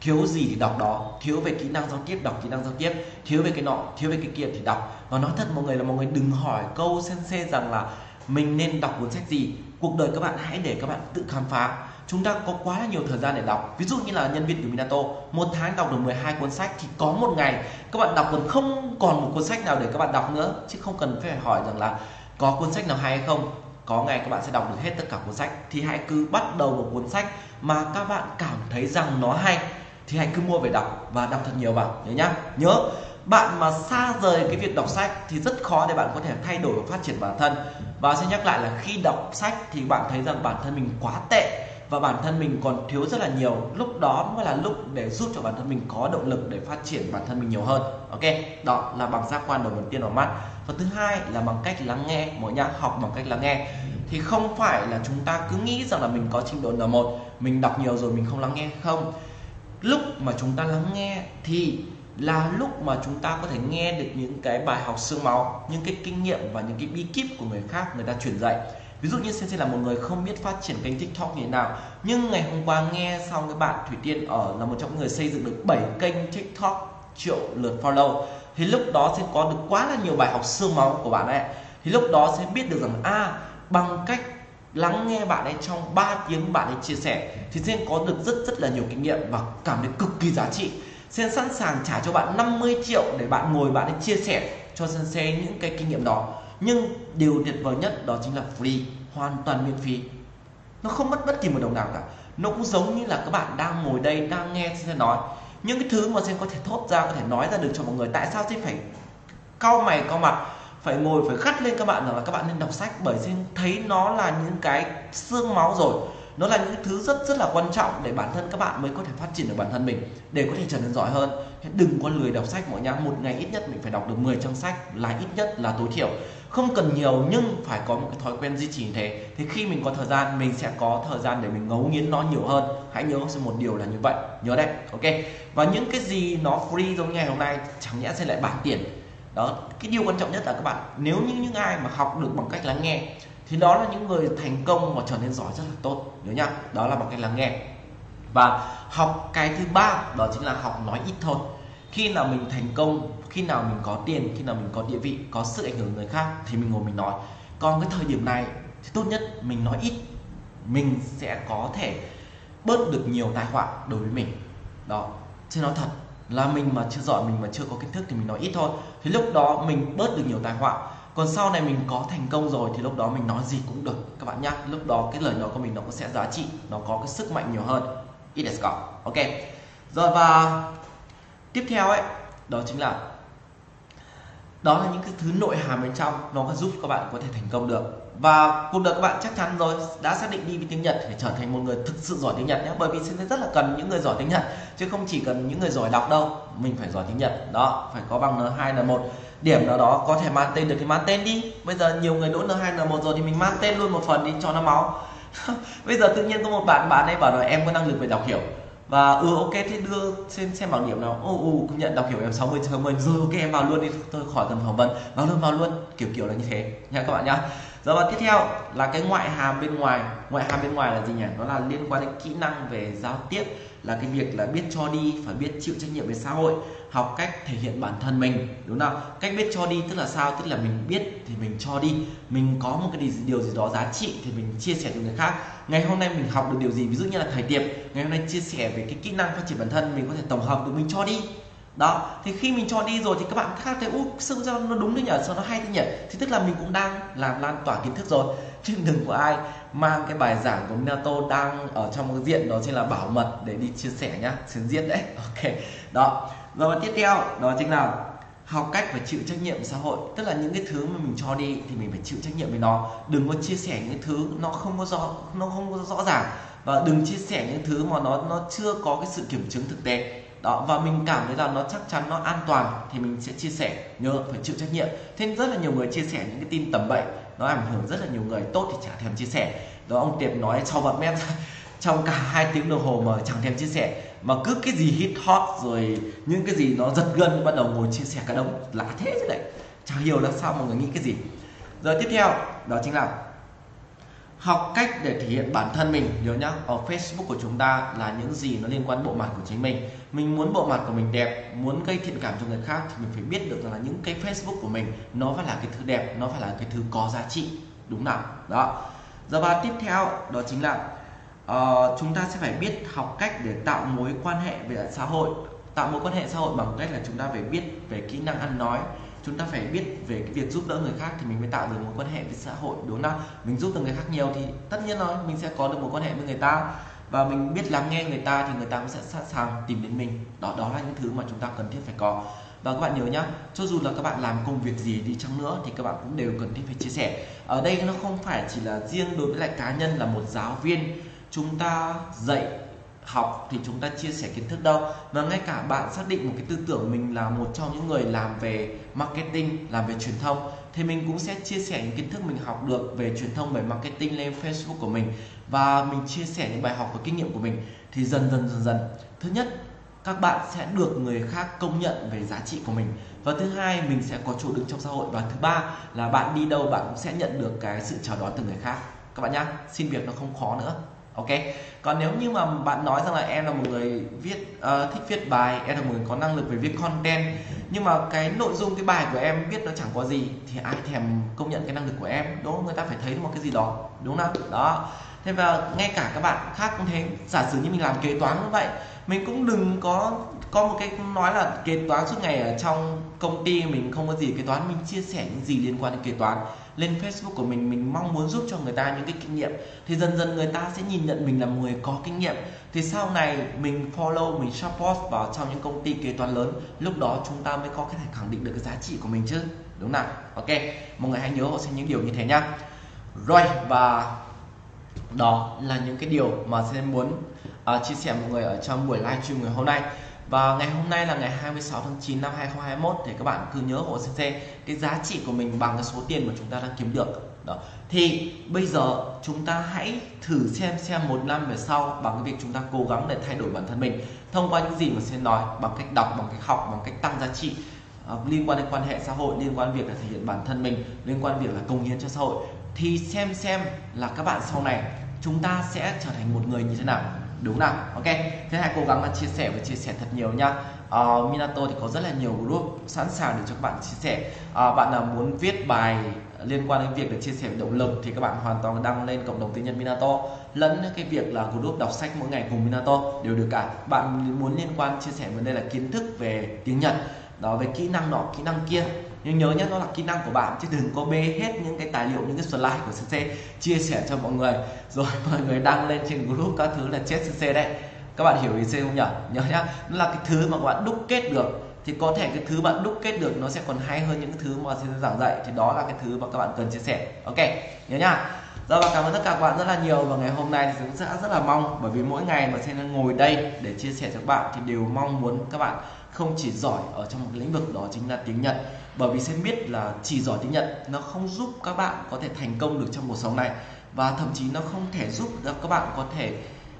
Thiếu gì thì đọc đó, thiếu về kỹ năng giao tiếp, đọc kỹ năng giao tiếp. Thiếu về cái nọ, thiếu về cái kia thì đọc. Và nói thật mọi người là mọi người đừng hỏi câu sensei rằng là mình nên đọc cuốn sách gì. Cuộc đời các bạn hãy để các bạn tự khám phá chúng ta có quá là nhiều thời gian để đọc. Ví dụ như là nhân viên của Minato, một tháng đọc được 12 cuốn sách thì có một ngày các bạn đọc còn không còn một cuốn sách nào để các bạn đọc nữa. Chứ không cần phải hỏi rằng là có cuốn sách nào hay hay không. Có ngày các bạn sẽ đọc được hết tất cả cuốn sách. Thì hãy cứ bắt đầu một cuốn sách mà các bạn cảm thấy rằng nó hay. Thì hãy cứ mua về đọc và đọc thật nhiều vào. Nhớ nhá. Nhớ, bạn mà xa rời cái việc đọc sách thì rất khó để bạn có thể thay đổi và phát triển bản thân. Và sẽ nhắc lại là khi đọc sách thì bạn thấy rằng bản thân mình quá tệ và bản thân mình còn thiếu rất là nhiều. Lúc đó mới là lúc để giúp cho bản thân mình có động lực để phát triển bản thân mình nhiều hơn. Ok, đó là bằng giác quan đầu tiên vào mắt. Và thứ hai là bằng cách lắng nghe mỗi nhá học bằng cách lắng nghe. Thì không phải là chúng ta cứ nghĩ rằng là mình có trình độ N1 mình đọc nhiều rồi mình không lắng nghe không? Lúc mà chúng ta lắng nghe thì là lúc mà chúng ta có thể nghe được những cái bài học xương máu, những cái kinh nghiệm và những cái bí kíp của người khác, người ta truyền dạy ví dụ như Sensei là một người không biết phát triển kênh TikTok như thế nào nhưng ngày hôm qua nghe xong cái bạn Thủy Tiên ở là một trong những người xây dựng được 7 kênh TikTok triệu lượt follow thì lúc đó sẽ có được quá là nhiều bài học xương máu của bạn ấy. Thì lúc đó sẽ biết được rằng a à, bằng cách lắng nghe bạn ấy trong 3 tiếng bạn ấy chia sẻ thì sẽ có được rất rất là nhiều kinh nghiệm và cảm thấy cực kỳ giá trị. Sen sẵn sàng trả cho bạn 50 triệu để bạn ngồi bạn ấy chia sẻ cho Sensei những cái kinh nghiệm đó nhưng điều tuyệt vời nhất đó chính là free, hoàn toàn miễn phí. Nó không mất bất kỳ một đồng nào cả. Nó cũng giống như là các bạn đang ngồi đây, đang nghe Sen nói. Những cái thứ mà Sen có thể thốt ra, có thể nói ra được cho mọi người, tại sao Sen phải cau mày, cau mặt, phải ngồi, phải khắt lên các bạn rằng là các bạn nên đọc sách, bởi Sen thấy nó là những cái xương máu rồi nó là những thứ rất rất là quan trọng để bản thân các bạn mới có thể phát triển được bản thân mình, để có thể trở nên giỏi hơn. Đừng có lười đọc sách mọi nhá một ngày ít nhất mình phải đọc được 10 trang sách, là ít nhất là tối thiểu. Không cần nhiều nhưng phải có một cái thói quen duy trì như thế. Thì khi mình có thời gian, mình sẽ có thời gian để mình ngấu nghiến nó nhiều hơn. Hãy nhớ một điều là như vậy. Nhớ đấy, ok? Và những cái gì nó free giống ngày hôm nay, chẳng nhẽ sẽ lại bán tiền. Đó, cái điều quan trọng nhất là các bạn, nếu như những ai mà học được bằng cách lắng nghe thì đó là những người thành công và trở nên giỏi rất là tốt, nhớ nhá. Đó là bằng cách lắng nghe. Và học cái thứ ba, đó chính là học nói ít thôi. Khi nào mình thành công, khi nào mình có tiền, khi nào mình có địa vị, có sự ảnh hưởng người khác thì mình ngồi mình nói. Còn cái thời điểm này thì tốt nhất mình nói ít, mình sẽ có thể bớt được nhiều tai họa đối với mình. Đó chứ nói thật. Là mình mà chưa giỏi, mình mà chưa có kiến thức thì mình nói ít thôi. Thì lúc đó mình bớt được nhiều tai họa còn sau này mình có thành công rồi thì lúc đó mình nói gì cũng được. Các bạn nhá, lúc đó cái lời nói của mình nó cũng sẽ giá trị, nó có cái sức mạnh nhiều hơn. It is ok. Rồi và tiếp theo ấy, đó chính là, đó là những cái thứ nội hàm bên trong, nó có giúp các bạn có thể thành công được. Và cuộc đời các bạn chắc chắn rồi, đã xác định đi với tiếng Nhật để trở thành một người thực sự giỏi tiếng Nhật nhé bởi vì sẽ rất là cần những người giỏi tiếng Nhật, chứ không chỉ cần những người giỏi đọc đâu, mình phải giỏi tiếng Nhật. Đó, phải có bằng N2 N1 điểm nào đó có thể mang tên được thì mang tên đi. Bây giờ nhiều người đỗ N2 N1 rồi thì mình mang tên luôn một phần đi cho nó máu. (laughs) Bây giờ tự nhiên có một bạn bạn ấy bảo là em có năng lực về đọc hiểu. Và ừ ok thế đưa xem xem bảng điểm nào. Ô ừ, ừ, công nhận đọc hiểu em 60 60 rồi ok em vào luôn đi. Tôi khỏi cần phỏng vấn. Vào luôn vào luôn. Kiểu kiểu là như thế. Nha các bạn nhá rồi và tiếp theo là cái ngoại hàm bên ngoài. Ngoại hàm bên ngoài là gì nhỉ? Nó là liên quan đến kỹ năng về giao tiếp, là cái việc là biết cho đi, phải biết chịu trách nhiệm về xã hội, học cách thể hiện bản thân mình, đúng không? Cách biết cho đi tức là sao? Tức là mình biết thì mình cho đi. Mình có một cái điều gì đó giá trị thì mình chia sẻ cho người khác. Ngày hôm nay mình học được điều gì? Ví dụ như là thầy tiệp ngày hôm nay chia sẻ về cái kỹ năng phát triển bản thân, mình có thể tổng hợp được, mình cho đi đó, thì khi mình cho đi rồi thì các bạn khác thấy úp xương sao nó đúng thế nhỉ, sao nó hay thế nhỉ? Thì tức là mình cũng đang làm lan tỏa kiến thức rồi. Chứ đừng có ai mang cái bài giảng của Minato đang ở trong cái diện đó chính là bảo mật để đi chia sẻ nhá xuyên diện đấy. (laughs) Ok, đó. Rồi, tiếp theo, đó chính là học cách phải chịu trách nhiệm xã hội. Tức là những cái thứ mà mình cho đi thì mình phải chịu trách nhiệm với nó. Đừng có chia sẻ những thứ nó không có rõ nó không có rõ ràng. Và đừng chia sẻ những thứ mà nó nó chưa có cái sự kiểm chứng thực tế đó, và mình cảm thấy là nó chắc chắn, nó an toàn thì mình sẽ chia sẻ nhớ, phải chịu trách nhiệm. Thế rất là nhiều người chia sẻ những cái tin tầm bậy, nó ảnh hưởng rất là nhiều người. Tốt thì chả thèm chia sẻ. Đó, ông tiệp nói sau vật mét (laughs) trong cả hai tiếng đồng hồ mà chẳng thèm chia sẻ, mà cứ cái gì hit hot rồi những cái gì nó giật gân, bắt đầu ngồi chia sẻ cả đống, lạ thế chứ đấy. Chẳng hiểu là sao mọi người nghĩ cái gì. Rồi tiếp theo, đó chính là học cách để thể hiện bản thân mình nhớ nhá. Ở Facebook của chúng ta là những gì nó liên quan bộ mặt của chính mình. Mình muốn bộ mặt của mình đẹp muốn gây thiện cảm cho người khác thì mình phải biết được rằng là những cái Facebook của mình nó phải là cái thứ đẹp nó phải là cái thứ có giá trị. Đúng nào? Đó. Giờ và tiếp theo đó chính là uh, chúng ta sẽ phải biết học cách để tạo mối quan hệ về xã hội. Tạo mối quan hệ xã hội bằng cách là chúng ta phải biết về kỹ năng ăn nói chúng ta phải biết về cái việc giúp đỡ người khác thì mình mới tạo được mối quan hệ với xã hội, đúng không mình giúp được người khác nhiều thì tất nhiên rồi, mình sẽ có được mối quan hệ với người ta. Và mình biết lắng nghe người ta thì người ta cũng sẽ sẵn sàng tìm đến mình. Đó đó là những thứ mà chúng ta cần thiết phải có. Và các bạn nhớ nhá, cho dù là các bạn làm công việc gì đi chăng nữa thì các bạn cũng đều cần thiết phải chia sẻ. Ở đây nó không phải chỉ là riêng đối với lại cá nhân là một giáo viên. Chúng ta dạy học thì chúng ta chia sẻ kiến thức đâu. Và ngay cả bạn xác định một cái tư tưởng mình là một trong những người làm về marketing, làm về truyền thông, thì mình cũng sẽ chia sẻ những kiến thức mình học được về truyền thông, về marketing lên Facebook của mình. Và mình chia sẻ những bài học và kinh nghiệm của mình thì dần dần dần dần. Thứ nhất, các bạn sẽ được người khác công nhận về giá trị của mình. Và thứ hai, mình sẽ có chỗ đứng trong xã hội. Và thứ ba là bạn đi đâu bạn cũng sẽ nhận được cái sự chào đón từ người khác. Các bạn nhá, xin việc nó không khó nữa ok? Còn nếu như mà bạn nói rằng là em là một người viết uh, thích viết bài em là một người có năng lực về viết content nhưng mà cái nội dung cái bài của em viết nó chẳng có gì thì ai thèm công nhận cái năng lực của em? Đúng không? Người ta phải thấy một cái gì đó đúng không đó. Thế và ngay cả các bạn khác cũng thế. Giả sử như mình làm kế toán như vậy mình cũng đừng có có một cái nói là kế toán suốt ngày ở trong công ty mình không có gì. Kế toán mình chia sẻ những gì liên quan đến kế toán lên Facebook của mình mình mong muốn giúp cho người ta những cái kinh nghiệm. Thì dần dần người ta sẽ nhìn nhận mình là một người có kinh nghiệm. Thì sau này mình follow mình support vào trong những công ty kế toán lớn lúc đó chúng ta mới có thể khẳng định được cái giá trị của mình chứ đúng nào? Ok mọi người hãy nhớ họ sẽ những điều như thế nhá. Rồi và đó là những cái điều mà sẽ muốn uh, chia sẻ mọi người ở trong buổi livestream ngày hôm nay và ngày hôm nay là ngày 26 tháng 9 năm 2021 thì các bạn cứ nhớ hộ CC cái giá trị của mình bằng cái số tiền mà chúng ta đang kiếm được. Đó. Thì bây giờ chúng ta hãy thử xem xem một năm về sau bằng cái việc chúng ta cố gắng để thay đổi bản thân mình thông qua những gì mà sẽ nói bằng cách đọc bằng cách học bằng cách tăng giá trị uh, liên quan đến quan hệ xã hội liên quan việc là thể hiện bản thân mình liên quan việc là công hiến cho xã hội. Thì xem xem là các bạn sau này chúng ta sẽ trở thành một người như thế nào đúng nào. Ok. Thế hãy cố gắng là chia sẻ và chia sẻ thật nhiều nhá. Uh, Minato thì có rất là nhiều group sẵn sàng để cho các bạn chia sẻ. Uh, bạn nào muốn viết bài liên quan đến việc để chia sẻ động lực thì các bạn hoàn toàn đăng lên cộng đồng tiếng Nhật Minato. Lẫn cái việc là group đọc sách mỗi ngày cùng Minato đều được cả. Bạn muốn liên quan chia sẻ vấn đề là kiến thức về tiếng Nhật đó về kỹ năng nọ kỹ năng kia nhưng nhớ nhé nó là kỹ năng của bạn, chứ đừng có bê hết những cái tài liệu, những cái slide của CC chia sẻ cho mọi người. Rồi (laughs) mọi người đăng lên trên group các thứ là chết CC đấy. Các bạn hiểu ý C không nhỉ? Nhớ nhá, nó là cái thứ mà các bạn đúc kết được. Thì có thể cái thứ bạn đúc kết được nó sẽ còn hay hơn những cái thứ mà CC giảng dạy. Thì đó là cái thứ mà các bạn cần chia sẻ. Ok, nhớ nhá. Rồi và cảm ơn tất cả các bạn rất là nhiều. Và ngày hôm nay thì cũng sẽ rất là mong, bởi vì mỗi ngày mà sẽ ngồi đây để chia sẻ cho các bạn thì đều mong muốn các bạn không chỉ giỏi ở trong một cái lĩnh vực đó chính là tiếng Nhật bởi vì sen biết là chỉ giỏi tiếng Nhật nó không giúp các bạn có thể thành công được trong cuộc sống này. Và thậm chí nó không thể giúp các bạn có thể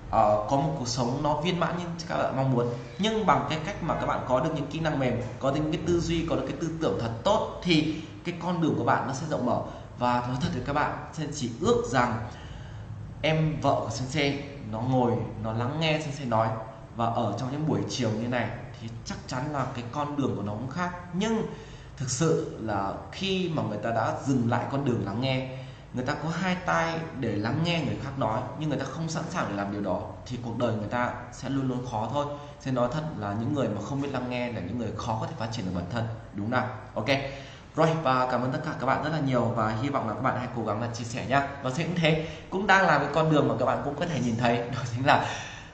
uh, có một cuộc sống nó viên mãn như các bạn mong muốn. Nhưng bằng cái cách mà các bạn có được những kỹ năng mềm có được những cái tư duy có được cái tư tưởng thật tốt thì cái con đường của bạn nó sẽ rộng mở. Và nói thật với các bạn sen chỉ ước rằng em vợ của sensei nó ngồi nó lắng nghe sensei nói. Và ở trong những buổi chiều như này thì chắc chắn là cái con đường của nó cũng khác. Nhưng thực sự là khi mà người ta đã dừng lại con đường lắng nghe, người ta có hai tay để lắng nghe người khác nói, nhưng người ta không sẵn sàng để làm điều đó, thì cuộc đời người ta sẽ luôn luôn khó thôi. Sẽ nói thật là những người mà không biết lắng nghe là những người khó có thể phát triển được bản thân. Đúng nào? Ok. Rồi, và cảm ơn tất cả các bạn rất là nhiều và hy vọng là các bạn hãy cố gắng là chia sẻ nhá. Và sẽ cũng thế. Cũng đang làm cái con đường mà các bạn cũng có thể nhìn thấy. Đó chính là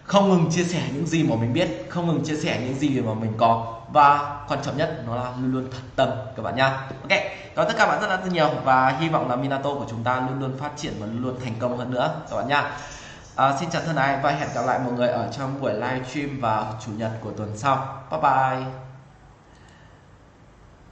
không ngừng chia sẻ những gì mà mình biết không ngừng chia sẻ những gì mà mình có. Và quan trọng nhất nó là luôn luôn thật tâm các bạn nha. Ok cảm ơn tất cả bạn rất là nhiều và hy vọng là Minato của chúng ta luôn luôn phát triển và luôn luôn thành công hơn nữa các bạn nha. À, xin chào thân ái và hẹn gặp lại mọi người ở trong buổi live stream vào chủ nhật của tuần sau. Bye bye.